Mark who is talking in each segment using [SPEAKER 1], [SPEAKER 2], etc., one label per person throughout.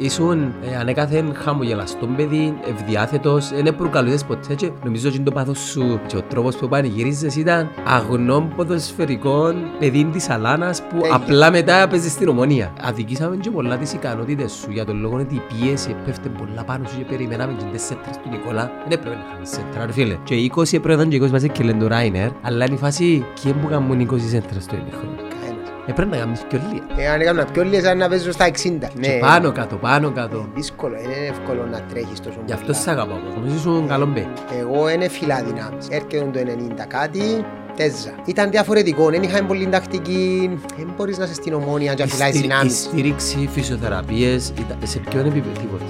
[SPEAKER 1] Ήσουν ε, ανέκαθεν χαμογελαστόν παιδί, ευδιάθετος, δεν προκαλούσες ποτέ και νομίζω ότι το πάθος σου και ο τρόπος που πανηγυρίζεις ήταν αγνών ποδοσφαιρικών παιδί της Αλάνας που
[SPEAKER 2] Τέλεια.
[SPEAKER 1] απλά μετά παίζεις στην ομονία. Αδικήσαμε και πολλά τις ικανότητες σου για τον λόγο ότι η πίεση πέφτει πολλά πάνω σου και περιμέναμε και τις σέντρες του Νικόλα. Δεν έπρεπε να κάνεις σέντρα ρε φίλε. Και 20 έπρεπε να ήταν και 20 μαζί και λένε το Ράινερ, αλλά είναι η φάση και που κάνουν 20 σέντρες στο ημίχρονο.
[SPEAKER 2] Κανένας.
[SPEAKER 1] Έπρεπε να κάνεις πιο λίγα.
[SPEAKER 2] Ε, αν έκανα πιο λίγες αν να παίζω στα 60.
[SPEAKER 1] Και
[SPEAKER 2] Ναι.
[SPEAKER 1] πάνω κάτω, πάνω κάτω.
[SPEAKER 2] Δύσκολο, δεν είναι εύκολο να τρέχεις τόσο
[SPEAKER 1] Γι' αυτό
[SPEAKER 2] πολλά.
[SPEAKER 1] σ' αγαπάω. Νομίζω ήσουν καλό μπέ.
[SPEAKER 2] Εγώ είναι φυλά δυνάμεις. Έρχεται το 90 κάτι, τέζα. Ήταν διαφορετικό, δεν είχαμε πολύ τακτική. Δεν μπορείς να είσαι στην ομόνια και να φυλάεις
[SPEAKER 1] Η στήρι- Η
[SPEAKER 2] δυνάμεις.
[SPEAKER 1] στήριξη, φυσιοθεραπείες, ήταν- σε ποιον επίπεδο τίποτα.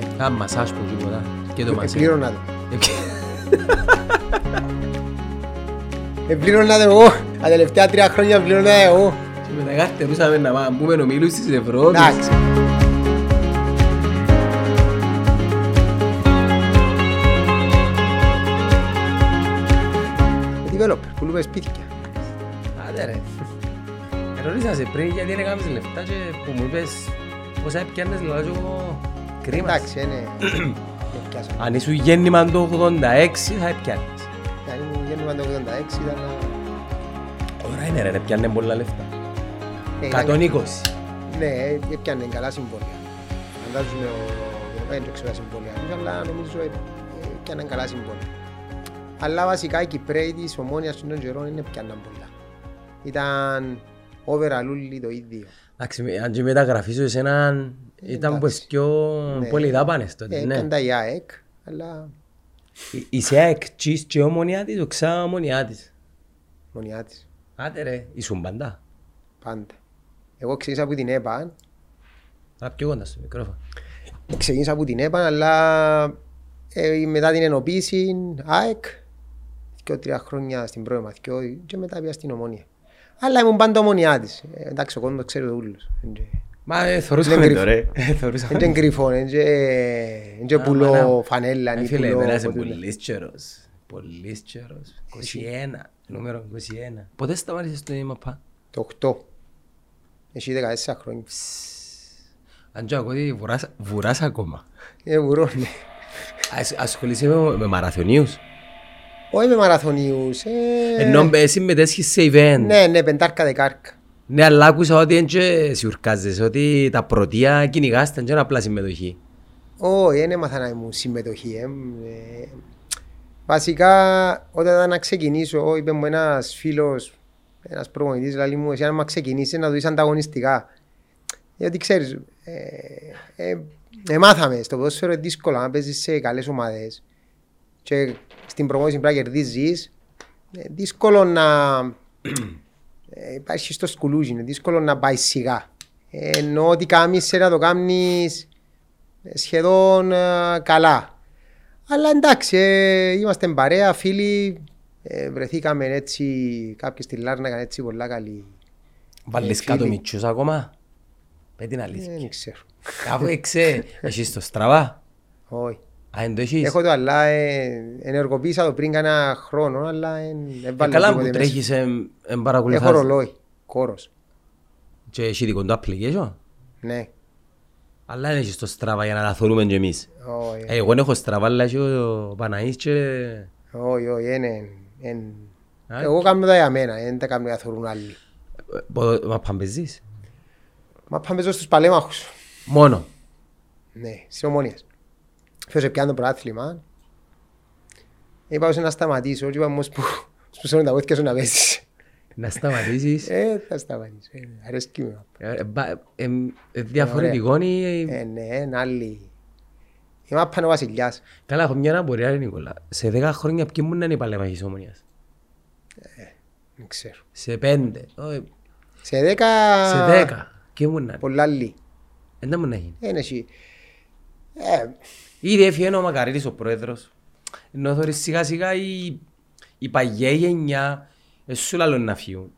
[SPEAKER 2] Ε,
[SPEAKER 1] Κάνα μασάζ που τίποτα. Και το
[SPEAKER 2] ε,
[SPEAKER 1] μαζί.
[SPEAKER 2] Πλήρωνα το. Ε, Πλήρωνα το εγώ. Τα τελευταία τρία χρόνια πλήρωνα εγώ.
[SPEAKER 1] Και μετά καρτερούσαμε να πάμε, μπούμε ομίλους της Ευρώπης.
[SPEAKER 2] Εντάξει. Developer, πουλούμε σπίτια.
[SPEAKER 1] Άντε ρε. Ερώτησα σε πριν γιατί δεν έκανες λεφτά και που μου είπες πόσα έπιανες λέω και εγώ κρίμα.
[SPEAKER 2] Εντάξει, είναι... δεν πιάσα.
[SPEAKER 1] Αν ήσουν γέννημα το 86 θα έπιανες.
[SPEAKER 2] Αν ήμουν γέννημα το 86 ήταν...
[SPEAKER 1] Ωραία είναι ρε, ρε, πιάνε πολλά λεφτά.
[SPEAKER 2] Ε, ήταν-
[SPEAKER 1] 120.
[SPEAKER 2] Ναι, έπιανε καλά συμβόλαια. Φαντάζομαι ο... Δεν ξέρω τα συμβόλαια τους, αλλά νομίζω ε, ε, έπιαναν καλά συμβόλαια. Αλλά βασικά οι Κυπρέοι της Ομόνιας των καιρών είναι πιάναν πολλά. Ήταν overall όλοι το ίδιο.
[SPEAKER 1] Εντάξει, με- αν και η μεταγραφή σου εσένα ήταν
[SPEAKER 2] Εντάξει.
[SPEAKER 1] πως πιο
[SPEAKER 2] Ναι.
[SPEAKER 1] πολύ δάπανες τότε,
[SPEAKER 2] Ε,
[SPEAKER 1] ναι.
[SPEAKER 2] Έπιαν τα η ΑΕΚ, αλλά
[SPEAKER 1] Η- Είσαι εκτσίς και ομονιά της, ο ξά ομονιά της.
[SPEAKER 2] μονιά της,
[SPEAKER 1] Άντε ρε, ήσουν παντά.
[SPEAKER 2] πάντα. Εγώ ξεκίνησα από την ΕΠΑ,
[SPEAKER 1] Να πιο κοντά στο μικρόφωνο.
[SPEAKER 2] ξεκίνησα από την ΕΠΑ, αλλά ε, μετά την ενοποίηση ΑΕΚ, και τρία χρόνια στην πρώτη μαθηκό και μετά πήγα στην Ομόνια. Αλλά ήμουν πάντα ομονιά της. Ε, εντάξει, ο κόσμος ξέρει το ούλος.
[SPEAKER 1] Μα ε,
[SPEAKER 2] Δεν
[SPEAKER 1] θωρούσαμε
[SPEAKER 2] κρυφ-
[SPEAKER 1] το ρε. Ε, θωρούσαμε.
[SPEAKER 2] Δεν είναι κρυφό, δεν είναι
[SPEAKER 1] Α,
[SPEAKER 2] πουλώ
[SPEAKER 1] μάνα.
[SPEAKER 2] φανέλα,
[SPEAKER 1] Ε,
[SPEAKER 2] ή
[SPEAKER 1] Φίλε,
[SPEAKER 2] πουλώ
[SPEAKER 1] πέρασε
[SPEAKER 2] ποτέ.
[SPEAKER 1] πολύς καιρός. Πολύς καιρός. 21, νούμερο 21. Πότε σταμάτησες το ΙΜΑΠΑ.
[SPEAKER 2] Το 8. Έχει 14 χρόνια.
[SPEAKER 1] Αν και ακούω ότι βουράς- βουράς ακόμα.
[SPEAKER 2] Ε, βουρώ, ναι.
[SPEAKER 1] Ασ- Ασχολείσαι με με μαραθωνίους.
[SPEAKER 2] Όχι με μαραθωνίους. ε,
[SPEAKER 1] Ενώ ε, συμμετέσχεις σε event.
[SPEAKER 2] Ναι, ναι, πεντάρκα δεκάρκα.
[SPEAKER 1] Ναι, αλλά άκουσα ότι δεν και σιουρκάζεσαι, ότι τα πρωτεία κυνηγάς δεν είναι απλά συμμετοχή.
[SPEAKER 2] Όχι, δεν έμαθα να ήμουν συμμετοχή. ε. Ε, Βασικά, όταν ήταν να ξεκινήσω, είπε μου ένας φίλος, ένας προπονητής, λέει μου, εσύ αν ξεκινήσεις να το δεις ανταγωνιστικά. Γιατί ξέρεις, ε, ε, ε, μάθαμε, στο ποδόσφαιρο είναι δύσκολο να παίζεις σε καλές ομάδες και στην προπόνηση πρέπει να κερδίζεις. Ε, δύσκολο να ε, υπάρχει στο σκουλούζι, είναι δύσκολο να πάει σιγά. Ε, ενώ ότι κάνεις να το κάνεις ε, σχεδόν ε, καλά. Αλλά εντάξει, ε, είμαστε παρέα, φίλοι, ε, βρεθήκαμε έτσι, κάποιοι στη Λάρνακα έτσι πολλά καλοί.
[SPEAKER 1] Βάλεις
[SPEAKER 2] φίλοι.
[SPEAKER 1] κάτω μητσούς ακόμα; Πες την αλήθεια.
[SPEAKER 2] Δεν ξέρω.
[SPEAKER 1] Αφού εξέ, έχεις το στραβά;
[SPEAKER 2] Όχι.
[SPEAKER 1] Α, δεν το έχεις;
[SPEAKER 2] Έχω το αλλά ε, ενεργοποίησα το πριν κάνα χρόνο, αλλά ε,
[SPEAKER 1] Ε,
[SPEAKER 2] έβαλα
[SPEAKER 1] Καλά
[SPEAKER 2] τίποτε
[SPEAKER 1] που
[SPEAKER 2] μέσα.
[SPEAKER 1] τρέχεις εν εν
[SPEAKER 2] Έχω
[SPEAKER 1] παρακολουθάς.
[SPEAKER 2] ρολόι, κόρος.
[SPEAKER 1] Και έχεις δικό του application;
[SPEAKER 2] Ναι.
[SPEAKER 1] Αλλά δεν έχεις το στραβά για να τα θωρούμε και εμείς.
[SPEAKER 2] Όχι,
[SPEAKER 1] Ε, Εγώ δεν έχω στραβά, αλλά έχει ο Παναής και...
[SPEAKER 2] όχι, όχι, είναι... είναι-
[SPEAKER 1] Α,
[SPEAKER 2] Εγώ κάνω τα για μένα, δεν τα κάνω για θωρούν άλλοι.
[SPEAKER 1] ε, πο- Μα παμπεζείς.
[SPEAKER 2] Μα πάμε εδώ στους παλέμαχους.
[SPEAKER 1] Μόνο.
[SPEAKER 2] Ναι, στις ομόνιες. Φέρω πιάνω το πρωτάθλημα. Είπα όσο να σταματήσω, και είπα όμως που σπούσαν τα πόδια σου να πέσεις.
[SPEAKER 1] Να σταματήσεις.
[SPEAKER 2] Ε, θα σταματήσω, ε, αρέσκει μου.
[SPEAKER 1] Ε, ε, μπα- ε, ε, Διαφορετικό είναι...
[SPEAKER 2] Ε, ναι, είναι άλλη. Είμαι απάνω βασιλιάς.
[SPEAKER 1] Καλά, έχω μια απορία, ρε Νικόλα. Σε 10 χρόνια ποιοι ήμουν οι παλέμαχοι της Ομονίας;
[SPEAKER 2] Δεν ξέρω.
[SPEAKER 1] Σε 5. Όχι,
[SPEAKER 2] Σε δέκα...
[SPEAKER 1] Σε 10. Ποιοι ήμουν.
[SPEAKER 2] Πολλά άλλοι.
[SPEAKER 1] Δεν τα μου να γίνει.
[SPEAKER 2] Είναι εσύ. Ε,
[SPEAKER 1] Ήδη έφυγε ο Μακαρίτης ο πρόεδρος. Ενώ θωρείς σιγά σιγά η, η παγιά γενιά ε, σου λαλούν να φύγουν.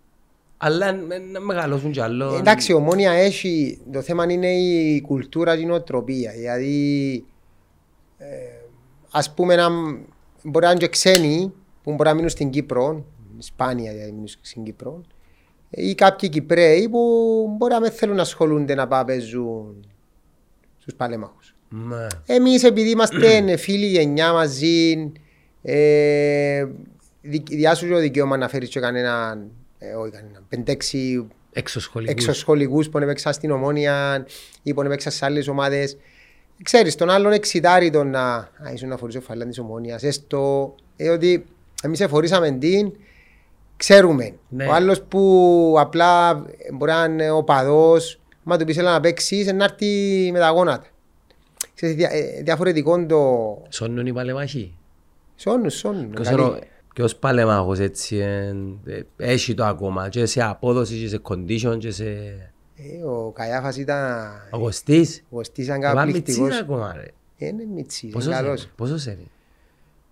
[SPEAKER 1] Αλλά ε, να μεγαλώσουν κι άλλο.
[SPEAKER 2] εντάξει, η ομόνια έχει... Το θέμα είναι η κουλτούρα και η νοοτροπία. Δηλαδή, ε, ας πούμε, να, μπορεί να είναι και ξένοι που μπορεί να μείνουν στην Κύπρο, σπάνια δηλαδή μείνουν στην Κύπρο, ή κάποιοι Κυπρέοι που μπορεί να μην θέλουν να ασχολούνται να πάνε παίζουν στους παλέμαχους.
[SPEAKER 1] Μα.
[SPEAKER 2] Εμείς επειδή είμαστε φίλοι γενιά μαζί, ε, δικ- διά σου το δικαίωμα να φέρεις και κανέναν, ε, όχι κανέναν, πεντέξι
[SPEAKER 1] Εξωσχολικούς.
[SPEAKER 2] εξωσχολικούς που έπαιξαν στην Ομόνια ή που έπαιξαν σε άλλες ομάδες. Ξέρεις, τον άλλον εξητάρει τον να α, ήσουν να φορήσω φαλά της Ομόνιας, έστω, ε, ότι εμείς εφορήσαμε την, ξέρουμε.
[SPEAKER 1] Ναι.
[SPEAKER 2] Ο άλλος που απλά μπορεί να είναι οπαδός, μα του πεις έλα να παίξεις, να έρθει με τα γόνατα. Ξέρεις, δια, ε, διαφορετικό το...
[SPEAKER 1] Σώνουν οι παλεμάχοι;
[SPEAKER 2] Σώνουν, σώνουν.
[SPEAKER 1] Ποιος
[SPEAKER 2] Καλή.
[SPEAKER 1] είναι ο- Ποιος παλεμάχος έτσι εν- ε, έχει το ακόμα και σε απόδοση και σε condition και σε...
[SPEAKER 2] Ε, ο Καϊάφας ήταν...
[SPEAKER 1] Ο Κωστής.
[SPEAKER 2] Ο Κωστής ήταν
[SPEAKER 1] Μα
[SPEAKER 2] καταπληκτικός.
[SPEAKER 1] μητσής ακόμα ρε.
[SPEAKER 2] Είναι μητσής,
[SPEAKER 1] Πόσο
[SPEAKER 2] είναι
[SPEAKER 1] σε
[SPEAKER 2] καλός.
[SPEAKER 1] Πόσο σε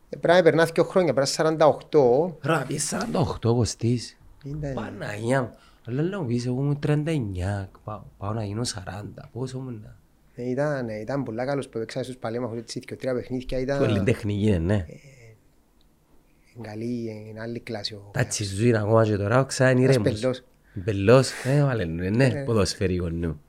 [SPEAKER 2] Ε, Πρέπει να περνά δύο χρόνια, πρέπει να είναι 48.
[SPEAKER 1] Ρε, πιες 48 ο Κωστής.
[SPEAKER 2] Είναι-
[SPEAKER 1] Παναγιά μου. Αλλά να μου πεις, εγώ ήμουν 39, πάω, πάω να γίνω 40. Πόσο ήμουν.
[SPEAKER 2] Ε, Ήταν, ε, ήταν πολλά καλός που έπαιξα στους παλέμαχους έτσι και τρία παιχνίδια ήταν
[SPEAKER 1] Πολύ τεχνική είναι, ναι.
[SPEAKER 2] καλή, είναι άλλη κλάση. ο-
[SPEAKER 1] Τα τσιζούιν ακόμα και τώρα, ξά είναι
[SPEAKER 2] Ένας
[SPEAKER 1] ήρεμος.
[SPEAKER 2] πελός.
[SPEAKER 1] Πελός, ε, βάλε νου, ναι, ποδοσφαιρικό νου.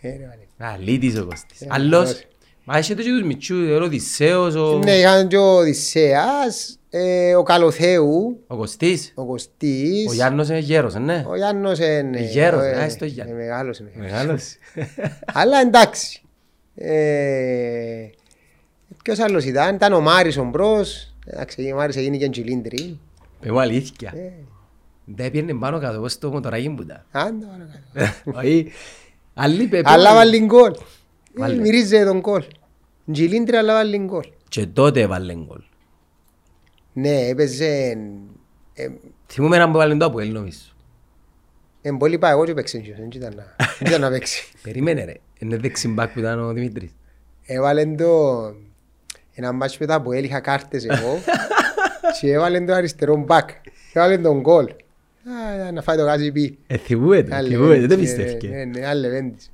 [SPEAKER 2] Ε, ρε, βάλε.
[SPEAKER 1] Αλήτης ο Κωστής.
[SPEAKER 2] Ε,
[SPEAKER 1] Άλλος,
[SPEAKER 2] άλλος.
[SPEAKER 1] μα έχετε και τους μητσούς, ο Οδυσσέος, ο...
[SPEAKER 2] Ναι, είχαν και ο Οδυσσέας, ε, ο Καλοθέου,
[SPEAKER 1] ο Κωστής.
[SPEAKER 2] ο Κωστής.
[SPEAKER 1] Ο Γιάννος είναι γέρος, ε, ναι.
[SPEAKER 2] Ο Γιάννος είναι...
[SPEAKER 1] Γέρος,
[SPEAKER 2] ε,
[SPEAKER 1] α, στο Γιάννη.
[SPEAKER 2] είναι μεγάλος, είναι μεγάλος.
[SPEAKER 1] Μεγάλος.
[SPEAKER 2] Αλλά εντάξει. Ε, ποιος άλλος ήταν, ήταν ο Μάρης ο μπρος. Εντάξει, ο Μάρης έγινε και τσιλίντρι.
[SPEAKER 1] Πες μου αλήθεια.
[SPEAKER 2] Ε,
[SPEAKER 1] Δεν πιένε πάνω κάτω, όπως το μοτοράκι μου τα.
[SPEAKER 2] άντα, παρακάτω.
[SPEAKER 1] Όχι. Άλλοι πε-
[SPEAKER 2] Αλλά βάλει γκολ. Ε,
[SPEAKER 1] Βάλε.
[SPEAKER 2] Μυρίζει τον γκολ. Τζιλίντρι αλλά βάλει γκολ.
[SPEAKER 1] Και τότε έβαλε γκολ.
[SPEAKER 2] Ναι, έπαιζε... ε,
[SPEAKER 1] Θυμούμαι έναν που έβαλε το Αποέλ νομίζω.
[SPEAKER 2] Εν πολύ πάει εγώ και παίξε και δεν ήταν να- δεν ήταν να παίξει.
[SPEAKER 1] Περίμενε ρε. Είναι δεξιμπάκ που ήταν ο Δημήτρης.
[SPEAKER 2] Έβαλε το... Ένα μάτσο μετά που έλειχα κάρτες εγώ και έβαλε το αριστερό μπακ. Έβαλε τον γκολ. Α, Να φάει το γάζι πει.
[SPEAKER 1] Ε, θυμούμαι το,
[SPEAKER 2] Άλλη
[SPEAKER 1] θυμούμαι, δεν το
[SPEAKER 2] Λεβέντης,
[SPEAKER 1] πιστεύκε.
[SPEAKER 2] Ναι, ναι, άλλη Λεβέντης.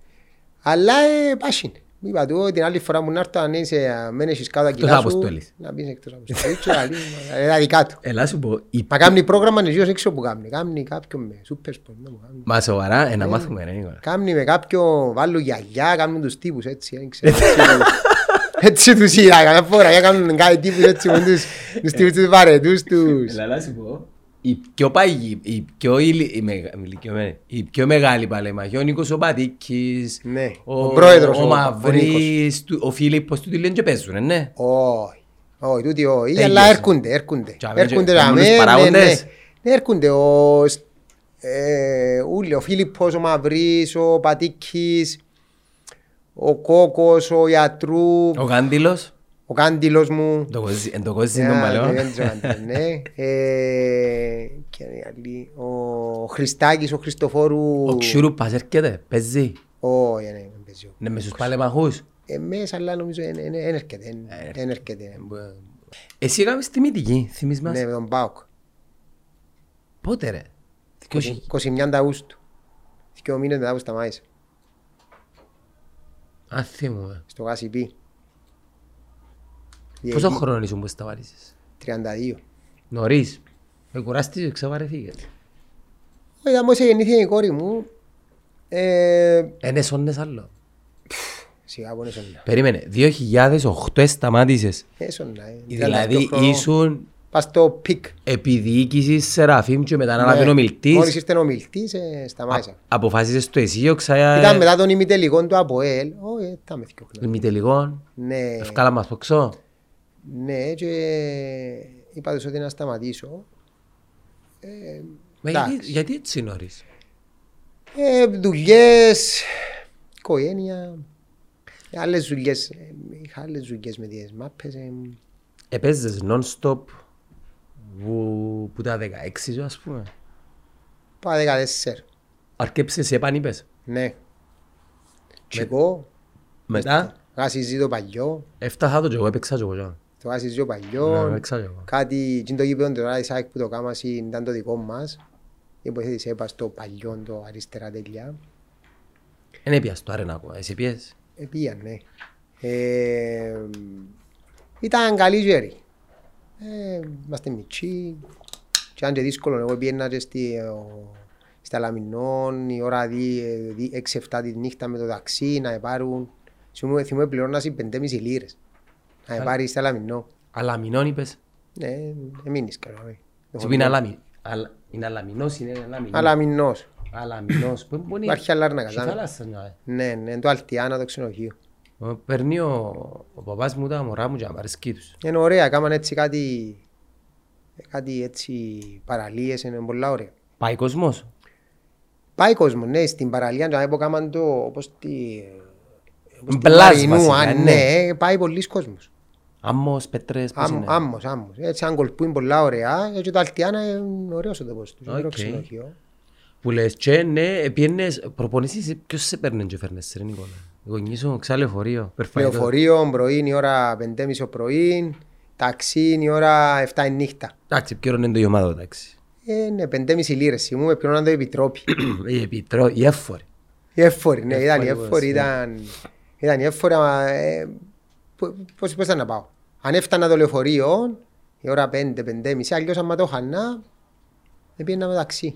[SPEAKER 2] Αλλά ε, πάσιν. Μου είπα του την άλλη φορά μου να έρθω αν είσαι α, μένεις έχεις κάτω τα
[SPEAKER 1] Εκτός
[SPEAKER 2] κιλά σου.
[SPEAKER 1] αποστολής.
[SPEAKER 2] Να μπεις εκτός αποστολής. και καλή, μα, ε, τα δικά του.
[SPEAKER 1] Ελά σου πω, η-
[SPEAKER 2] Μα κάνει πρόγραμμα νεζίος έξω που κάνει. Κάνει κάποιον με σούπερ σπορ. να μου κάνει.
[SPEAKER 1] Μα σοβαρά, ε, να μάθουμε ρε Νίκολα.
[SPEAKER 2] Κάνει με κάποιον, βάλουν γιαγιά, κάνουν τους τύπους έτσι. δεν ξέρω, έτσι τους- Έτσι τους είδα, καμιά φορά για κάνουν κάτι τύπους έτσι με τους τους τύπους τους βαρετούς τους.
[SPEAKER 1] Ελά σου πω, η πιο παγή, η πιο ηλι- η μεγα- ηλικιωμένη, η πιο μεγάλη παλέμαχη, ο Νίκος ο Πατήκης,
[SPEAKER 2] Ναι,
[SPEAKER 1] ο,
[SPEAKER 2] ο πρόεδρος,
[SPEAKER 1] ο
[SPEAKER 2] ο- ο
[SPEAKER 1] Μαυρής, του- ο Φίλιππος, του τη λένε και παίζουνε, ναι.
[SPEAKER 2] Όχι, όχι, τούτοι όχι,
[SPEAKER 1] Τέλειωσε.
[SPEAKER 2] αλλά έρχονται, έρχονται.
[SPEAKER 1] Και αμέ-
[SPEAKER 2] Έρχονται
[SPEAKER 1] και
[SPEAKER 2] να
[SPEAKER 1] μόνος
[SPEAKER 2] με, ναι,
[SPEAKER 1] παράγοντες.
[SPEAKER 2] ναι. Ναι, έρχονται ο, Σ- ε, ούλοι, ο Φίλιππος, ο Μαυρής, ο Πατήκης, ο Κόκος, ο Ιατρού,
[SPEAKER 1] Ο Κάντιλος,
[SPEAKER 2] ο Κάντιλος μου.
[SPEAKER 1] το κοζί- εν το κοζί
[SPEAKER 2] Α,
[SPEAKER 1] τον παλαιό.
[SPEAKER 2] δεν ξέρω αν ήταν, ναι. Ε, και είναι άλλοι. Ο Χριστάκης, ο Χριστοφόρου.
[SPEAKER 1] Ο Ξουρούπας έρχεται, παίζει.
[SPEAKER 2] Όχι, ναι, δεν παίζει ο-
[SPEAKER 1] Είναι μες στους παλεμαχούς.
[SPEAKER 2] Ε, μέσα, αλλά νομίζω δεν έρχεται. εν- εν έρχεται.
[SPEAKER 1] Εσύ έκαμες τη μύτικη, θυμείς μας;
[SPEAKER 2] Ναι, με τον Πάοκ.
[SPEAKER 1] Πότε ρε; 2000.
[SPEAKER 2] 21 Αυγούστου. Δύο μήνες μετά που σταμάτησε.
[SPEAKER 1] Α, θυμούμαι.
[SPEAKER 2] Στο Γασιπί.
[SPEAKER 1] Πόσο χρόνο ήσουν που σταμάτησες;
[SPEAKER 2] 32.
[SPEAKER 1] Νωρίς. Ε, κουράστηκες, ξαβαρεθήκες.
[SPEAKER 2] Όχι, ήταν μόλις γεννήθηκε η κόρη μου. Ε,
[SPEAKER 1] Εν έσωνες άλλο.
[SPEAKER 2] Σιγά που είναι σonna.
[SPEAKER 1] Περίμενε, 2008 σταμάτησες.
[SPEAKER 2] Έσonna, ε.
[SPEAKER 1] Δηλαδή
[SPEAKER 2] 38 χρονών.
[SPEAKER 1] ήσουν
[SPEAKER 2] Πας στο πικ.
[SPEAKER 1] επιδιοίκησης Σεραφείμ και μετά να
[SPEAKER 2] Ναι.
[SPEAKER 1] αναλάβει ο
[SPEAKER 2] Μόλις
[SPEAKER 1] μιλτής.
[SPEAKER 2] ήρθε ο μιλτής, ε, σταμάτησα.
[SPEAKER 1] Αποφάσισες το εσύ, ο ξая...
[SPEAKER 2] Ήταν μετά τον ημιτελικό του ΑΠΟΕΛ. Όχι, ε, ήταν με δύο χρόνια.
[SPEAKER 1] Ημιτελικών.
[SPEAKER 2] Ναι,
[SPEAKER 1] Ευκάλα μας ποξώ.
[SPEAKER 2] Ναι, και είπα τους ότι να σταματήσω. Ε,
[SPEAKER 1] Μα
[SPEAKER 2] εντάξει.
[SPEAKER 1] γιατί, γιατί έτσι νωρίς;
[SPEAKER 2] Ε, δουλειές, οικογένεια, άλλες δουλειές. ε, Είχα άλλες δουλειές με τις μάπες. ε,
[SPEAKER 1] Επέζες non-stop που, που τα 16 σου ας πούμε.
[SPEAKER 2] Πάω 14.
[SPEAKER 1] Αρκέψες επαν είπες;
[SPEAKER 2] Ναι. Τσικό,
[SPEAKER 1] Μετά;
[SPEAKER 2] Γάσιζι το παλιό,
[SPEAKER 1] έφτασα το και εγώ, έπαιξα και εγώ. Και εγώ.
[SPEAKER 2] το γάσιζι το
[SPEAKER 1] Ναι,
[SPEAKER 2] παλιό.
[SPEAKER 1] έπαιξα και εγώ.
[SPEAKER 2] Κάτι, τι είναι το γήπεδο τώρα, η ΣΑΕΚ που το κάμασι ήταν το δικό μας. Υποθέτησε έπας στο παλιό το αριστερά τέλεια.
[SPEAKER 1] Εν έπιας το αρένα ακόμα, εσύ πιες;
[SPEAKER 2] Ε, πήγαν, ναι. Ε, ήταν καλή γέρη. Ε, είμαστε μητσί. Και αν και δύσκολο, εγώ πήγαινα και στη, ο, στα Λαμινών, η ώρα 6-7 τη νύχτα με το ταξί να πάρουν. Θυμούμαι θυμούμαι πληρώνας οι 5,5 λίρες. Να με πάρεις στα λαμινό.
[SPEAKER 1] Αλαμινόν είπες;
[SPEAKER 2] Ναι, εμείνεις καλά. ε.
[SPEAKER 1] Τι είναι αλαμι... αλα- Είναι αλαμινός, είναι αλαμινός.
[SPEAKER 2] Αλαμινός.
[SPEAKER 1] Αλαμινός. Πού μπορεί...
[SPEAKER 2] Υπάρχει άλλα να
[SPEAKER 1] Στη
[SPEAKER 2] κάνει.
[SPEAKER 1] θάλασσα, ναι.
[SPEAKER 2] Ναι, ναι, το Αλτιάνα το ξενοδοχείο.
[SPEAKER 1] Ο- Παίρνει ο, ο παπάς μου τα μωρά μου και αμαρέσκει τους.
[SPEAKER 2] Είναι ωραία, κάμαν έτσι κάτι, κάτι έτσι παραλίες, είναι πολλά ωραία.
[SPEAKER 1] Πάει κόσμος;
[SPEAKER 2] Πάει κόσμος, ναι, στην παραλία, να πω κάμαν το, όπως τη... όπως τη
[SPEAKER 1] Μπλάς
[SPEAKER 2] Μαρινού,
[SPEAKER 1] βασικά,
[SPEAKER 2] αν
[SPEAKER 1] ναι.
[SPEAKER 2] ναι, πάει πολλοί κόσμος.
[SPEAKER 1] Άμμος, πέτρες, πώς
[SPEAKER 2] Άμμο-
[SPEAKER 1] είναι;
[SPEAKER 2] Άμμος, άμμος. Έτσι αν κολπούν πολλά ωραία, και το Αλτιάνα είναι ωραίος ο τόπος τους, είναι ωραίο
[SPEAKER 1] Οκ.
[SPEAKER 2] ξενοδοχείο.
[SPEAKER 1] Που λες και ναι, πιένες, προπονήσεις, ποιος σε παίρνει και φέρνες ρε Νικόλα; Γονείς σου, ξαλεωφορείο, περφαϊτό.
[SPEAKER 2] Λεωφορείο, πρωί η ώρα 5.30 το πρωί, ταξί η ώρα 7 η νύχτα.
[SPEAKER 1] Εντάξει, ποιο είναι το η ομάδα, εντάξει.
[SPEAKER 2] Ε, ναι, 5.30 λίρες, θυμούμαι ποιον το επιτρόπι.
[SPEAKER 1] Η επιτρό, η έφορη.
[SPEAKER 2] Η έφορη, ναι, ήταν η
[SPEAKER 1] Εύφορη
[SPEAKER 2] έφορη,
[SPEAKER 1] was,
[SPEAKER 2] ήταν... Ήταν η έφορη, αλλά... ε, πο- Πώς πώς ήταν να πάω; Αν έφτανα το λεωφορείο, η ώρα 5, 5.30, αλλιώς άμα το χανά, δεν πήγαινα με ταξί.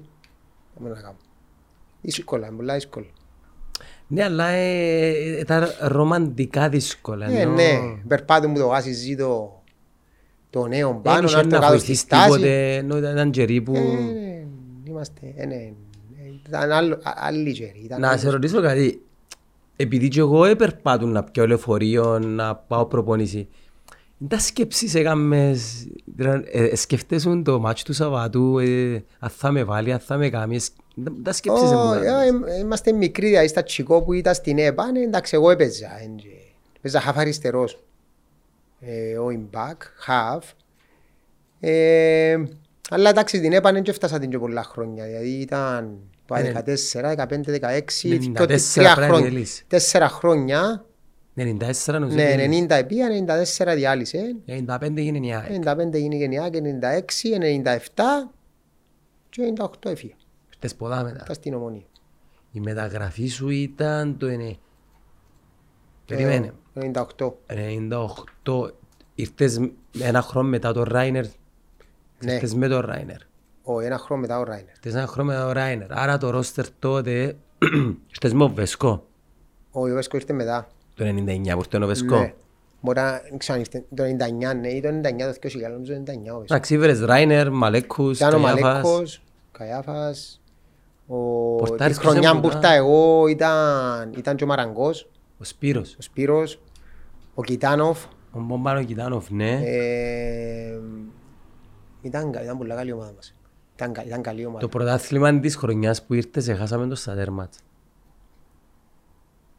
[SPEAKER 2] Δεν μπορώ να κάνω. Δύσκολα, είναι πολλά δύσκολα.
[SPEAKER 1] Ναι, αλλά ε, ήταν ρομαντικά δύσκολα.
[SPEAKER 2] Ε,
[SPEAKER 1] ενώ-
[SPEAKER 2] ναι, περπάτω μου το γάσι ζήτω το νέο
[SPEAKER 1] Δεν
[SPEAKER 2] πάνω,
[SPEAKER 1] είχε
[SPEAKER 2] να έρθω
[SPEAKER 1] να
[SPEAKER 2] κάτω στη
[SPEAKER 1] βοηθήσει
[SPEAKER 2] στάση.
[SPEAKER 1] τίποτε, ενώ ήταν καιροί που...
[SPEAKER 2] Ε, ναι, Είμαστε, ε, ναι, ήταν άλλο- α- άλλη καιρή. ήταν
[SPEAKER 1] Να
[SPEAKER 2] άλλο-
[SPEAKER 1] σε ρωτήσω κάτι. Επειδή και εγώ επερπάτουν να πιω λεωφορείο, να πάω προπονήσει. Τα σκέψεις έκαμες, δηλαδή, ε, σκεφτέσουν το μάτσο του Σαββάτου, ε, αν θα με βάλει, αν θα με κάνει, εσ- τα σκέψεις
[SPEAKER 2] Ω,
[SPEAKER 1] μου.
[SPEAKER 2] ε, ε, Είμαστε μικροί, δηλαδή στα τσικό που ήταν στην ΕΠΑ, ναι, εντάξει, εγώ έπαιζα. ε, και- Έπαιζα half αριστερός. Ε, Ο Ιμπάκ, half. Ε, Αλλά εντάξει, την ΕΠΑ δεν και έφτασα την και πολλά χρόνια. Δηλαδή ήταν το
[SPEAKER 1] Ναι,
[SPEAKER 2] 14, 15, 16,
[SPEAKER 1] 94
[SPEAKER 2] τότε τρία
[SPEAKER 1] πρέπει να
[SPEAKER 2] χρόνια.
[SPEAKER 1] διαλύσει.
[SPEAKER 2] Τέσσερα χρόνια.
[SPEAKER 1] 94 νομίζω.
[SPEAKER 2] Ναι,
[SPEAKER 1] ότι είναι.
[SPEAKER 2] 90 επία, 94 διάλυσε.
[SPEAKER 1] 95 έγινε η ΑΕΚ.
[SPEAKER 2] 95 γίνει γενιά και 96, 97 και 98 έφυγε.
[SPEAKER 1] Φτες ποδά μετά.
[SPEAKER 2] Ήταν στην ομονία.
[SPEAKER 1] Η μεταγραφή σου ήταν το 9. Περιμένε.
[SPEAKER 2] Το 98.
[SPEAKER 1] 98. Ήρθες ένα χρόνο μετά το Ράινερ.
[SPEAKER 2] Ναι.
[SPEAKER 1] Ήρθες με το Ράινερ.
[SPEAKER 2] Ο ένας χρόνος μετά ο Ράινερ.
[SPEAKER 1] Ήρθες ένα χρόνος μετά το Ράινερ. Άρα το ρόστερ τότε ήρθες με ο Βεσκό.
[SPEAKER 2] Ο Ιωβέσκο ήρθε μετά.
[SPEAKER 1] Το 99 που ήρθε ο Βεσκό.
[SPEAKER 2] Ναι. Μπορεί να ξανήρθε το 99, ναι, ή το 99 το 2000, νομίζω το 99 ο Βέσκο.
[SPEAKER 1] Εντάξει, ήβρες Ράινερ, Μαλέκους,
[SPEAKER 2] Ήταν ο
[SPEAKER 1] Καϊάφας.
[SPEAKER 2] Μαλέκος, Καϊάφας, ο... τη
[SPEAKER 1] Πορτάρις
[SPEAKER 2] χρονιά
[SPEAKER 1] ποιος
[SPEAKER 2] που
[SPEAKER 1] έμουν,
[SPEAKER 2] ήρθα εγώ ήταν, ήταν και ο Μαραγκός,
[SPEAKER 1] Ο Σπύρος.
[SPEAKER 2] ο Σπύρος, ο Κιτάνοφ.
[SPEAKER 1] Ο Μπομπάνο Κιτάνοφ, ναι.
[SPEAKER 2] Ε, ήταν, κα- ήταν πολύ καλή ομάδα μας. Ήταν, κα- ήταν καλή ομάδα.
[SPEAKER 1] Το πρωτάθλημα της χρονιάς που ήρθες έχασαμε το στα τέρματς.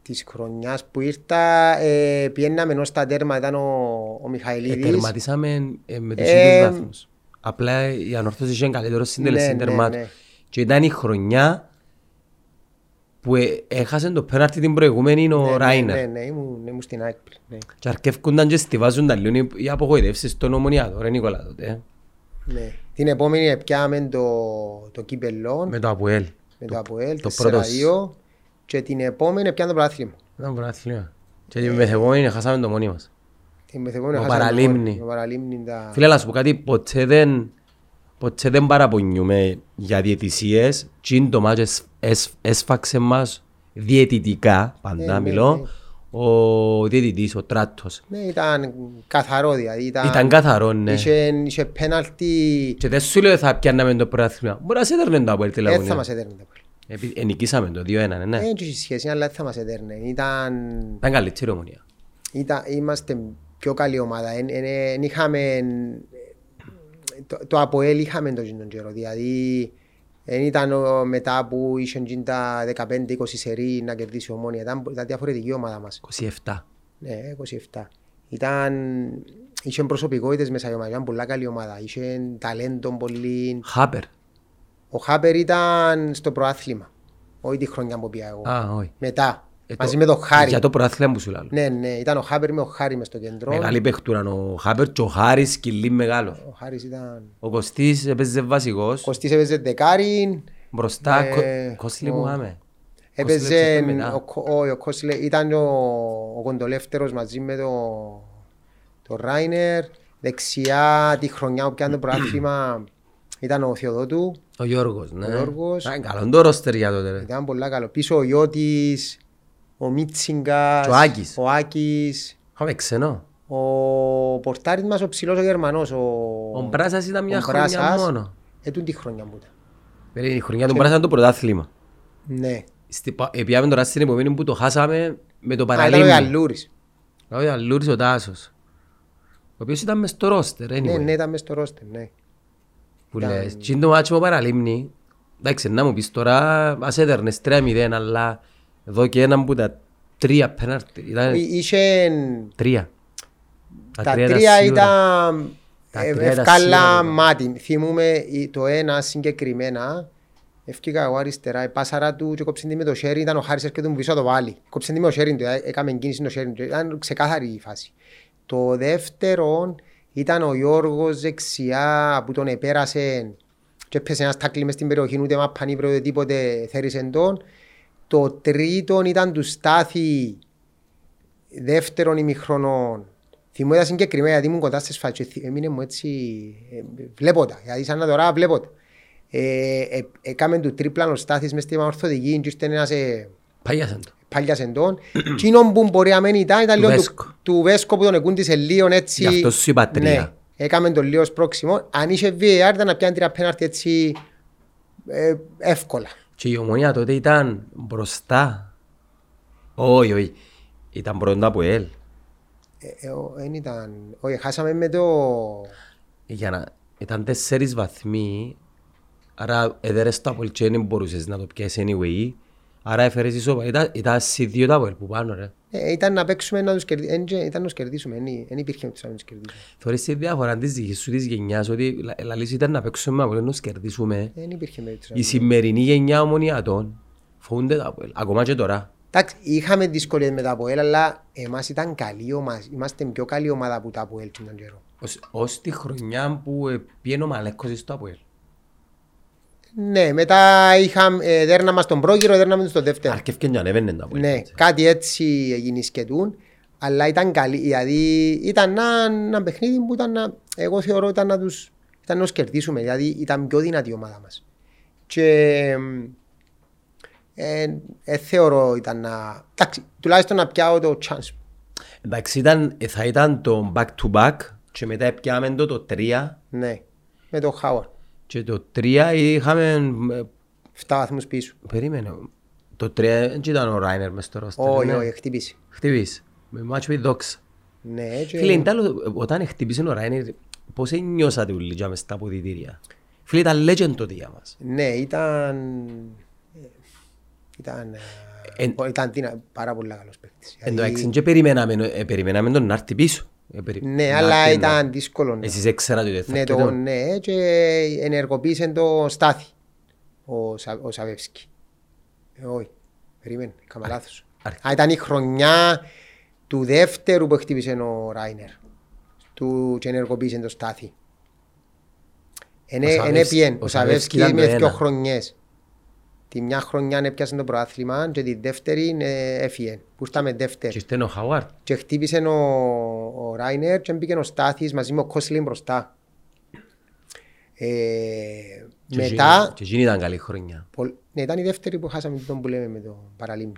[SPEAKER 2] Της χρονιάς που ήρθα, ε, πιέναμε ενώ στα τέρμα ήταν ο, ο Μιχαηλίδης.
[SPEAKER 1] Ετερματίσαμε ε, με τους
[SPEAKER 2] Ε,
[SPEAKER 1] ίδιους βαθμούς. Απλά η ανορθώση είχε καλύτερο συντελεστή
[SPEAKER 2] Ναι, ναι,
[SPEAKER 1] τερμάτων.
[SPEAKER 2] ναι.
[SPEAKER 1] Και ήταν η χρονιά που ε, έχασε το πέναρτι την προηγούμενη ο
[SPEAKER 2] Ναι,
[SPEAKER 1] Ράινερ.
[SPEAKER 2] Ναι, ναι, ναι, ήμουν, ήμουν στην ΑΕΚ. Ναι.
[SPEAKER 1] Και αρκεύκονταν και στιβάζουν τα λίγο οι απογοητεύσεις στον ομονιάτο, ρε Νικόλα τότε. Ε.
[SPEAKER 2] Ναι. Την επόμενη πιάμε το, το κύπελλο
[SPEAKER 1] Με το Αποέλ.
[SPEAKER 2] με το Αποέλ,
[SPEAKER 1] το
[SPEAKER 2] 4-2 και την επόμενη πιάμε το πρωτάθλημα.
[SPEAKER 1] Ήταν πρωτάθλημα. Και την μεθεπόμενη χάσαμε το μόνοι μας.
[SPEAKER 2] Την μεθεπόμενη
[SPEAKER 1] Ο
[SPEAKER 2] χάσαμε
[SPEAKER 1] Παραλίμνη.
[SPEAKER 2] Το Παραλίμνη τα...
[SPEAKER 1] Φίλε, να σου πω κάτι, ποτέ δεν, ποτέ δεν παραπονιούμε για διαιτησίες. Τι είναι το μάτς έσ- έσ- έσφαξε μας διαιτητικά, πάντα
[SPEAKER 2] ναι,
[SPEAKER 1] μιλώ,
[SPEAKER 2] ναι.
[SPEAKER 1] Ο διαιτητής, ο Τράτος.
[SPEAKER 2] Ναι, ήταν καθαρό δηλαδή. Ήταν,
[SPEAKER 1] Ήταν καθαρό, ναι.
[SPEAKER 2] Είχε, είχε πέναλτι,
[SPEAKER 1] Και δεν σου λέω θα πιάνναμε το πρωτάθλημα. Μπορεί να σε έδερνε το Αποέλ
[SPEAKER 2] δεν θα
[SPEAKER 1] τηλεφωνία.
[SPEAKER 2] μας έδερνε. το Αποέλ.
[SPEAKER 1] Επί- Ενικήσαμε το 2-1, ναι, ναι.
[SPEAKER 2] Δεν είχε σχέση, αλλά δεν θα μας έδερνε. Ήταν,
[SPEAKER 1] Ήταν καλύτερη ομονία.
[SPEAKER 2] ήταν, είμαστε πιο καλή ομάδα. Εν, εν, εν είχαμε, το, το Αποέλ είχαμε το τον καιρό. Δηλαδή, δεν ήταν ο- μετά που είχε γίνει τα 15-20 σερί να κερδίσει η ομόνια. Ήταν, ήταν διαφορετική ομάδα μας.
[SPEAKER 1] 27.
[SPEAKER 2] Ναι, 27. Ήταν, είχε προσωπικότητες μέσα η ομάδα, ήταν πολλά καλή ομάδα. Είχε ταλέντο πολύ.
[SPEAKER 1] Χάπερ.
[SPEAKER 2] Ο Χάπερ ήταν στο προάθλημα. Όχι τη χρονιά που πήγα εγώ.
[SPEAKER 1] Α, όχι.
[SPEAKER 2] Μετά.
[SPEAKER 1] Ε,
[SPEAKER 2] μαζί
[SPEAKER 1] το-
[SPEAKER 2] με τον Χάρη.
[SPEAKER 1] Για το πρωτάθλημα που σου λέω.
[SPEAKER 2] Ναι, ναι, ήταν ο Χάπερ με ο Χάρη μες στο κέντρο.
[SPEAKER 1] Μεγάλη παίχτουρα ο Χάπερ και ο Χάρης σκυλί μεγάλος.
[SPEAKER 2] Ο Χάρης ήταν...
[SPEAKER 1] Ο Κωστής έπαιζε βασικός.
[SPEAKER 2] Κωστής έπαιζε δεκάρι.
[SPEAKER 1] Μπροστά,
[SPEAKER 2] Ε,
[SPEAKER 1] κο- Κόσλι
[SPEAKER 2] ο-
[SPEAKER 1] μου γάμε.
[SPEAKER 2] Έπαιζε...
[SPEAKER 1] Κωστής μετά.
[SPEAKER 2] Ο, Κο- ο, ο Κόσλε, ήταν ο, ο κοντολεύτερος μαζί με το, το Ράινερ. Δεξιά τη χρονιά που πιάνε το προάθλημα ήταν ο Θεοδότου.
[SPEAKER 1] Ο Γιώργος, ναι.
[SPEAKER 2] Ο Γιώργος.
[SPEAKER 1] Ήταν καλό το ρόστερ για τότε. ρε.
[SPEAKER 2] Ήταν πολλά καλό. Πίσω ο Ιώτης, ο Μίτσιγκας,
[SPEAKER 1] Και ο Άκης.
[SPEAKER 2] ο Άκης,
[SPEAKER 1] Είχαμε ξενό.
[SPEAKER 2] ο πορτάρης μας ο ψηλός ο Γερμανός, ο,
[SPEAKER 1] Ο Μπράσας ήταν μια
[SPEAKER 2] ο
[SPEAKER 1] χρονιά
[SPEAKER 2] Μπράσας.
[SPEAKER 1] μόνο.
[SPEAKER 2] Ε, τούτη η χρονιά μου ήταν.
[SPEAKER 1] Περίμενε, Η χρονιά του Μπράσας ήταν το πρωτάθλημα.
[SPEAKER 2] Ναι.
[SPEAKER 1] Στη πα- ε, Επιάμε τώρα στην επομένη που το χάσαμε με το
[SPEAKER 2] Α, ήταν ο
[SPEAKER 1] παραλίμνη.
[SPEAKER 2] Γαλλούρης.
[SPEAKER 1] Ο Ιαλούρης ο Τάσος. Ο οποίος ήταν μες στο ρόστερ,
[SPEAKER 2] Ναι,
[SPEAKER 1] anyway.
[SPEAKER 2] ναι, ήταν μες στο ρόστερ, ναι.
[SPEAKER 1] Που
[SPEAKER 2] ήταν-
[SPEAKER 1] λες. Και είναι το μάτσο με παραλίμνη. Εντάξει, να μου πεις τώρα, ας έδερνες 3-0, αλλά εδώ και έναν που τα τρία πέναρτι. Ήταν
[SPEAKER 2] Είχε...
[SPEAKER 1] τρία.
[SPEAKER 2] Τα
[SPEAKER 1] ήταν
[SPEAKER 2] τρία
[SPEAKER 1] σίγουρα.
[SPEAKER 2] ήταν
[SPEAKER 1] Τα
[SPEAKER 2] ε,
[SPEAKER 1] τρία ήταν
[SPEAKER 2] ευκάλα
[SPEAKER 1] σίγουρα.
[SPEAKER 2] μάτι. Θυμούμε η- το ένα συγκεκριμένα. Ευκήκα εγώ αριστερά, η πάσαρα του και κόψε τη με το χέρι, ήταν ο Χάρης έρχεται μου πίσω το βάλει. Κόψε τη με το χέρι του, ε, έκαμε κίνηση το χέρι του, ήταν ξεκάθαρη η φάση. Το δεύτερο ήταν ο Γιώργος δεξιά που τον επέρασε και έπαιζε ένας τάκλι μες στην περιοχή, ούτε μαπανίπρο ούτε τίποτε θέρισε τον. Το τρίτο ήταν του Στάθη δεύτερον ημιχρονών. Θυμώ ήταν συγκεκριμένα γιατί ήμουν κοντά στις φάτσες. Θυ- Έμεινε μου έτσι, ε, βλέπω τα, γιατί σαν να τώρα βλέπω τα. Ε, ε, έκαμε του τρίπλαν ο Στάθης μες στην ορθοδική και ήρθε ένας ε,
[SPEAKER 1] Παγιάσαν το.
[SPEAKER 2] πάλιας εντών. Εκείνο που μπορεί να μένει ήταν, ήταν
[SPEAKER 1] Του
[SPEAKER 2] λίγο του,
[SPEAKER 1] Βέσκο.
[SPEAKER 2] του Βέσκο που τον εκούντισε λίγο έτσι.
[SPEAKER 1] Γι' αυτό σου είπα τρία.
[SPEAKER 2] Ναι, έκαμε τον λίγο σπρώξιμο. Αν είχε VAR ήταν να πιάνει τρία πέναρτη έτσι ε, εύκολα.
[SPEAKER 1] Και η ομονία τότε ήταν μπροστά. Όχι, όχι. Ήταν πρώτα από ελ.
[SPEAKER 2] Ε, ε, ο- εν ήταν, όχι, χάσαμε με το...
[SPEAKER 1] Για να... Ήταν τέσσερις βαθμοί. Άρα έδερες το Απολ και δεν μπορούσες να το πιέσεις anyway. Άρα έφερες ισόπα. Ήταν, ήταν σε δύο τα Απολ που πάνω ρε.
[SPEAKER 2] Ε, ήταν να παίξουμε να τους κερδίσουμε. Ήταν να τους κερδίσουμε. Δεν υπήρχε να τους κερδίσουμε.
[SPEAKER 1] Θωρείς τη διαφορά της δικής σου της γενιάς ότι λα- λαλείς ήταν να παίξουμε με Απολ να τους κερδίσουμε.
[SPEAKER 2] Δεν υπήρχε με τους
[SPEAKER 1] Η σημερινή γενιά ομονιατών φοβούνται τα Απολ. Ακόμα και τώρα.
[SPEAKER 2] Εντάξει, είχαμε δυσκολίες με τα ΑΠΟΕΛ, αλλά εμάς ήταν καλή ομάδα. Είμαστε πιο καλή ομάδα από τα ΑΠΟΕΛ τον καιρό.
[SPEAKER 1] Ως, ως τη χρονιά που ε, πήγαινε ο Μαλέκος στο Απολ.
[SPEAKER 2] Ναι, μετά είχαμε, ε, δέρναμε στον πρόκειρο, δέρναμε στον δεύτερο.
[SPEAKER 1] Αρκεύκε και ανέβαινε το Απολ.
[SPEAKER 2] Ναι, κάτι έτσι έγινε σκετούν, αλλά ήταν καλή. Δηλαδή ήταν ένα, ένα παιχνίδι που ήταν να, εγώ θεωρώ ήταν να τους ήταν να τους κερδίσουμε, δηλαδή ήταν πιο δυνατή η ομάδα μας. Και ε, ε, θεωρώ ήταν να, εντάξει, τουλάχιστον να πιάω το chance.
[SPEAKER 1] Εντάξει, ήταν, ε, θα ήταν το back to back και μετά έπιαμε το το 3
[SPEAKER 2] Ναι, με το Χάουαρ.
[SPEAKER 1] Και το 3 είχαμε... ε,
[SPEAKER 2] 7 βαθμούς πίσω.
[SPEAKER 1] Περίμενε. Το 3 δεν ήταν ο Ράινερ μες στο ρόστερ.
[SPEAKER 2] Όχι,
[SPEAKER 1] ναι.
[SPEAKER 2] όχι, χτύπησε.
[SPEAKER 1] Χτύπησε. Με μάτσο με δόξα.
[SPEAKER 2] Ναι, και...
[SPEAKER 1] Φίλε, είναι άλλο, όταν χτύπησε ο Ράινερ, πώς νιώσατε όλοι για μες στα αποδητήρια; Φίλε, ήταν legend τότε για μας.
[SPEAKER 2] Ναι, ήταν... ε, Ήταν, ε,
[SPEAKER 1] Εν-
[SPEAKER 2] ήταν δυνα- πάρα πολύ καλός παίκτης.
[SPEAKER 1] Εν τω
[SPEAKER 2] Δηλαδή,
[SPEAKER 1] έξι, και περιμέναμε, ε, περιμέναμε τον να έρθει πίσω. Ε, περι-
[SPEAKER 2] Ναι,
[SPEAKER 1] να
[SPEAKER 2] αλλά
[SPEAKER 1] έρθει,
[SPEAKER 2] ήταν
[SPEAKER 1] να-
[SPEAKER 2] δύσκολο. να-
[SPEAKER 1] Εσείς έξερατε ότι θα
[SPEAKER 2] Ναι,
[SPEAKER 1] έρθει
[SPEAKER 2] το,
[SPEAKER 1] το-
[SPEAKER 2] ναι, και ενεργοποίησε το Στάθη, ο, Σα, ο Σαβεύσκι. Ε, όχι, περίμενε, έκανα λάθος.
[SPEAKER 1] αρκετά.
[SPEAKER 2] Α, ήταν η χρονιά του δεύτερου που χτύπησε ο Ράινερ. Του και ενεργοποίησε το Στάθη. Εν
[SPEAKER 1] Ο Σαβεύσκι-
[SPEAKER 2] έπιεν,
[SPEAKER 1] ο
[SPEAKER 2] ο
[SPEAKER 1] Σαβεύσκι
[SPEAKER 2] Σαβεύσκι
[SPEAKER 1] ήταν το
[SPEAKER 2] με δύο
[SPEAKER 1] ένα.
[SPEAKER 2] χρονιές. Τη μια χρονιά έπιασε το προάθλημα και τη δεύτερη ε, έφυγε, που ήρθαμε
[SPEAKER 1] Και
[SPEAKER 2] δεύτερη.
[SPEAKER 1] ήρθε ο Χαουάρτ.
[SPEAKER 2] Και χτύπησε ο, ο Ράινερ και μπήκε ο Στάθης μαζί με ο Κόσλιν μπροστά. Ε,
[SPEAKER 1] Και
[SPEAKER 2] μετά,
[SPEAKER 1] εκείνη- Και εκείνη ήταν καλή χρονιά.
[SPEAKER 2] πολ- ναι, ήταν η δεύτερη που χάσαμε τον που λέμε με το παραλίμνη.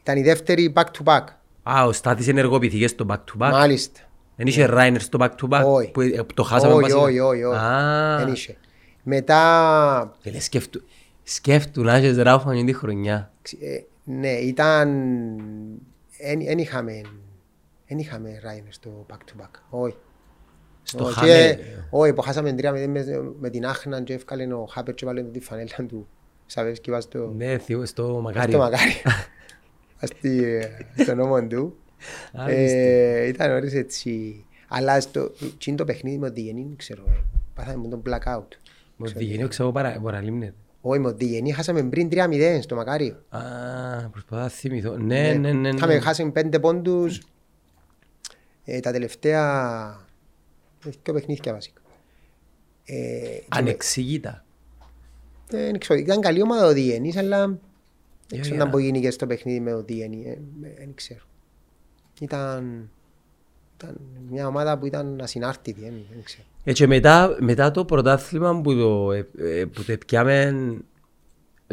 [SPEAKER 2] Ήταν η δεύτερη back to back.
[SPEAKER 1] Α, ο Στάθης ενεργοποιηθήκε στο back to back.
[SPEAKER 2] Μάλιστα.
[SPEAKER 1] Δεν είχε Ράινερ στο back to back.
[SPEAKER 2] Όχι.
[SPEAKER 1] Που ε, το χάσαμε
[SPEAKER 2] Όχι,
[SPEAKER 1] βασικά.
[SPEAKER 2] όχι, όχι, όχι.
[SPEAKER 1] Α,
[SPEAKER 2] Δεν είχε. Μετά,
[SPEAKER 1] Φίλε, σκέφτου, σκέφτου να έχεις ράφα την χρονιά.
[SPEAKER 2] ε, ναι, ήταν, δεν είχαμε, δεν είχαμε Ράινερ στο back to back. Όχι.
[SPEAKER 1] Στο
[SPEAKER 2] Όχι,
[SPEAKER 1] χάμε.
[SPEAKER 2] ε, Όχι, που χάσαμε τρία με, με, με την Άχνα και έφκαλε ο Χάπερ και βάλε τη φανέλα του. Σαβεύσκι βάζει το...
[SPEAKER 1] Ναι, θείο, στο
[SPEAKER 2] Στο
[SPEAKER 1] μακάριο.
[SPEAKER 2] μακάρι. Asti, στο νόμο του.
[SPEAKER 1] Α,
[SPEAKER 2] Ε, Ήταν ώρες έτσι. Αλλά στο τσιν το παιχνίδι με ο Διγενή, δεν ξέρω. ε, Πάθαμε με τον blackout.
[SPEAKER 1] Μου βγαίνει ξέρω παρα- παραλίμνεται.
[SPEAKER 2] Όχι, με ο Διγενή χάσαμε πριν 3-0 στο μακάριο.
[SPEAKER 1] Α, προσπαθώ να θυμηθώ. Ναι, ναι, ναι.
[SPEAKER 2] Είχαμε
[SPEAKER 1] ναι.
[SPEAKER 2] χάσει πέντε πόντους ε, τα τελευταία δύο παιχνίδια βασικά. Ε, και με-
[SPEAKER 1] Ανεξήγητα.
[SPEAKER 2] ε, Δεν ξέρω, ήταν καλή ομάδα ο Διένης, αλλά δεν
[SPEAKER 1] Ε,
[SPEAKER 2] ξέρω
[SPEAKER 1] για-
[SPEAKER 2] να μπορεί και στο παιχνίδι με ο Διένη. ε, ε, Δεν ξέρω. Ήταν, ήταν μια ομάδα που ήταν ασυνάρτητη, δεν δεν ξέρω.
[SPEAKER 1] Ε, και μετά, μετά το πρωτάθλημα που το, ε, ε, που το πιάμε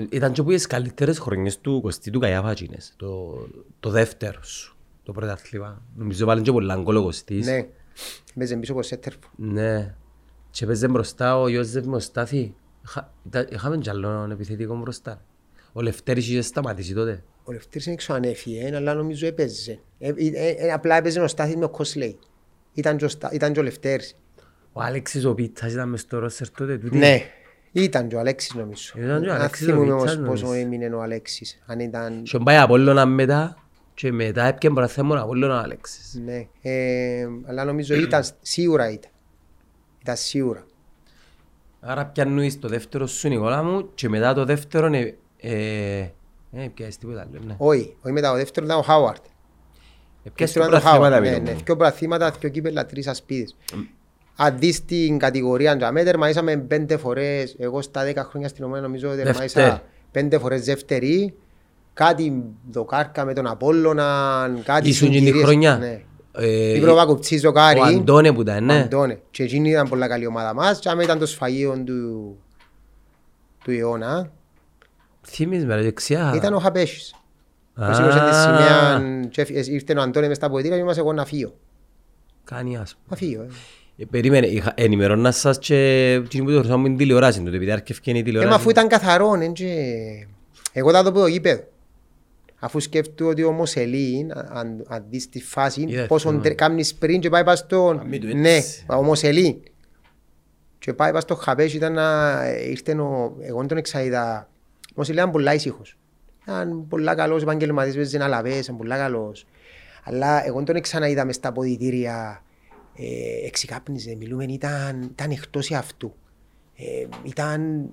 [SPEAKER 1] Ήταν και που τις καλύτερες χρονιές του Κωστή του Καϊάφα εκείνες. Το, το δεύτερο σου. Το πρωτάθλημα. Νομίζω βάλει και πολλά γκολ ο Κωστής.
[SPEAKER 2] Ναι. Παίζε πίσω από σέτερφο.
[SPEAKER 1] Ναι. Και παίζε μπροστά ο Ιώσεφ Μοστάθη. Είχα- ήταν- Είχαμε κι άλλον επιθετικό μπροστά. Ο Λευτέρης είχε σταματήσει τότε.
[SPEAKER 2] Ο Λευτέρης δεν ξέρω αν έφυγε, αλλά νομίζω έπαιζε. Ε, ε, ε, απλά έπαιζε ο Στάθης με ο Κοσλέη. Ήταν και ο Στα- Ήταν και ο Λευτέρης.
[SPEAKER 1] Ο Άλεξης ο Πίτσας ήταν μες στο ρόστερ τότε. τούτη;
[SPEAKER 2] Ναι. Ήταν και ο Αλέξης νομίζω.
[SPEAKER 1] Ήταν και ο
[SPEAKER 2] Αν
[SPEAKER 1] Αλέξης ο
[SPEAKER 2] θυμούμαι
[SPEAKER 1] Πιτσάς,
[SPEAKER 2] όμως πόσο
[SPEAKER 1] νομίζω.
[SPEAKER 2] έμεινε ο Αλέξης. Αν ήταν...
[SPEAKER 1] Και πάει Απόλλωνα μετά και μετά έπιαν πρωτάθλημα ο Απόλλωνα ο Άλεξης.
[SPEAKER 2] Ναι. Ε, αλλά νομίζω ήταν, σίγουρα ήταν. Ήταν σίγουρα.
[SPEAKER 1] Άρα πιάνουν το δεύτερο σου Νικόλα μου και μετά το δεύτερο ε, ε, ε, πιάσεις τίποτα άλλο, ναι.
[SPEAKER 2] Όχι, όχι μετά. Ο δεύτερος ήταν ο Χάουαρτ.
[SPEAKER 1] Ε, πιάσεις
[SPEAKER 2] Δεύτερο
[SPEAKER 1] το
[SPEAKER 2] ήταν ο
[SPEAKER 1] πρωταθλήματα
[SPEAKER 2] Χάουαρτ. Ναι,
[SPEAKER 1] πίσω
[SPEAKER 2] ναι.
[SPEAKER 1] μου.
[SPEAKER 2] Δυο πρωταθλήματα, δυο κύπελα, τρεις ασπίδες. Αν δεις την κατηγορία για μέτερ, μαΐσαμε πέντε φορές, εγώ στα δέκα χρόνια στην ομάδα νομίζω ότι
[SPEAKER 1] Δεύτερη.
[SPEAKER 2] μαΐσα πέντε φορές δεύτερη, κάτι δοκάρκα με τον Απόλλωνα, κάτι
[SPEAKER 1] Ήσουν και τη
[SPEAKER 2] συγκυρίες.
[SPEAKER 1] χρονιά.
[SPEAKER 2] Ναι.
[SPEAKER 1] Ε,
[SPEAKER 2] Η πρόβα κουψή ζοκάρι,
[SPEAKER 1] Ο Αντώνε που ήταν,
[SPEAKER 2] ο
[SPEAKER 1] ναι.
[SPEAKER 2] Αντώνε. Και εκείνη ήταν πολλά καλή ομάδα μας και άμα ήταν το σφαγείο του, του αιώνα,
[SPEAKER 1] Θύμεις με ρε δεξιά.
[SPEAKER 2] ήταν ο Χαπέσης.
[SPEAKER 1] Α.
[SPEAKER 2] Ο σήκωσε τη σημαία και έφυγε- ήρθε ο Αντώνε μες στα ποετήρια και είμαστε εγώ να φύγω.
[SPEAKER 1] Κάνει άσπρο.
[SPEAKER 2] Να φύγω. ε.
[SPEAKER 1] Ε, Περίμενε, είχα- ενημερώνα σας και εκείνοι που το χρησιμοποιούν την τηλεόραση τότε, επειδή άρκευκε η
[SPEAKER 2] Ε,
[SPEAKER 1] τηλεόραση.
[SPEAKER 2] μα αφού ήταν καθαρό, ναι, και... εγώ θα το πω το γήπεδο. Αφού σκέφτομαι ότι ο Μοσελίν, αν, αν δεις τη φάση,
[SPEAKER 1] Είδα,
[SPEAKER 2] πόσο
[SPEAKER 1] θυμάμαι.
[SPEAKER 2] τρε- κάνεις πριν και πάει πας στον...
[SPEAKER 1] Αμήν του
[SPEAKER 2] Ναι,
[SPEAKER 1] έτσι.
[SPEAKER 2] ο Μοσελίν. Και πάει πας στο Χαπέσι, ήταν να... ήρθε ο... εγώ δεν τον εξαείδα. Ο Μοσελίν ήταν πολλά ήσυχος. Ήταν πολλά καλός επαγγελματής, παίζε αλαβές, ήταν πολλά καλός. Αλλά εγώ δεν τον ξαναείδα μες στα ποδητήρια. Ε, εξικάπνιζε, μιλούμε, ήταν, ήταν εκτός αυτού. Ε, ήταν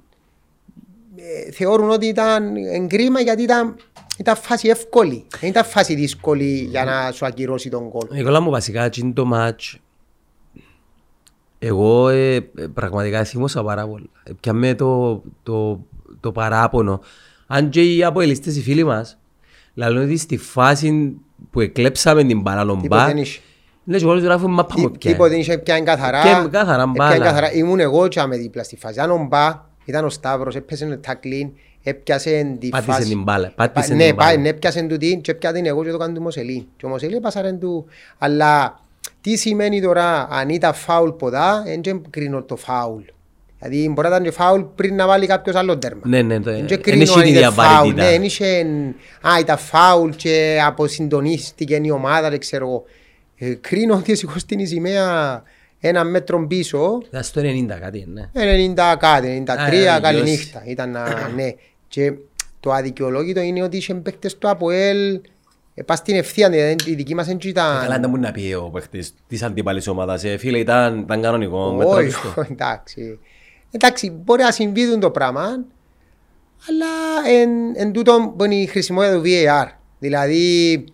[SPEAKER 2] ε, θεωρούν ότι ήταν εγκρίμα γιατί ήταν, ήταν φάση εύκολη. Δεν ήταν φάση δύσκολη για να σου ακυρώσει τον κόλ.
[SPEAKER 1] Νικόλα μου βασικά εκείνο το μάτς εγώ ε, ε, πραγματικά θύμωσα πάρα πολλά. Ε, Πιάμε το, το, το παράπονο. Αν και οι αποελιστές οι φίλοι μας λαλούν ότι στη φάση που εκλέψαμε την μπάλα τον
[SPEAKER 2] Τίποτε δεν
[SPEAKER 1] μπα
[SPEAKER 2] είχε.
[SPEAKER 1] λες και όλους γράφουν μάπα μου
[SPEAKER 2] Τι-
[SPEAKER 1] πια.
[SPEAKER 2] Τίποτε δεν είχε πιάνει καθαρά.
[SPEAKER 1] Πιάνει καθαρά
[SPEAKER 2] Ε,
[SPEAKER 1] μπάλα.
[SPEAKER 2] πιάνει καθαρά. Ήμουν εγώ και άμε δίπλα στη φάση. Αν ο Μπα ήταν ο Σταύρος, έπαιζε το τάκλιν, έπιασε τη
[SPEAKER 1] Πάτησε
[SPEAKER 2] φάση.
[SPEAKER 1] την μπάλα, πάτησε
[SPEAKER 2] Πα-
[SPEAKER 1] την
[SPEAKER 2] Ναι,
[SPEAKER 1] μπάλα.
[SPEAKER 2] πάει, ναι, έπιασε του την και έπιασε την εγώ και το κάνω του Μοσελή. Και ο Μοσελή έπασαρε του. Αλλά τι σημαίνει τώρα αν ήταν φάουλ ποδά, δεν κρίνω το φάουλ. Δηλαδή μπορεί να ήταν και φάουλ πριν να βάλει κάποιος άλλο τέρμα.
[SPEAKER 1] Ναι, ναι, το-
[SPEAKER 2] Δεν
[SPEAKER 1] εν
[SPEAKER 2] και
[SPEAKER 1] έχει
[SPEAKER 2] κρίνω αν
[SPEAKER 1] τη
[SPEAKER 2] ήταν φάουλ.
[SPEAKER 1] διαβαρύτητα.
[SPEAKER 2] Ναι, δεν είχε, α, ήταν φάουλ και αποσυντονίστηκε η ομάδα, δεν ξέρω εγώ. Ε, κρίνω ότι σηκώς την σημαία ένα μέτρο πίσω,
[SPEAKER 1] Ήταν στο 90 κάτι, ναι.
[SPEAKER 2] 90 κάτι, 93,
[SPEAKER 1] Α,
[SPEAKER 2] καλή
[SPEAKER 1] γιος.
[SPEAKER 2] νύχτα. Ήταν, να- ναι. Και το αδικαιολόγητο είναι ότι είχε παίκτες του ΑΠΟΕΛ, ε, πας στην ευθεία, δηλαδή η δική μας δεν
[SPEAKER 1] Καλά
[SPEAKER 2] ήταν...
[SPEAKER 1] ήταν που να πει ο παίχτης της αντίπαλης ομάδας. Ε, Φίλε, ήταν, ήταν κανονικό. μέτρα
[SPEAKER 2] Όχι,
[SPEAKER 1] πιστό.
[SPEAKER 2] εντάξει. Εντάξει, μπορεί να συμβεί το πράγμα, αλλά εν, εν τούτο που είναι η χρησιμότητα του VAR. Δηλαδή,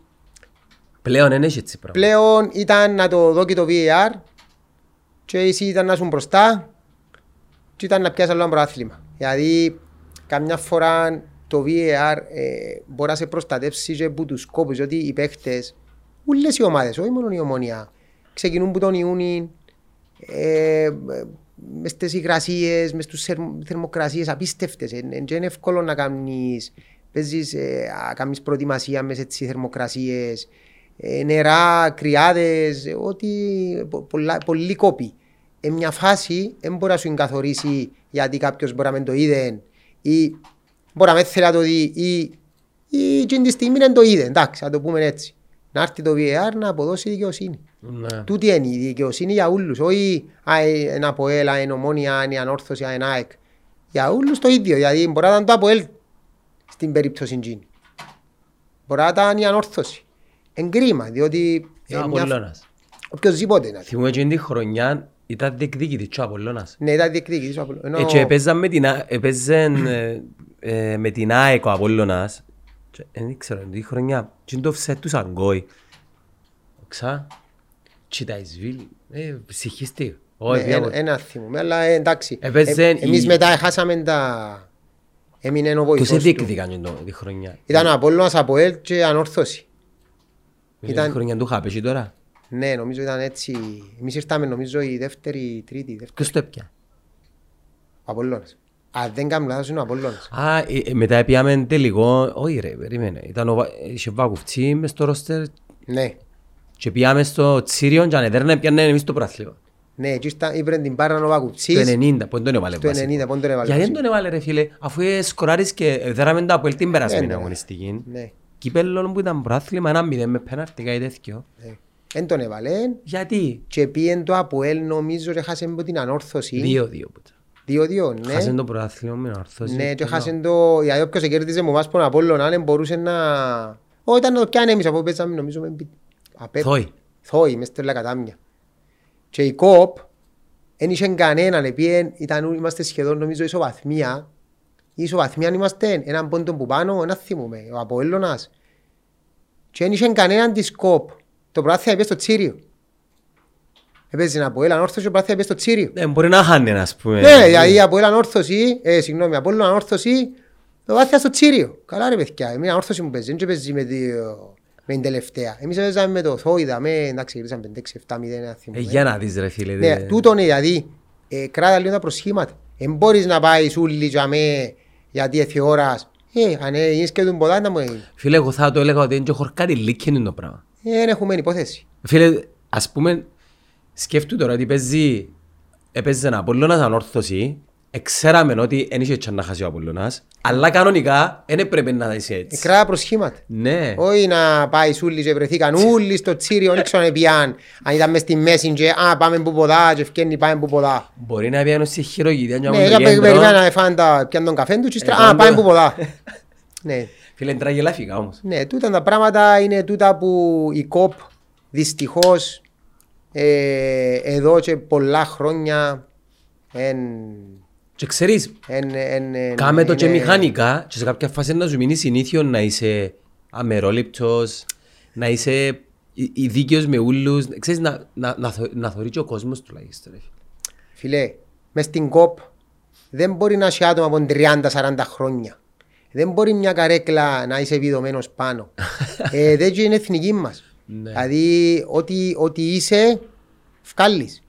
[SPEAKER 1] Πλέον δεν έχει έτσι πράγμα.
[SPEAKER 2] πλέον ήταν να το δω και το VAR και εσύ ήταν να σου μπροστά και ήταν να πιάσεις άλλο ένα προάθλημα. Δηλαδή, καμιά φορά το VAR ε, μπορεί να σε προστατεύσει και από τους σκόπους, ότι οι παίχτες, όλες οι ομάδες, όχι μόνο η ομονία, ξεκινούν που τον Ιούνι, ε, ε, μες στις υγρασίες, μες στις θερμ- θερμοκρασίες απίστευτες. Δεν είναι εύκολο να κάνεις, παίζεις, ε, να κάνεις προετοιμασία μες έτσι θερμοκρασίες, ε, νερά, κρυάδες, ε, ό,τι πο- πολλά, πολλοί κόποι. En μια φάση δεν μπορεί να σου εγκαθορίσει γιατί κάποιος μπορεί να μην το είδε ή μπορεί να μην θέλει να το δει ή, ή εκείνη τη στιγμή δεν το είδε, εντάξει, να το πούμε έτσι. Να έρθει το VAR να αποδώσει δικαιοσύνη.
[SPEAKER 1] Ναι.
[SPEAKER 2] Τούτη είναι η δικαιοσύνη για όλους, όχι α, ε, ένα ΑΠΟΕΛ, α, ένα ομόνια, ένα ανόρθωση, α, ένα ΑΕΚ. Για όλους το ίδιο, δηλαδή μπορεί να ήταν το ΑΠΟΕΛ στην περίπτωση εκείνη. Μπορεί να ήταν η ανόρθωση. Εγκρίμα, διότι
[SPEAKER 1] Ε, Ο
[SPEAKER 2] ε, μια-
[SPEAKER 1] Απολλώνας.
[SPEAKER 2] οποιοςδήποτε να
[SPEAKER 1] Θυμούμαι εκείνη τη χρονιά ήταν διεκδίκητης και ο Απολλώνας.
[SPEAKER 2] Ναι, ήταν διεκδίκητης ο Απολλώνας. Ενώ-
[SPEAKER 1] Ε, και έπαιζαν με την, Α- έπαιζαν, ε, ε, με την ΑΕΚ ο Απόλλωνας. Και Δεν ξέρω, τη χρονιά. Και είναι το offset του Σαγκόη. Ξα. Και τα Ισβήλ. Ε, ψυχίστηκε.
[SPEAKER 2] Ναι,
[SPEAKER 1] Όχι,
[SPEAKER 2] ένα-
[SPEAKER 1] διάβολος.
[SPEAKER 2] Ένα θυμούμαι, αλλά ε, εντάξει.
[SPEAKER 1] Έπαιζε
[SPEAKER 2] Ε,
[SPEAKER 1] η-
[SPEAKER 2] Εμείς μετά χάσαμε τα... Έμεινε ο
[SPEAKER 1] Τους
[SPEAKER 2] βοηθός του.
[SPEAKER 1] διεκδικαν εκείνη το- τη χρονιά;
[SPEAKER 2] Ήταν ο Απόλλωνας, ΑΠΟΕΛ και ανόρθωση.
[SPEAKER 1] Είναι
[SPEAKER 2] ήταν-
[SPEAKER 1] τη χρονιά του Χάπεση τώρα;
[SPEAKER 2] Ναι, νομίζω ήταν έτσι. Εμείς ήρθαμε νομίζω η δεύτερη, η τρίτη, η δεύτερη.
[SPEAKER 1] Ποιος το έπια;
[SPEAKER 2] Ο Απολλώνας. Αν δεν κάνω λάθος είναι ο Απόλλωνας.
[SPEAKER 1] Α, ε, ε, μετά πήγαμε τελικό, όχι ρε, περίμενε. Ήταν ο Βα- είχε Βακουφτσί μες στο ρόστερ
[SPEAKER 2] Ναι.
[SPEAKER 1] Και πήγαμε στο Τσίριον και αν έδερνε πιάνε εμείς το πράθλημα.
[SPEAKER 2] Ναι, εκεί ήταν- ήπρε την πάρα ο
[SPEAKER 1] Το
[SPEAKER 2] Βακουτσής.
[SPEAKER 1] 90, που δεν τον έβαλε
[SPEAKER 2] Το
[SPEAKER 1] βασικό.
[SPEAKER 2] 90, πότε τον έβαλε
[SPEAKER 1] Γιατί δεν
[SPEAKER 2] βασικό.
[SPEAKER 1] τον έβαλε ρε φίλε, αφού ε, σκοράρεις και δέραμε το από την περασμένη
[SPEAKER 2] Ναι, ναι.
[SPEAKER 1] αγωνιστική.
[SPEAKER 2] Ναι.
[SPEAKER 1] Κύπελλον που ήταν πράθλημα, ένα μηδέν με πέναρτη κάτι τέτοιο.
[SPEAKER 2] ναι. Εν τον έβαλε.
[SPEAKER 1] Γιατί,
[SPEAKER 2] Και πήγαινε το Αποέλ νομίζω και χάσε από την ανόρθωση.
[SPEAKER 1] δύο-δύο που ήταν.
[SPEAKER 2] 2-2, ναι.
[SPEAKER 1] Χάσαν το πρωτάθλημα με ορθώση.
[SPEAKER 2] Ναι, και χάσε το... Γιατί όποιος κέρδιζε μου βάζει τον Απόλλωνα, αν μπορούσε να... Ω, ήταν το πιάνε εμείς από παίζαμε νομίζω με απέ...
[SPEAKER 1] Θόη.
[SPEAKER 2] Θόη, μες τρελά κατάμια. Και η ΚΟΠ, δεν είχε κανέναν, επίεν, ήταν, είμαστε σχεδόν νομίζω ισοβαθμία. Η ισοβαθμία είμαστε έναν πόντο που πάνω, ένα θυμούμε, ο Αποέλλωνας. Και δεν είχε κανέναν της ΚΟΠ. Το πράθυα είπε στο Τσίριο. Έπαιζε από Αποέλ ανόρθωση, ο πράθυα είπε στο Τσίριο.
[SPEAKER 1] Ναι, μπορεί να χάνε, ας πούμε.
[SPEAKER 2] Ναι, δηλαδή από έναν όρθωση, ε, συγγνώμη, από έναν όρθωση, το βάθια στο Τσίριο. Καλά ρε παιδιά, μια όρθωση μου παίζει, δεν παίζει με, δύο, με την τελευταία. Εμείς παίζαμε με το Θόιδα, με, εντάξει, γυρίσαμε 5-6-7-0, ένα
[SPEAKER 1] Ε,
[SPEAKER 2] θυμό.
[SPEAKER 1] για να δεις ρε φίλε.
[SPEAKER 2] Ναι,
[SPEAKER 1] δε-
[SPEAKER 2] τούτο είναι δηλαδή, ε, κράτα λίγο τα προσχήματα. Δεν μπορείς να πάεις σούλη για με, γιατί έθι ώρας. Ε, αν ε, είσαι και τον ποδά, να μου ε,
[SPEAKER 1] Φίλε, εγώ θα το έλεγα ότι είναι και χορκάτι λύκη είναι το πράγμα.
[SPEAKER 2] δεν έχουμε υπόθεση.
[SPEAKER 1] Φίλε, ας πούμε, σκέφτου τώρα ότι παίζει, έπαιζε ένα Απόλλωνας ανόρθωση, εξέραμε ότι δεν είχε τσάν να χάσει ο Απόλλωνας, αλλά κανονικά δεν έπρεπε να είσαι
[SPEAKER 2] Ε,
[SPEAKER 1] έτσι.
[SPEAKER 2] κράτα προσχήματα.
[SPEAKER 1] Ναι.
[SPEAKER 2] Όχι να πάει σούλης και βρεθήκαν όλοι στο τσίριο, δεν ξέρω αν πιάν. Αν ήταν μες στη μέση και α, πάμε που ποδά και ευκένει πάμε που ποδά.
[SPEAKER 1] Μπορεί να πιάνω σε χειρογητία και
[SPEAKER 2] Ναι,
[SPEAKER 1] να
[SPEAKER 2] για
[SPEAKER 1] το
[SPEAKER 2] πε- περιμένα
[SPEAKER 1] κέντρο.
[SPEAKER 2] να φάνε τα πιάνε τον καφέ του και στρα-
[SPEAKER 1] Ε,
[SPEAKER 2] α,
[SPEAKER 1] πάντα-
[SPEAKER 2] πάμε που ποδά. Ναι,
[SPEAKER 1] Φίλε, είναι τραγελάφικα όμως.
[SPEAKER 2] ναι, τούτα τα πράγματα είναι τούτα που η ΚΟΠ δυστυχώς ε, εδώ και πολλά χρόνια εν,
[SPEAKER 1] Και ξέρεις,
[SPEAKER 2] εν, εν, εν,
[SPEAKER 1] κάμε το και
[SPEAKER 2] είναι-
[SPEAKER 1] μηχανικά και σε κάποια φάση να σου μείνει συνήθιο να είσαι αμερόληπτος, να είσαι η- η δίκαιος με ούλους, ξέρεις, να, να, να, θω- να θωρεί και ο κόσμος τουλάχιστον. ρε φίλε.
[SPEAKER 2] Φίλε, μες στην ΚΟΠ δεν μπορεί να έχει άτομα από 30-40 χρόνια. Δεν μπορεί μια καρέκλα να είσαι βιδωμένος πάνω. ε, δεν είναι εθνική μας.
[SPEAKER 1] Ναι.
[SPEAKER 2] Δηλαδή, ό,τι, ό,τι είσαι, βγάλεις.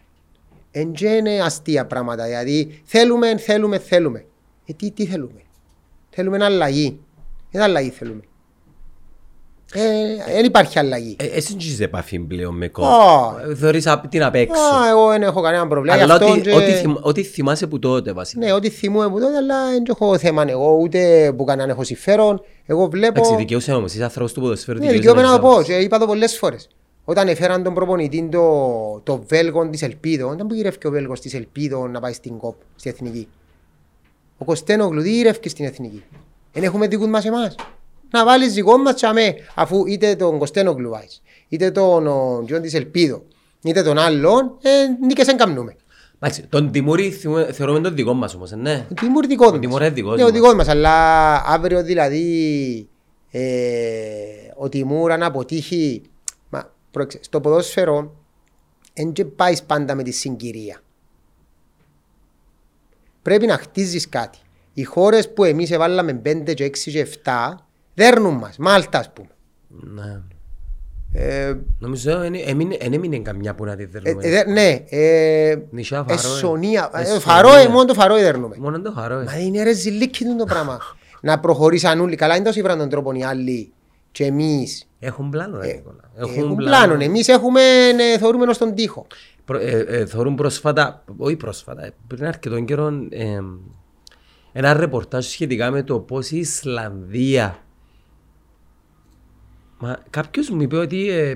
[SPEAKER 2] Εν και είναι αστεία πράγματα. Δηλαδή, θέλουμε, θέλουμε, θέλουμε. Ε, τι, τι θέλουμε; Θέλουμε αλλαγή. Δεν αλλαγή θέλουμε. Ε, δεν υπάρχει αλλαγή.
[SPEAKER 1] Ε, Εσύ δεν είσαι επαφή πλέον με
[SPEAKER 2] Ω.
[SPEAKER 1] κόμμα. Θεωρείς απ' την απ' έξω.
[SPEAKER 2] Α, εγώ δεν έχω κανένα πρόβλημα. Γι'
[SPEAKER 1] Αλλά
[SPEAKER 2] αυτό
[SPEAKER 1] ό,τι,
[SPEAKER 2] και-
[SPEAKER 1] ό,τι, θυμ- ό,τι θυμάσαι που τότε βασικά.
[SPEAKER 2] Ναι, ό,τι θυμούμαι από τότε, αλλά δεν έχω θέμα εγώ, ούτε που κανέναν έχω συμφέρον. Εγώ βλέπω.
[SPEAKER 1] Εντάξει, δικαιούσε όμως, είσαι άνθρωπος του ποδοσφαίρου.
[SPEAKER 2] Ναι,
[SPEAKER 1] δικαιούσε
[SPEAKER 2] δικαιούμαι να το
[SPEAKER 1] να
[SPEAKER 2] πω. Και είπα το πολλές φορές. Όταν έφεραν τον προπονητή το, το Βέλγο της Ελπίδων, δεν που γυρεύει ο Βέλγος της Ελπίδων να πάει στην ΚΟΠ, στη Εθνική. Ο Κωστένογλου τι γυρεύει στην Εθνική. Δεν έχουμε δικούς μας εμάς. Να βάλεις δικό μας τσαμέ, αφού είτε τον Κωστένογλου βάζεις, είτε τον ο, Τζον της Ελπίδων, είτε τον άλλον, ε, νίκες δεν καμνούμε.
[SPEAKER 1] Εντάξει, τον Τιμούρη θυμούμε- θεωρούμε τον δικό μας όμως, ε, ναι.
[SPEAKER 2] Ο Τιμούρ δικός μας.
[SPEAKER 1] Τιμούρ είναι δικός
[SPEAKER 2] Ναι, ο
[SPEAKER 1] μας.
[SPEAKER 2] δικός μας, αλλά αύριο δηλαδή ε, ο Τιμούρ αν αποτύχει, μα, πρόεξε, στο ποδόσφαιρο δεν και πάεις πάντα με τη συγκυρία. Πρέπει να χτίζεις κάτι. Οι χώρες που εμείς εβάλαμε 5 και 6 και 7 δέρνουν μας. Μάλτα ας πούμε.
[SPEAKER 1] Ναι.
[SPEAKER 2] Ε,
[SPEAKER 1] Νομίζω δεν έμεινε- δεν έμεινε καμιά που να τη
[SPEAKER 2] ε,
[SPEAKER 1] δέρνουμε.
[SPEAKER 2] ε, δε- ναι, ε,
[SPEAKER 1] Νησιά Φαρόε.
[SPEAKER 2] Εσσονία. Ε,
[SPEAKER 1] Εσσονία.
[SPEAKER 2] Φαρόε, μόνο το Φαρόε δέρνουμε.
[SPEAKER 1] Μόνο το χαρό. ε.
[SPEAKER 2] Μα είναι ρε ζηλίκι το πράγμα. να προχωρήσαν όλοι. Καλά είναι τόσο βραν τον τρόπο οι άλλοι και εμείς.
[SPEAKER 1] Έχουν πλάνο, ρε
[SPEAKER 2] Ε,
[SPEAKER 1] Νικόλα.
[SPEAKER 2] Έχουν πλάνο. Εμείς έχουμε, ε, θεωρούμε ως τον τοίχο.
[SPEAKER 1] Προ- ε, ε, Θεωρούν πρόσφατα, όχι πρόσφατα, ε, πριν αρκετών καιρών, ε, ένα ρεπορτάζ σχετικά με το πώς η Ισλανδία Μα κάποιος μου είπε ότι ε,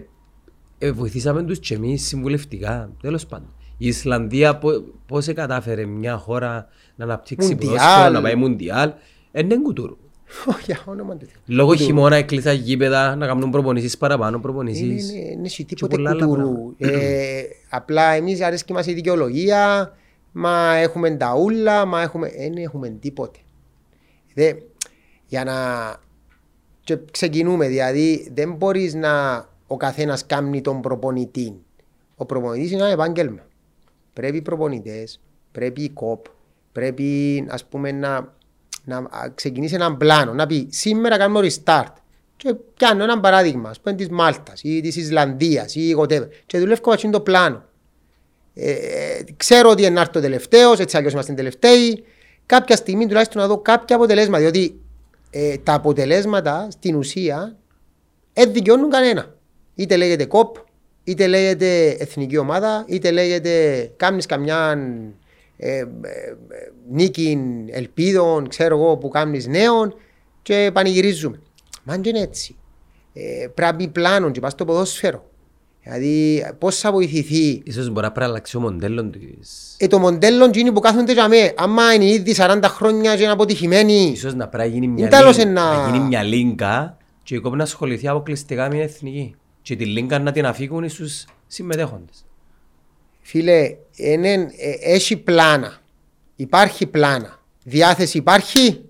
[SPEAKER 1] ε, βοηθήσαμε τους και εμείς συμβουλευτικά, τέλος πάντων. Η Ισλανδία πο- πώς ε, κατάφερε μια χώρα να αναπτύξει
[SPEAKER 2] Μουντιάλ.
[SPEAKER 1] ποδόσφαιρο, να πάει μουντιάλ, είναι κουτούρου.
[SPEAKER 2] Για όνομα του Θεού.
[SPEAKER 1] Λόγω χειμώνα έκλεισαν γήπεδα να κάνουν προπονήσεις παραπάνω,
[SPEAKER 2] Είναι-
[SPEAKER 1] προπονήσεις.
[SPEAKER 2] είναι- Είναι σε
[SPEAKER 1] και
[SPEAKER 2] τίποτε
[SPEAKER 1] πολλά άλλα
[SPEAKER 2] κουτουρού. Ε, Απλά εμείς αρέσκει μας η δικαιολογία, μα έχουμε τα ούλα, μα έχουμε... Δεν έχουμε τίποτε. Δε, για να και ξεκινούμε, δηλαδή δεν μπορείς να ο καθένας κάνει τον προπονητή. Ο προπονητής είναι ένα επάγγελμα. Πρέπει οι προπονητές, πρέπει η κοπ, πρέπει ας πούμε να, να α, ξεκινήσει έναν πλάνο, να πει σήμερα κάνουμε restart. Και πιάνω ένα παράδειγμα, ας πούμε της Μάλτας ή της Ισλανδίας ή whatever. Και δουλεύω με το πλάνο. Ε, ε, ξέρω ότι είναι να έρθω τελευταίος, έτσι αλλιώς είμαστε τελευταίοι. κάποια στιγμή τουλάχιστον να δω κάποια αποτελέσματα. Διότι ε, τα αποτελέσματα στην ουσία δεν δικαιώνουν κανένα. Είτε λέγεται κοπ, είτε λέγεται εθνική ομάδα, είτε λέγεται κάμνεις καμιά ε, ε, νίκη ελπίδων, ξέρω εγώ, που κάμνεις νέων και πανηγυρίζουμε. Μα δεν είναι έτσι. Ε, πρέπει πλάνο και πας στο ποδόσφαιρο. Δηλαδή πώς θα βοηθηθεί;
[SPEAKER 1] Ίσως μπορεί να πρέπει να αλλάξει ο μοντέλος της...
[SPEAKER 2] Ε, το μοντέλο είναι που κάθονται για μέ. Άμα είναι ήδη 40 χρόνια και είναι αποτυχημένοι.
[SPEAKER 1] Ίσως να πρέπει να γίνει μια,
[SPEAKER 2] Είναι τέλος
[SPEAKER 1] λίγκα,
[SPEAKER 2] ένα-
[SPEAKER 1] να γίνει μια λίγκα και η κόπη να ασχοληθεί αποκλειστικά με την εθνική. Και τη λίγκα να την αφήκουν στους συμμετέχοντες.
[SPEAKER 2] Φίλε, είναι, ε, έχει πλάνα. Υπάρχει πλάνα. Διάθεση υπάρχει.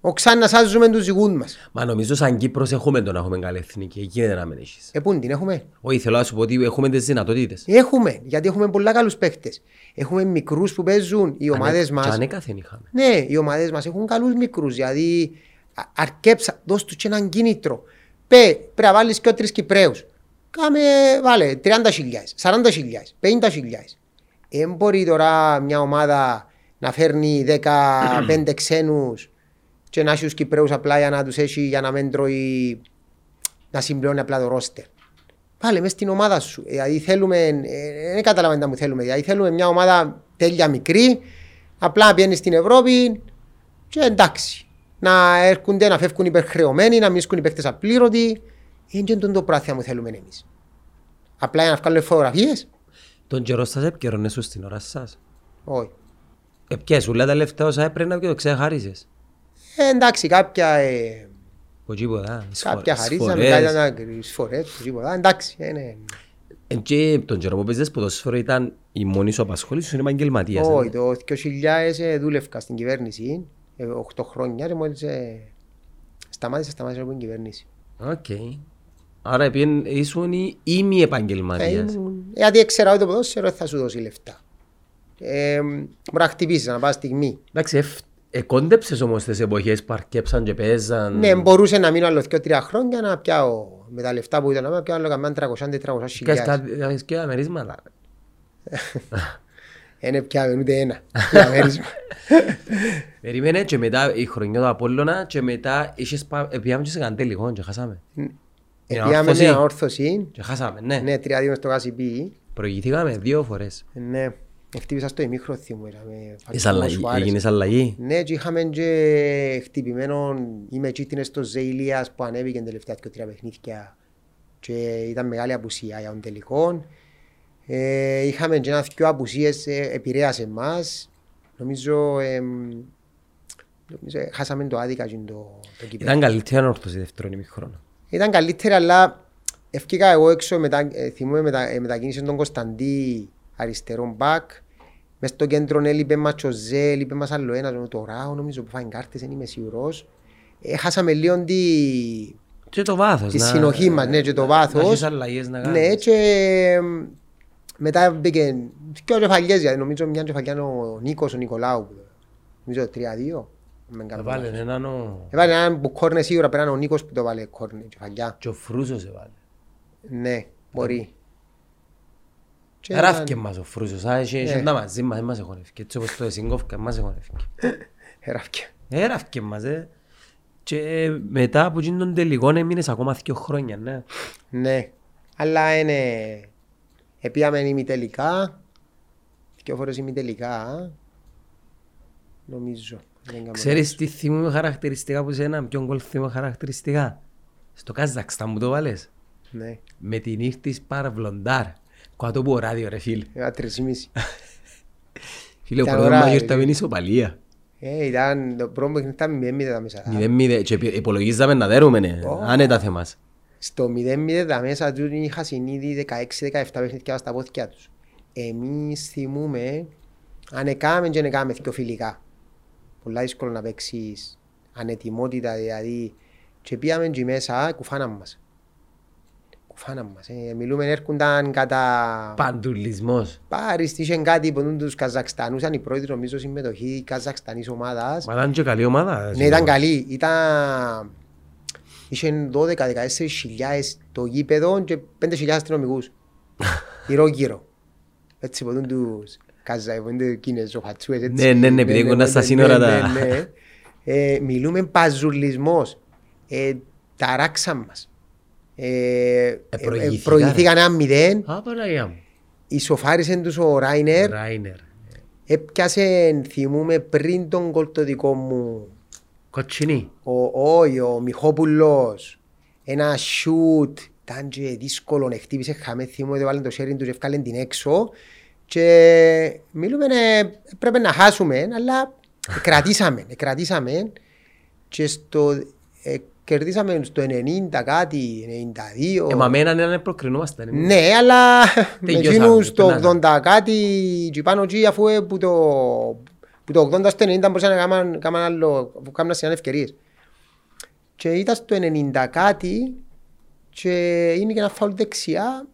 [SPEAKER 2] Ο ξανά σάζουμε τους δικούς μας.
[SPEAKER 1] Μα νομίζω σαν Κύπρος έχουμε το να έχουμε καλή εθνική. Εκεί δεν να μην έχεις.
[SPEAKER 2] Ε, πού την έχουμε;
[SPEAKER 1] Όχι, θέλω να σου πω ότι έχουμε τις δυνατότητες.
[SPEAKER 2] Έχουμε, γιατί έχουμε πολλά καλούς παίχτες. Έχουμε μικρούς που παίζουν οι ομάδες
[SPEAKER 1] Και
[SPEAKER 2] μας.
[SPEAKER 1] ανέκαθεν είχαμε.
[SPEAKER 2] Ναι, οι ομάδες μας έχουν καλούς μικρούς, δηλαδή α- αρκέψα, δώσ' τους και έναν κίνητρο. Πέ, πρέπει να βάλεις και ο τρεις Κυπρέους. Κάμε, βάλε, 30.000, 40.000, 50.000. Δεν μπορεί τώρα μια ομάδα να φέρνει 15 ξένους και να έχει τους Κυπρέους απλά για να τους έχει για να μην τρώει, να συμπληρώνει απλά το ρόστερ. Πάλε μες στην ομάδα σου. Δηλαδή θέλουμε, ε, δεν καταλαβαίνετε τι μου θέλουμε. Δηλαδή θέλουμε μια ομάδα τέλεια μικρή, απλά να πηγαίνει στην Ευρώπη και εντάξει. Να έρχονται, να φεύγουν υπερχρεωμένοι, να μην σκούν οι παίκτες απλήρωτοι. Είναι και το πράθυμα που θέλουμε εμείς. Απλά για να βγάλουμε φωτογραφίες.
[SPEAKER 1] Τον καιρό σας επικαιρώνε σου στην ώρα σας.
[SPEAKER 2] Όχι.
[SPEAKER 1] Επιές όλα τα λεφτά όσα έπαιρνα και το ξεχάρισες.
[SPEAKER 2] Ε, εντάξει, κάποια, ε,
[SPEAKER 1] Από τίποτα.
[SPEAKER 2] κάποια
[SPEAKER 1] σφο-
[SPEAKER 2] χαρίσαμε,
[SPEAKER 1] σφορές.
[SPEAKER 2] κάποια σφορές, τίποτα. Εντάξει, ε, ναι.
[SPEAKER 1] Εν και τον καιρό που παίζες ποδόσφαιρο ήταν η μόνη σου απασχόληση, σου είναι επαγγελματίας. ε;
[SPEAKER 2] Όχι, το 2000 ε, δούλευκα στην κυβέρνηση, ε, 8 χρόνια και μόλις ε, σταμάτησα, σταμάτησα από την κυβέρνηση.
[SPEAKER 1] Οκ. Άρα επειδή ήσουν η ήμι
[SPEAKER 2] Ε,
[SPEAKER 1] επαγγελματίας.
[SPEAKER 2] ήμουν- Γιατί ήξερα ότι το ποδόσφαιρο δεν θα σου δώσει λεφτά. Ε, μπορεί να χτυπήσεις, να πας στιγμή.
[SPEAKER 1] Εντάξει, εφ- εκόντεψες όμως τις εποχές που αρκέψαν και παίζαν.
[SPEAKER 2] Ναι, μπορούσε να μείνω άλλο 2-3 χρόνια να πιάω με τα λεφτά που ήταν να πιάω άλλο καμιά 300-400
[SPEAKER 1] Και
[SPEAKER 2] χιλιάδες.
[SPEAKER 1] στα- και τα μερίσματα.
[SPEAKER 2] Δεν πιάμε ούτε ένα. διαμέρισμα.
[SPEAKER 1] Περίμενε και μετά η χρονιά του Απόλλωνα και μετά είχες πά- ε, πήγαμε και σε κανένα τελικό και χάσαμε.
[SPEAKER 2] Ε,
[SPEAKER 1] Είναι
[SPEAKER 2] Πήγαμε
[SPEAKER 1] όρθωση.
[SPEAKER 2] με όρθωση.
[SPEAKER 1] Και χάσαμε, ναι.
[SPEAKER 2] Ναι, 3-2 στο Κασιπί.
[SPEAKER 1] Προηγηθήκαμε δύο φορές.
[SPEAKER 2] Ναι, χτύπησα στο ημίχρο θυμού. era με
[SPEAKER 1] Είσαι
[SPEAKER 2] φαντασμό
[SPEAKER 1] αλλαγή-
[SPEAKER 2] Σουάρες.
[SPEAKER 1] Έγινες αλλαγή.
[SPEAKER 2] Ναι, και είχαμε και χτυπημένο, είμαι τσίτινες στο Ζέιλιας που ανέβηκε τελευταία και τρία παιχνίδια και ήταν μεγάλη απουσία για τον τελικό. Ε, είχαμε και ένας δυο απουσίες, ε, επηρέασε εμάς. Νομίζω, εμ, νομίζω ε, χάσαμε το άδικα και το, το κυπέλλο.
[SPEAKER 1] Ήταν καλύτερη όρθωση δεύτερον ημιχρόνο.
[SPEAKER 2] Ήταν καλύτερα, αλλά ευκήκα εγώ έξω, μετα, ε, θυμούμαι μετα, ε, μετακίνησε τον Κωνσταντή αριστερό μπακ. Μες στο κέντρο έλειπε μας Τσοζέ, έλειπε μας άλλο ένας, το Ράο νομίζω που φάει κάρτες, δεν είμαι σίγουρος. Ε, χάσαμε λίγο τη,
[SPEAKER 1] Και το βάθος.
[SPEAKER 2] τη
[SPEAKER 1] να-
[SPEAKER 2] συνοχή μας, ναι, και το
[SPEAKER 1] να-
[SPEAKER 2] βάθος.
[SPEAKER 1] Να έχεις αλλαγές να
[SPEAKER 2] Ναι,
[SPEAKER 1] κάνεις.
[SPEAKER 2] και ε, μετά μπήκε και ο κεφαλιές, γιατί νομίζω μια κεφαλιά είναι ο Νίκος, ο Νικολάου. Νομίζω 3-2. Αν δεν κάνω
[SPEAKER 1] Έβαλε
[SPEAKER 2] λάθος.
[SPEAKER 1] έναν ο...
[SPEAKER 2] Έβαλε έναν που κόρνε σίγουρα, πέραν ο Νίκος που το βάλε κόρνε, κεφαλιά.
[SPEAKER 1] Και ο Φρούσος έβαλε.
[SPEAKER 2] Ναι, μπορεί. Και
[SPEAKER 1] Εράφηκε
[SPEAKER 2] ήταν-
[SPEAKER 1] μας ο Φρούσος. Α, είχε- είχε
[SPEAKER 2] Ναι.
[SPEAKER 1] τα μαζί μας, δεν μας εχωνεύκε. Έτσι όπως το εσύγκοφκα, μας εχωνεύκε.
[SPEAKER 2] Εράφηκε.
[SPEAKER 1] Εράφηκε μας, ε. Και μετά από εκείνον τον τελικό έμεινες ακόμα δύο χρόνια, ναι.
[SPEAKER 2] Ναι. Αλλά είναι... Επίαμε ημιτελικά. Δυο φορές ημιτελικά. Νομίζω. Δεν κάνω
[SPEAKER 1] Ξέρεις τι θυμούμαι χαρακτηριστικά που σένα, ποιον γκολ θυμούμαι χαρακτηριστικά; Στο Καζακστάν μου το βάλες.
[SPEAKER 2] λάθος. Ναι.
[SPEAKER 1] Με την ήρθης Παραβλοντάρ. Κάτω από ράδιο ρε φίλε.
[SPEAKER 2] Ένα τρεις
[SPEAKER 1] Φίλε, ο
[SPEAKER 2] Ήταν
[SPEAKER 1] πρώτος
[SPEAKER 2] ωραία,
[SPEAKER 1] μάγιο
[SPEAKER 2] ρε.
[SPEAKER 1] ήταν ισοπαλία.
[SPEAKER 2] Ε, ήταν το πρώτο παιχνίδι ήταν 0-0 τα μέσα.
[SPEAKER 1] Μηδέν μηδέν. Και υπολογίζαμε να δέρουμε, ναι.
[SPEAKER 2] Ω.
[SPEAKER 1] Άνετα θέμας.
[SPEAKER 2] Στο 0-0 τα μέσα του είχα συνείδη 16-17 παιχνίδια στα πόθηκια τους. Εμείς θυμούμε αν έκαμε και αν έκαμε πιο φιλικά. Πολλά δύσκολο να παίξεις ανετοιμότητα δηλαδή. Και πήγαμε και μέσα κουφάναν μας. Κουφάναν μας. Ε. Μιλούμε έρχονταν κατά...
[SPEAKER 1] Παντουλισμός.
[SPEAKER 2] Πάρεις, είχαν κάτι που τους Καζακστανούς, ήταν η πρώτη νομίζω συμμετοχή Καζακστανής ομάδας.
[SPEAKER 1] Μα ήταν και καλή ομάδα.
[SPEAKER 2] Ναι, ήταν καλή. Ήταν... Είχε 12-14 χιλιάδες το γήπεδο και 5 χιλιάδες αστυνομικούς. Γύρω γύρω. Έτσι ποτούν τους Κάζα, είναι κινεζοχατσούες έτσι.
[SPEAKER 1] Ναι, ναι, ναι, επειδή κοντά στα
[SPEAKER 2] ναι,
[SPEAKER 1] σύνορα
[SPEAKER 2] ναι,
[SPEAKER 1] τα-
[SPEAKER 2] ναι, ναι. Ε, Μιλούμε παζουλισμός. Ε, Ταράξαν μας. Ε, ε,
[SPEAKER 1] προηγήθηκαν.
[SPEAKER 2] Προηγήθηκαν ένα μηδέν.
[SPEAKER 1] Α, Παναγιά μου.
[SPEAKER 2] Ισοφάρισε τους ο Ράινερ.
[SPEAKER 1] Ράινερ.
[SPEAKER 2] Έπιασε, θυμούμε, πριν τον κόλ το δικό μου
[SPEAKER 1] Κοτσινή.
[SPEAKER 2] ο, όχι, ο Μιχόπουλος, ένα σιούτ, ήταν και δύσκολο, χτύπησε χαμέ, θυμούμαι, βάλει το σέριν τους και ευκάλεν την έξω και μιλούμε, ε, πρέπει να χάσουμε, αλλά κρατήσαμε, ε, κρατήσαμε και στο, ε, κερδίσαμε στο 90 κάτι, 92.
[SPEAKER 1] Ε, μα με έναν έναν προκρινόμασταν. εμείς.
[SPEAKER 2] Ναι, αλλά με
[SPEAKER 1] Τελειώσαμε,
[SPEAKER 2] εκείνους το
[SPEAKER 1] περνάμε.
[SPEAKER 2] 80 κάτι και πάνω εκεί αφού ε, που το, που το 80 στο 90 μπορούσαν να κάνουν, κάνουν άλλο, που κάνουν συνάνε ευκαιρίες. Και ήταν στο 90 κάτι και είναι και ένα φάουλ δεξιά.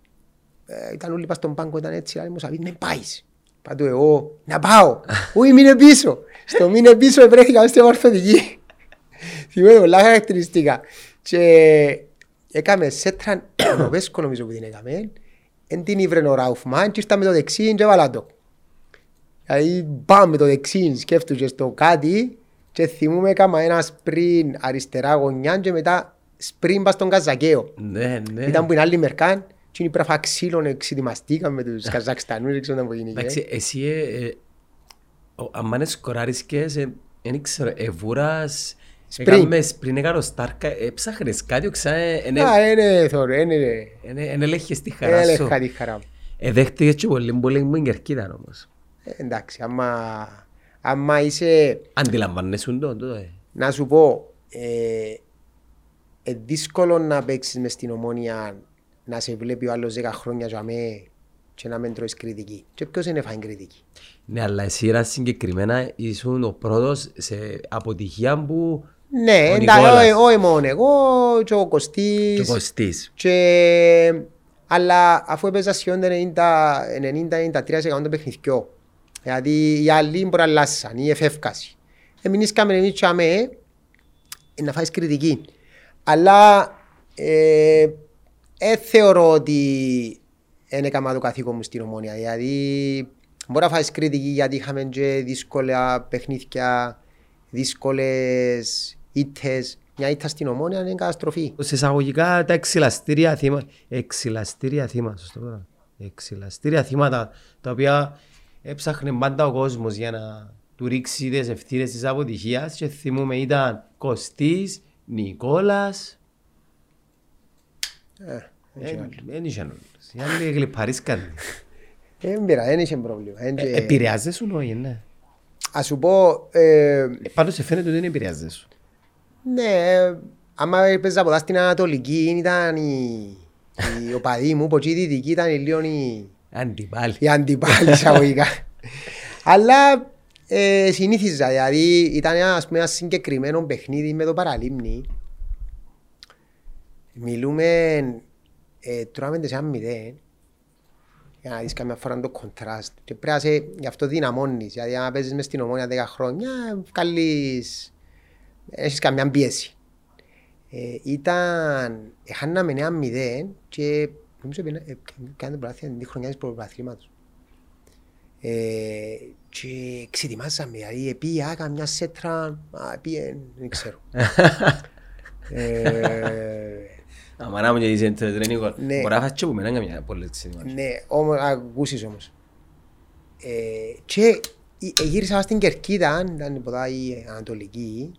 [SPEAKER 2] Ε, ήταν όλοι πας στον πάγκο, ήταν έτσι, αλλά μου σαβεί, με πάεις. Πάντου εγώ, να πάω. Ούι, μείνε πίσω. Στο μείνε πίσω επρέχθηκα μέσα στην ορθοδική. Θυμάμαι πολλά χαρακτηριστικά. Και έκαμε σέτραν, ο Βέσκο νομίζω που την έκαμε, εν την ήβρε ο Ράουφμαν και ήρθα με το δεξί και έβαλα το. Δηλαδή πάμε με το δεξί, σκέφτομαι στο κάτι και θυμούμαι έκαμα ένα σπριν αριστερά γωνιά και μετά σπριν πας στον Καζακαίο.
[SPEAKER 1] Ναι, ναι.
[SPEAKER 2] Ήταν που είναι άλλη μερκάν και είναι πράγμα ξύλων εξετοιμαστήκαμε με τους Καζακστανούς, δεν ξέρω τι γίνει.
[SPEAKER 1] Εντάξει, εσύ, ε, ε, ο- αν μάνε σκοράρισκες, ε, δεν ξέρω, εβούρας,
[SPEAKER 2] Σπριν.
[SPEAKER 1] έκαμε σπριν, έκανα στάρκα, έψαχνες κάτι, οξά,
[SPEAKER 2] Α, είναι θωρώ, είναι...
[SPEAKER 1] εν έλεγχες τη χαρά σου.
[SPEAKER 2] Έλεγχα τη χαρά μου.
[SPEAKER 1] Εδέχτηκες και πολύ πολύ μου κερκίδα όμως.
[SPEAKER 2] Ε, Εντάξει, άμα, άμα είσαι,
[SPEAKER 1] Αντιλαμβάνεσαι το, το, ε.
[SPEAKER 2] να σου πω, ε, ε, δύσκολο να παίξεις μες στην ομόνια να σε βλέπει ο άλλος 10 χρόνια για μέ και να μην τρώεις κριτική. Και ποιος είναι φάει κριτική;
[SPEAKER 1] Ναι, αλλά εσύ era συγκεκριμένα ήσουν ο πρώτος σε αποτυχία που
[SPEAKER 2] Ναι,
[SPEAKER 1] Ο
[SPEAKER 2] εντάξει,
[SPEAKER 1] Νικόλας.
[SPEAKER 2] όχι- όχι μόνο εγώ και ο
[SPEAKER 1] και
[SPEAKER 2] Κωστής.
[SPEAKER 1] κοστής.
[SPEAKER 2] Και... Αλλά αφού έπαιζα σχεδόν το 90-93% των παιχνιδιών, δηλαδή οι άλλοι μπορεί να αλλάσαν ή εφεύκαση. Εμείς κάμε εμείς και αμέ να φάεις κριτική. Αλλά ε, ε, θεωρώ ότι δεν έκανα το καθήκον μου στην ομόνια. Δηλαδή μπορεί να φάεις κριτική γιατί είχαμε και δύσκολα παιχνίδια, δύσκολες ήττες. Μια ήττα στην ομόνια είναι καταστροφή.
[SPEAKER 1] Σε εισαγωγικά τα εξυλαστήρια θύματα, εξυλαστήρια θύματα, σωστό τώρα. Εξυλαστήρια θύματα τα οποία έψαχνε πάντα ο κόσμος για να του ρίξει τις ευθύνες της αποτυχίας και θυμούμε ήταν Κωστής, Νικόλας,
[SPEAKER 2] Ε,
[SPEAKER 1] Ε, δεν είχε όλους. Οι άλλοι γλυπαρίσκαν.
[SPEAKER 2] Δεν πειράζει, δεν είχε πρόβλημα. Εν και-
[SPEAKER 1] Επηρεάζεσαι όχι, ναι.
[SPEAKER 2] Ας σου πω, ε,
[SPEAKER 1] Ε, Πάντως σε φαίνεται ότι δεν επηρεάζεσαι.
[SPEAKER 2] ναι, ε, άμα έπαιζα από στην Ανατολική ήταν η, η οπαδοί μου, που εκεί η Δυτική ήταν λίγο η,
[SPEAKER 1] Αντιπάλοι.
[SPEAKER 2] η αντιπάλη εισαγωγικά. Αλλά ε, συνήθιζα, δηλαδή ήταν ένα, ας πούμε, ένα συγκεκριμένο παιχνίδι με το παραλίμνη. Μιλούμε, ε, τρώμε σε ένα μηδέν, για να δεις καμιά φορά το κοντράστ. Και πρέπει να σε, γι' αυτό δυναμώνεις, δηλαδή αν παίζεις μες στην ομόνια 10 χρόνια, βγάλεις, έχεις καμιά πίεση. Ε, ήταν, χάναμε ένα μηδέν και νομίζω ότι ε, κάνετε πράθυα την χρονιά της πρωταθλήματος. Ε, και ξετοιμάζαμε, δηλαδή πήγα καμιά σέτρα, α, πήγε, δεν ξέρω. ε,
[SPEAKER 1] Άμα να μου και είσαι τρενικό.
[SPEAKER 2] Ναι.
[SPEAKER 1] Μπορεί να φας και που μένα καμιά πολλές ξενιμάσεις.
[SPEAKER 2] Ναι, όμως, ακούσεις όμως. Ε, και ε, γύρισα στην Κερκίδα, ήταν ποτά η Ανατολική,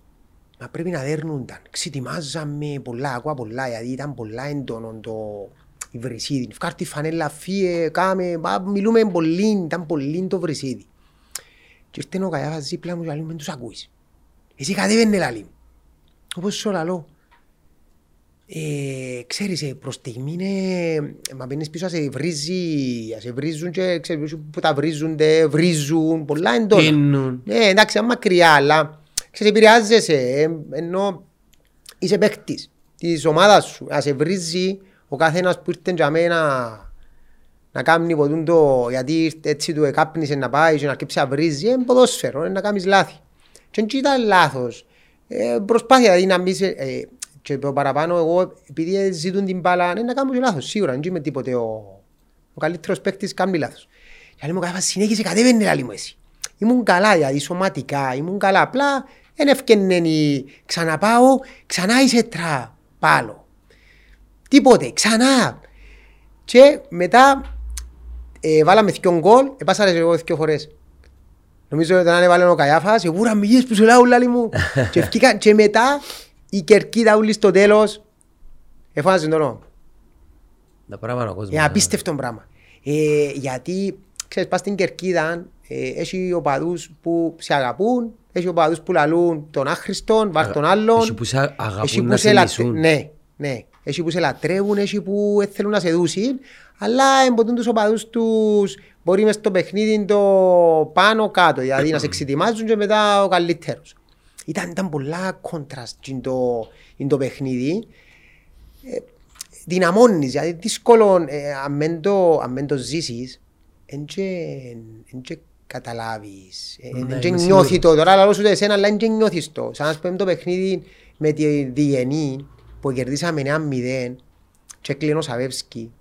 [SPEAKER 2] μα πρέπει να δέρνονταν. Ξετοιμάζαμε πολλά, ακούα πολλά, γιατί ήταν πολλά έντονο το η βρυσίδι. Φκάρτη φανέλα, φύε, κάμε, μα, μιλούμε πολύ, ήταν πολύ το βρυσίδι. Και ήρθε ο Καϊάφας δίπλα μου και λέει, μην τους ακούεις. Εσύ κατέβαινε λαλή μου. Όπως σου λαλώ. Ε, ξέρεις, ε, προς στιγμή είναι, μα μπαίνεις πίσω, σε βρίζει, σε βρίζουν και ξέρεις που τα βρίζονται, βρίζουν, πολλά εντόνα.
[SPEAKER 1] Πίνουν.
[SPEAKER 2] Ναι, εντάξει, είναι μακριά, αλλά ξέρεις, επηρεάζεσαι, ε, ενώ είσαι παίκτης της ομάδας σου, να σε βρίζει ο καθένας που ήρθε για μένα να κάνει ποτούν το, γιατί ήρθε έτσι του εκάπνισε να πάει και να αρκέψει να βρίζει, είναι ποδόσφαιρο, είναι να κάνεις λάθη. Και δεν ήταν λάθος. Ε, προσπάθεια δηλαδή να μπεις σε, ε, και το παραπάνω εγώ, επειδή ζητούν την μπάλα, είναι να κάνω και λάθος, σίγουρα, δεν είμαι τίποτε ο, ο καλύτερος παίκτης κάνει λάθος. Η άλλη μου κάθε συνέχισε κατέβαινε η άλλη μου εσύ. Ήμουν καλά, δηλαδή σωματικά, ήμουν καλά. Απλά δεν έφτιανε η... Ξαναπάω, ξανά είσαι τρα, πάλο. Τίποτε, ξανά. Και μετά ε, βάλαμε δυο γκολ, επάσαρες εγώ δυο φορές. Νομίζω ότι όταν έβαλε ο Καϊάφας, εγώ μηγές που σου λέω λάλη μου. και, ευκήκα, και μετά η κερκίδα ούλη στο τέλος, εφάνασε τον νόμο.
[SPEAKER 1] Τα πράγματα ο κόσμος.
[SPEAKER 2] Είναι απίστευτο πράγμα. Ε, γιατί, ξέρεις, πας στην κερκίδα, ε, έχει οπαδούς που σε αγαπούν, έχει οπαδούς που λαλούν τον άχρηστον, βάρ τον άλλον.
[SPEAKER 1] Έχει που σε
[SPEAKER 2] Έχει
[SPEAKER 1] αγαπούν
[SPEAKER 2] που
[SPEAKER 1] να
[SPEAKER 2] σε
[SPEAKER 1] σε
[SPEAKER 2] λατε-
[SPEAKER 1] λυσούν.
[SPEAKER 2] Ναι, ναι. Έχει που σε λατρεύουν, έχει που ε, θέλουν να σε δούσουν. Αλλά εμποτούν τους οπαδούς τους μπορεί μες στο παιχνίδι το πάνω κάτω. Δηλαδή να σε εξετοιμάζουν και μετά ο καλύτερος. Ήταν, ήταν πολλά κόντραστ in το, in το παιχνίδι. Ε, δυναμώνεις, δηλαδή δύσκολο ε, αν μεν το, αν μεν το ζήσεις, εν και, εν και καταλάβεις, ε,
[SPEAKER 1] Ναι,
[SPEAKER 2] εν και
[SPEAKER 1] είμαι
[SPEAKER 2] νιώθει
[SPEAKER 1] σίγουρος.
[SPEAKER 2] το. Τώρα λαλώ σου το εσένα, αλλά εν και νιώθεις το. Σαν να πούμε το παιχνίδι με τη Διενή, που κερδίσαμε 1-0 και έκλεινε ο Σαβεύσκι.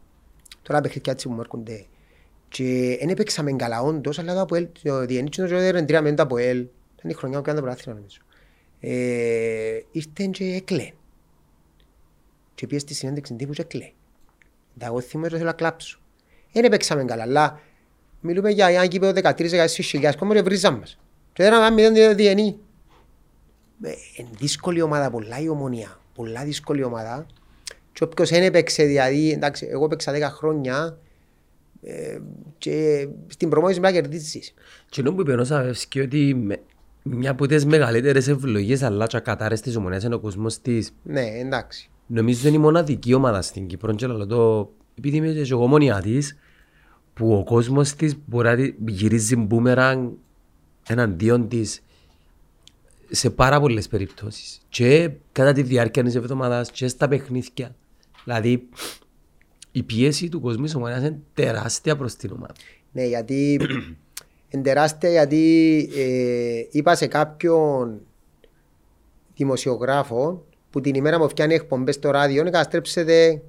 [SPEAKER 2] Τώρα παιχνίδια έτσι που μου έρχονται. Και δεν έπαιξαμε καλά όντως, αλλά το Αποέλ, το Διενή και το Τζόδερ τρία μεν το Αποέλ. Ήταν η χρονιά που έκανε το πρωτάθλημα νομίζω. Ε, ήρθε και έκλαιγε. Και πήγες στη συνέντευξη τύπου και έκλαιγε. Τα εγώ θυμούμαι και θέλω να κλάψω. Δεν έπαιξαμε καλά, αλλά μιλούμε για ένα κήπεδο 13-16 χιλιάδες, κόμμα και βρίζαν μας. Και δεν έκαναμε μηδέν διενή. Ε, Είναι δύσκολη ομάδα, πολλά η ομονία. Πολλά δύσκολη ομάδα. Και όποιος δεν έπαιξε, δηλαδή, εντάξει, εγώ έπαιξα 10 χρόνια ε, και στην προμόνηση πρέπει να κερδίσεις.
[SPEAKER 1] Και ενώ που είπε ο Σαβεύσκη ότι με- μια από τις μεγαλύτερες ευλογίες αλλά και κατάρρες της ομονίας είναι ο κόσμος της
[SPEAKER 2] Ναι, εντάξει.
[SPEAKER 1] Νομίζω είναι η μοναδική ομάδα στην Κύπρο και λέω το επειδή είμαι και εγώ μόνια της που ο κόσμος της μπορεί να τη γυρίζει μπούμεραν εναντίον της σε πάρα πολλές περιπτώσεις. Και κατά τη διάρκεια της εβδομάδας και στα παιχνίδια. Δηλαδή η πίεση του κόσμου της ομονίας είναι τεράστια προς την ομάδα.
[SPEAKER 2] Ναι, γιατί είναι τεράστια γιατί ε, είπα σε κάποιον δημοσιογράφο που την ημέρα που φτιάνει εκπομπές στο ράδιο να καταστρέψετε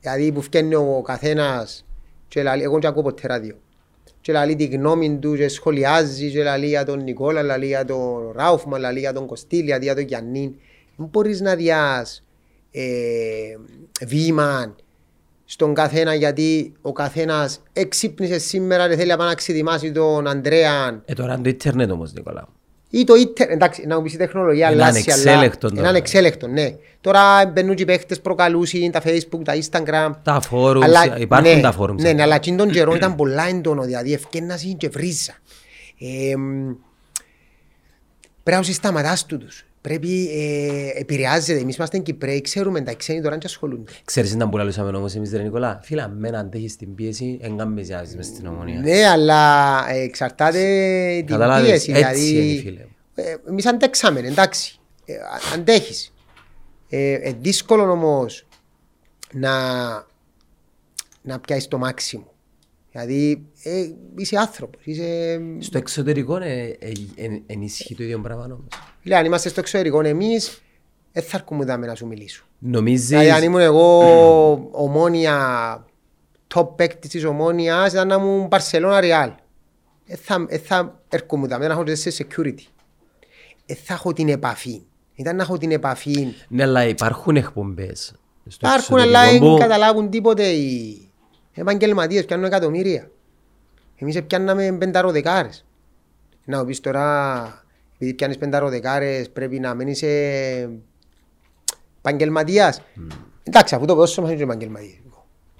[SPEAKER 2] δηλαδή που φτιάνει ο καθένας και λαλεί, εγώ δεν ακούω ποτέ ράδιο και λαλεί τη γνώμη του και σχολιάζει και λαλεί για τον Νικόλα, λαλεί για τον Ράουφμα, λαλεί για τον Κωστήλ, λαλεί για τον Γιάννη. Δεν μπορείς να διάς ε, βήμα στον καθένα γιατί ο καθένας εξύπνησε σήμερα και θέλει να πάει να ξεδιμάσει τον Αντρέα
[SPEAKER 1] Ε τώρα είναι το ίντερνετ όμως Νικόλα
[SPEAKER 2] ή το ίντερνετ, εντάξει, να μου πεις η τεχνολογία
[SPEAKER 1] Είναι
[SPEAKER 2] αλλάζει, αλλά
[SPEAKER 1] ανεξέλεκτο
[SPEAKER 2] είναι
[SPEAKER 1] τώρα.
[SPEAKER 2] ανεξέλεκτο, ναι. Τώρα μπαίνουν και οι παίχτες προκαλούσιν, τα facebook, τα instagram.
[SPEAKER 1] τα forums, υπάρχουν
[SPEAKER 2] ναι,
[SPEAKER 1] τα forums
[SPEAKER 2] Ναι, ναι, αλλά εκείνη τον καιρό ήταν πολλά έντονο, δηλαδή ευκένασαν και βρίζα. Ε, μ, πρέπει να σταματάς τούτους. Πρέπει, ε, επηρεάζεται. Εμείς είμαστε Κυπρέοι, ξέρουμε τα ξένοι τώρα και ασχολούνται.
[SPEAKER 1] Ξέρεις να που λαλούσαμε όμως εμείς ρε Νικόλα; Φίλα αν αντέχεις την πίεση έγκαμε ζιάζεις μες στην ομονία
[SPEAKER 2] Ναι, αλλά ε, εξαρτάται την
[SPEAKER 1] Καταλάβες,
[SPEAKER 2] πίεση.
[SPEAKER 1] έτσι
[SPEAKER 2] Δηλαδή,
[SPEAKER 1] είναι, φίλε.
[SPEAKER 2] ε, εμείς αντέξαμε, εντάξει. Ε, α- αντέχεις. Ε, ε, δύσκολο όμως να, να πιάσεις το μάξιμο. Δηλαδή, ε, είσαι άνθρωπος. Είσαι...
[SPEAKER 1] Στο εξωτερικό ε, ε, ε, ενισχύει το ίδιο πράγμα όμως.
[SPEAKER 2] Φίλε, αν είμαστε στο εξωτερικό, εμείς δεν θα αρκούμε δάμε να σου μιλήσω.
[SPEAKER 1] Νομίζεις,
[SPEAKER 2] Δηλαδή, αν ήμουν εγώ ομόνια, top παίκτης της ομόνιας, ήταν να ήμουν Barcelona Real. Ε, θα, ε, θα έρχομαι δάμε, να έχω και σε security. Ε, θα έχω την επαφή. Ήταν να έχω την επαφή.
[SPEAKER 1] ναι αλλά υπάρχουν εκπομπές. στο
[SPEAKER 2] Υπάρχουν, αλλά
[SPEAKER 1] εξωτερικό
[SPEAKER 2] δεν
[SPEAKER 1] που-
[SPEAKER 2] καταλάβουν τίποτε οι επαγγελματίες, πιάνουν εκατομμύρια. Εμείς πιάνναμε πενταροδεκάρες. Να μου πεις τώρα, επειδή πιάνεις πενταροδεκάρες, πρέπει να μένεις ε, επαγγελματίας. Εντάξει, αφού το ποδόσφαιρο μας είναι και επαγγελματίες.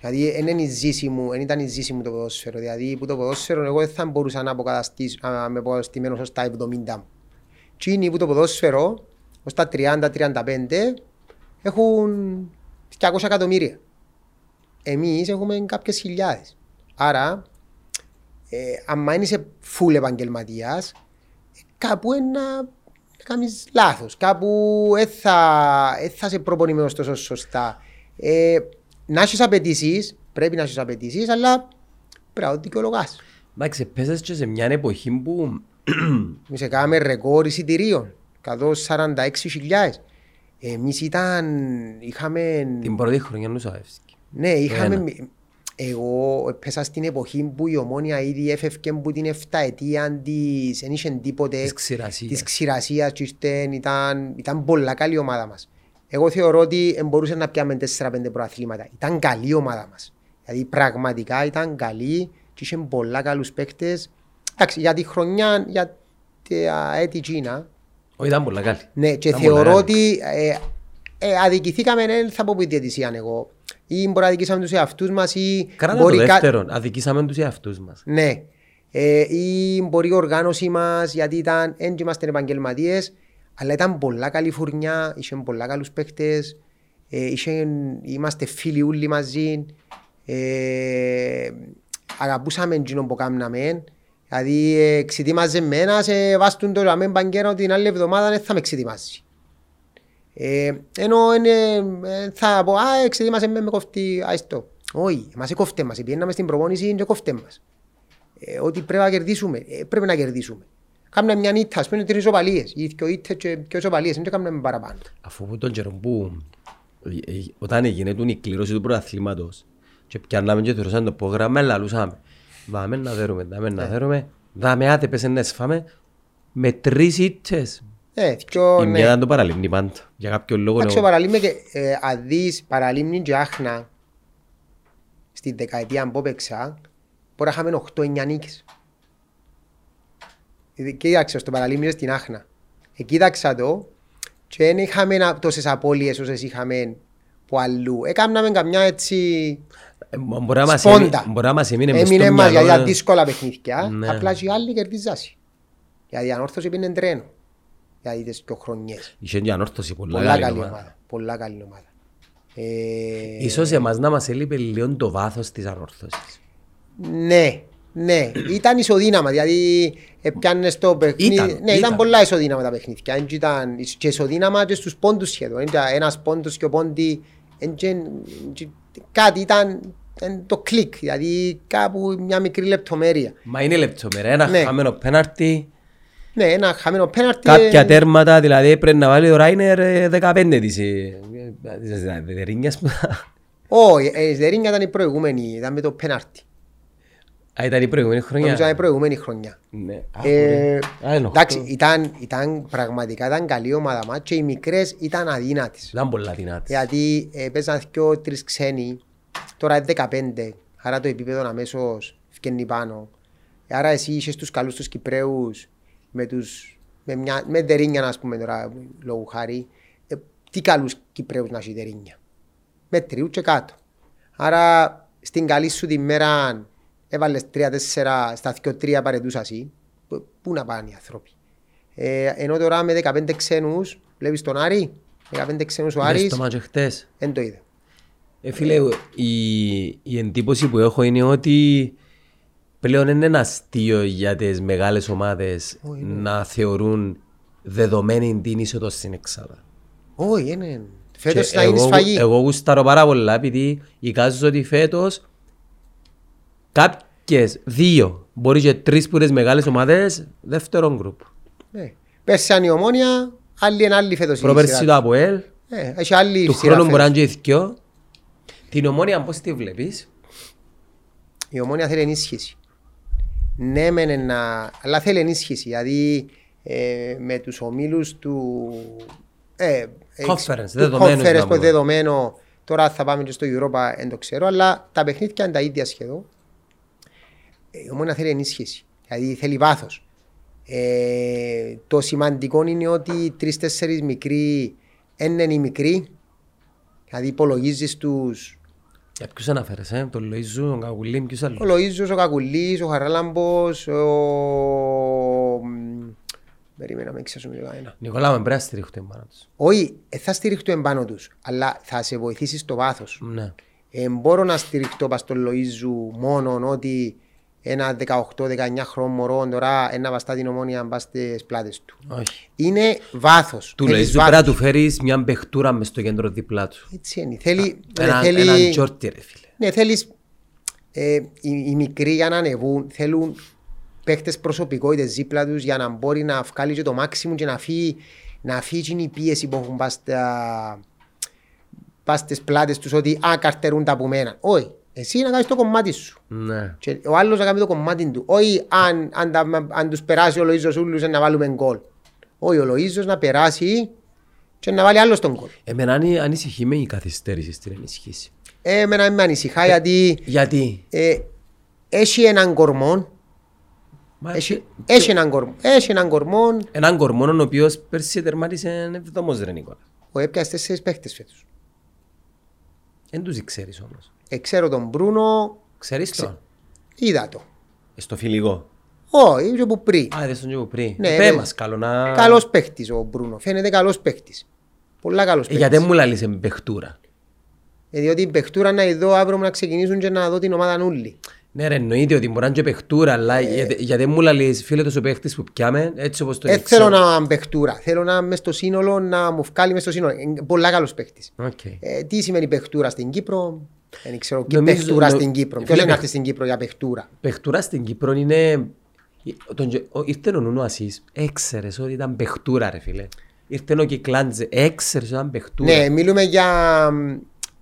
[SPEAKER 2] Δηλαδή, δεν είναι η ζήση μου, δεν ήταν η ζήση μου το ποδόσφαιρο. Δηλαδή, που το ποδόσφαιρο εγώ δεν θα μπορούσα να αποκαταστήσω, να είμαι αποκαταστημένος ως τα 70 μου. Τι είναι που το ποδόσφαιρο, ως τα 30-35, έχουν 200 εκατομμύρια. Εμείς έχουμε κάποιες χιλιάδες. Άρα, ε, αν είσαι φουλ επαγγελματίας, ε, κάπου ένα κάνεις λάθος. Κάπου δεν θα, ε, θα είσαι προπονημένος τόσο σωστά. Ε, να έχεις απαιτήσεις, πρέπει να έχεις απαιτήσεις, αλλά πρέπει να το δικαιολογάς.
[SPEAKER 1] Εντάξει, πέσες και σε μια εποχή που
[SPEAKER 2] Εμείς έκαναμε ρεκόρ εισιτηρίων, 146.000. Εμείς ήταν, είχαμε
[SPEAKER 1] την πρώτη χρονιά του Σαβεύσκη.
[SPEAKER 2] Ναι, είχαμε,
[SPEAKER 1] Ένα.
[SPEAKER 2] Μι- εγώ πέσα στην εποχή που η ομόνια ήδη έφευκε που την 7 ετία της, δεν είχε τίποτε
[SPEAKER 1] Της ξηρασίας.
[SPEAKER 2] της ξηρασίας και ήρθε, ήταν, ήταν πολλά καλή η ομάδα μας. Εγώ θεωρώ ότι δεν μπορούσε να πιάμε 4-5 προαθλήματα. Ήταν καλή η ομάδα μας. Δηλαδή πραγματικά ήταν καλή και είχε πολλά καλούς παίκτες. Εντάξει, για τη χρονιά, για τα έτη Κίνα,
[SPEAKER 1] Όχι, ήταν πολλά καλή.
[SPEAKER 2] ναι, και
[SPEAKER 1] Ήταν
[SPEAKER 2] θεωρώ
[SPEAKER 1] πολλά καλή.
[SPEAKER 2] ότι ε, ε, αδικηθήκαμε, δεν θα πω που η διαιτησία εγώ. Ή μπορεί να αδικήσαμε τους εαυτούς μας ή
[SPEAKER 1] Κράτα το
[SPEAKER 2] μπορεί κα-
[SPEAKER 1] δεύτερον, αδικήσαμε τους εαυτούς μας.
[SPEAKER 2] ναι. Ε, ή μπορεί η οργάνωση μας, γιατί ήταν, δεν είμαστε επαγγελματίες, αλλά ήταν πολλά καλή φουρνιά, είχε πολλά καλούς παίχτες, ε, είχε, είμαστε φίλοι όλοι μαζί, ε, αγαπούσαμε εκείνο που κάναμε, δηλαδή ε, ξετοίμαζε με ένας, ε, βάστον το ραμέν μπαγκέρα ότι την άλλη εβδομάδα δεν θα με ξετοιμάσει. Ε, ενώ είναι, ε, θα πω, α, εξετοίμασε με, με κοφτή, άιστο. Όχι, μας κόφτε μας, πήγαιναμε στην προπόνηση και κόφτε μας. Ε, ότι πρέπει να κερδίσουμε, ε, πρέπει να κερδίσουμε. Κάμουμε μια νύχτα, ας πούμε τρεις οπαλίες, ή δυο ήττες και δυο οπαλίες, δεν το κάμουμε παραπάνω.
[SPEAKER 1] Αφού από τον καιρό που ε, ε, όταν έγινε η κλήρωση του πρωταθλήματος και πιάνναμε και θεωρούσαν το πρόγραμμα, λαλούσαμε. Δάμε να δέρουμε, δάμε να δέρουμε, δάμε άτε πες να σφάμε με τρεις ήττες.
[SPEAKER 2] Ε, δυο,
[SPEAKER 1] Η
[SPEAKER 2] ναι.
[SPEAKER 1] μία ήταν το παραλίμνη πάντα. Για κάποιο λόγο
[SPEAKER 2] Εντάξει, ο
[SPEAKER 1] εγώ-
[SPEAKER 2] Παραλίμνη και ε, αν δεις Παραλίμνη και Άχνα στην δεκαετία που έπαιξα, μπορεί να είχαμε 8-9 νίκες. Ε, Κοίταξε στο Παραλίμνη και στην Άχνα. Ε, κοίταξα το και δεν είχαμε να- τόσες απώλειες όσες είχαμε που αλλού. Έκαναμε καμιά έτσι
[SPEAKER 1] Ε, μπορεί να μας
[SPEAKER 2] σπόντα.
[SPEAKER 1] έμει- μπορεί να μας έμεινε μες στο
[SPEAKER 2] Έμεινε μας
[SPEAKER 1] μυαλό,
[SPEAKER 2] για
[SPEAKER 1] ε.
[SPEAKER 2] δύσκολα παιχνίδια.
[SPEAKER 1] Ναι.
[SPEAKER 2] Απλά και οι άλλοι κερδίζασαι. Γιατί η ανόρθωση πίνει τρένο. Γιατί τις πιο χρονιές.
[SPEAKER 1] Είχε και ανόρθωση πολλά
[SPEAKER 2] Πολλά
[SPEAKER 1] καλή
[SPEAKER 2] καλή
[SPEAKER 1] ομάδα.
[SPEAKER 2] ομάδα. Πολλά καλή ομάδα. Ε,
[SPEAKER 1] Ίσως εμάς να μας έλειπε λίγο το βάθος της ανόρθωσης.
[SPEAKER 2] Ναι, ναι. Ήταν ισοδύναμα. Δηλαδή πιάνες το παιχνίδι.
[SPEAKER 1] Ήταν,
[SPEAKER 2] ναι, ήταν,
[SPEAKER 1] ήταν.
[SPEAKER 2] πολλά ισοδύναμα τα παιχνίδια. Εν και Ήταν και ισοδύναμα και στους πόντους σχεδόν. Ήταν ένας πόντος και ο πόντι. εν και- εν και Κάτι ήταν εν το κλικ. Δηλαδή κάπου μια μικρή λεπτομέρεια.
[SPEAKER 1] Μα είναι λεπτομέρεια. Ένα
[SPEAKER 2] Ναι.
[SPEAKER 1] χαμένο πέναρτι,
[SPEAKER 2] Ναι, ένα χαμένο πέναρτι.
[SPEAKER 1] κάποια τέρματα, δηλαδή πρέπει να βάλει ο Ράινερ ε, 15 της. ε, της δερίνιας που-
[SPEAKER 2] Όχι, ε, η Στερίνια ήταν η προηγούμενη. Ήταν με το πέναρτι.
[SPEAKER 1] Α, ήταν η προηγούμενη
[SPEAKER 2] Νομίζω ήταν η
[SPEAKER 1] χρονιά.
[SPEAKER 2] προηγούμενη χρονιά.
[SPEAKER 1] Ναι. Α,
[SPEAKER 2] Ε,
[SPEAKER 1] ωραία. Α, είναι
[SPEAKER 2] εντάξει,
[SPEAKER 1] οχτώ.
[SPEAKER 2] ήταν, ήταν, πραγματικά ήταν καλή ομάδα μας και οι μικρές ήταν αδύνατες.
[SPEAKER 1] Ήταν πολλά δυνατή.
[SPEAKER 2] Γιατί ε, παίζαν δυο τρεις ξένοι, τώρα είναι 15, άρα το επίπεδο αμέσως φκένει πάνω. Άρα εσύ είχες τους καλούς τους Κυπρέους με τους, με, μια, με δερίνια ας πούμε τώρα λόγου χάρη, ε, τι καλούς Κυπρέους να έχει δερίνια. Με τριού και κάτω. Άρα στην καλή σου τη μέρα έβαλες τρία-τέσσερα στα δυο τρία παρετούσα εσύ. Πού- Πού να πάνε οι άνθρωποι. Ε, ενώ τώρα με 15 ξένους, βλέπεις τον Άρη, 15 ξένους ο
[SPEAKER 1] Είδες
[SPEAKER 2] Άρης,
[SPEAKER 1] το μάτσο χτες.
[SPEAKER 2] δεν το είδε.
[SPEAKER 1] Ε, φίλε, η, η εντύπωση που έχω είναι ότι πλέον είναι ένα αστείο για τις μεγάλες ομάδες να θεωρούν δεδομένη την είσοδο στην εξάδα.
[SPEAKER 2] Όχι, είναι. Φέτος
[SPEAKER 1] Και
[SPEAKER 2] θα είναι
[SPEAKER 1] εγώ-
[SPEAKER 2] σφαγή.
[SPEAKER 1] Εγώ γουστάρω πάρα πολλά επειδή εικάζω ότι φέτος κάποιες δύο, μπορεί και τρεις που είναι μεγάλες ομάδες, δεύτερον γκρουπ.
[SPEAKER 2] Ναι. Πέρσι αν η ομόνια, άλλη είναι άλλη φέτος. η
[SPEAKER 1] Προπέρσι
[SPEAKER 2] σειρά
[SPEAKER 1] το ΑΠΟΕΛ,
[SPEAKER 2] της. Ε, έχει άλλη
[SPEAKER 1] του
[SPEAKER 2] σειρά
[SPEAKER 1] χρόνου μπορεί να
[SPEAKER 2] φέτος.
[SPEAKER 1] είναι και δυο. Την ομόνια πώς τη βλέπεις;
[SPEAKER 2] Η ομόνια θέλει ενίσχυση. Ναι, μεν να... αλλά θέλει ενίσχυση. Δηλαδή ε, με τους ομίλους του... Ε,
[SPEAKER 1] Conference,
[SPEAKER 2] του
[SPEAKER 1] δεδομένους
[SPEAKER 2] conference
[SPEAKER 1] να
[SPEAKER 2] που
[SPEAKER 1] πούμε.
[SPEAKER 2] δεδομένο. Τώρα θα πάμε και στο Europa, δεν το ξέρω, αλλά τα παιχνίδια είναι τα ίδια σχεδόν. Ε, Η ομόνια θέλει ενίσχυση. Δηλαδή θέλει βάθος. Ε, το σημαντικό είναι ότι τρει-τέσσερι μικροί δεν είναι οι μικροί. Δηλαδή υπολογίζεις τους
[SPEAKER 1] Για ποιους αναφέρεσαι, ε; τον Λοΐζου, τον Καγουλή, ποιους
[SPEAKER 2] Ο
[SPEAKER 1] άλλους.
[SPEAKER 2] Λοΐζος, ο Κακουλής, ο Χαράλαμπος, ο... μ, Περίμενα, με ξέσουμε λίγο ένα.
[SPEAKER 1] Νικόλα, με πρέπει να στηρίχτε πάνω τους.
[SPEAKER 2] Όχι, ε, θα στηριχτώ εμπάνω τους, αλλά θα σε βοηθήσεις στο βάθος.
[SPEAKER 1] Ναι.
[SPEAKER 2] Ε, μπορώ να στηριχτώ πας στον Λοΐζου μόνον ότι ένα 18-19 χρόνο μωρό τώρα ένα βαστά την ομόνια μπας στις πλάτες του.
[SPEAKER 1] Όχι.
[SPEAKER 2] Είναι βάθος.
[SPEAKER 1] Του
[SPEAKER 2] Θέλεις
[SPEAKER 1] Λοΐζου πρέπει να
[SPEAKER 2] βάθος.
[SPEAKER 1] του φέρεις μια μπεχτούρα μες στο κέντρο δίπλα του.
[SPEAKER 2] Έτσι είναι. Θέλει,
[SPEAKER 1] Ένα,
[SPEAKER 2] θέλει,
[SPEAKER 1] έναν τζόρτι ρε φίλε.
[SPEAKER 2] Ναι, θέλεις, ε, οι, οι μικροί για να ανεβούν θέλουν παίχτες προσωπικότητες δίπλα τους για να μπορεί να βγάλει και το μάξιμο και να φύγει, να φύγει η πίεση που έχουν πας, στα, πας στις πλάτες τους ότι α, καρτερούν τα από μένα. Όχι, Εσύ να κάνεις το κομμάτι σου.
[SPEAKER 1] Ναι.
[SPEAKER 2] Και ο άλλος να κάνει το κομμάτι του. Όχι αν, αν, τα- αν τους περάσει ο Λοΐζος ούλους να βάλουμε γκολ. Όχι, ο Λοΐζος να περάσει και να βάλει άλλος τον γκολ.
[SPEAKER 1] Εμένα ανη- ανησυχεί με η καθυστέρηση στην ενισχύση.
[SPEAKER 2] Ε, εμένα με ανησυχά γιατί
[SPEAKER 1] Γιατί;
[SPEAKER 2] ε, έχει έναν κορμό.
[SPEAKER 1] Μα
[SPEAKER 2] Έχει, έχει έναν κορμό. Έχει έναν κορμό.
[SPEAKER 1] Έναν κορμόνο ο οποίος πέρσι τερμάτισε εβδομός ρε Νικόλα.
[SPEAKER 2] Ο έπιασε τέσσερις παίχτες φέτος.
[SPEAKER 1] Εν τους ξέρεις όμως.
[SPEAKER 2] Ε, ξέρω τον Μπρούνο,
[SPEAKER 1] Ξέρεις το.
[SPEAKER 2] είδα το.
[SPEAKER 1] Ε, Στο φιλικό.
[SPEAKER 2] Όχι, είχε που πριν.
[SPEAKER 1] Α, είδες τον και από πριν.
[SPEAKER 2] Ναι,
[SPEAKER 1] Πέ
[SPEAKER 2] ναι.
[SPEAKER 1] μας καλό να...
[SPEAKER 2] Καλός παίχτης ο Μπρούνο. Φαίνεται καλός παίχτης. Πολλά καλός
[SPEAKER 1] Ε,
[SPEAKER 2] παίχτης.
[SPEAKER 1] Γιατί μου λαλείς με παιχτούρα.
[SPEAKER 2] Ε, διότι η παιχτούρα να δω αύριο να ξεκινήσουν και να δω την ομάδα νουλή.
[SPEAKER 1] Ναι ρε εννοείται ότι μπορεί να είναι και παιχτούρα αλλά γιατί, γιατί μου λαλείς φίλε τόσο παίχτης που πιάμε έτσι όπως το
[SPEAKER 2] Δεν
[SPEAKER 1] ξέρω.
[SPEAKER 2] θέλω να είμαι παιχτούρα. Θέλω να είμαι στο σύνολο, να μου βγάλει μες στο σύνολο. Είναι πολλά καλός παίχτης.
[SPEAKER 1] Οκ.
[SPEAKER 2] Ε, τι σημαίνει παιχτούρα στην Κύπρο; Δεν ξέρω και
[SPEAKER 1] Νομίζω-
[SPEAKER 2] παιχτούρα
[SPEAKER 1] νο-
[SPEAKER 2] στην Κύπρο. Ποιος
[SPEAKER 1] Φίλε,
[SPEAKER 2] είναι να
[SPEAKER 1] παιχ-
[SPEAKER 2] έρθει στην Κύπρο για παιχτούρα;
[SPEAKER 1] Παιχτούρα στην Κύπρο είναι... Τον... γε- ο- Ήρθε ο Νούνο Ασίς, έξερες ότι ήταν παιχτούρα ρε φίλε. Ήρθε ο Κυκλάντζε, έξερες ότι ήταν παιχτούρα.
[SPEAKER 2] Ναι, μιλούμε για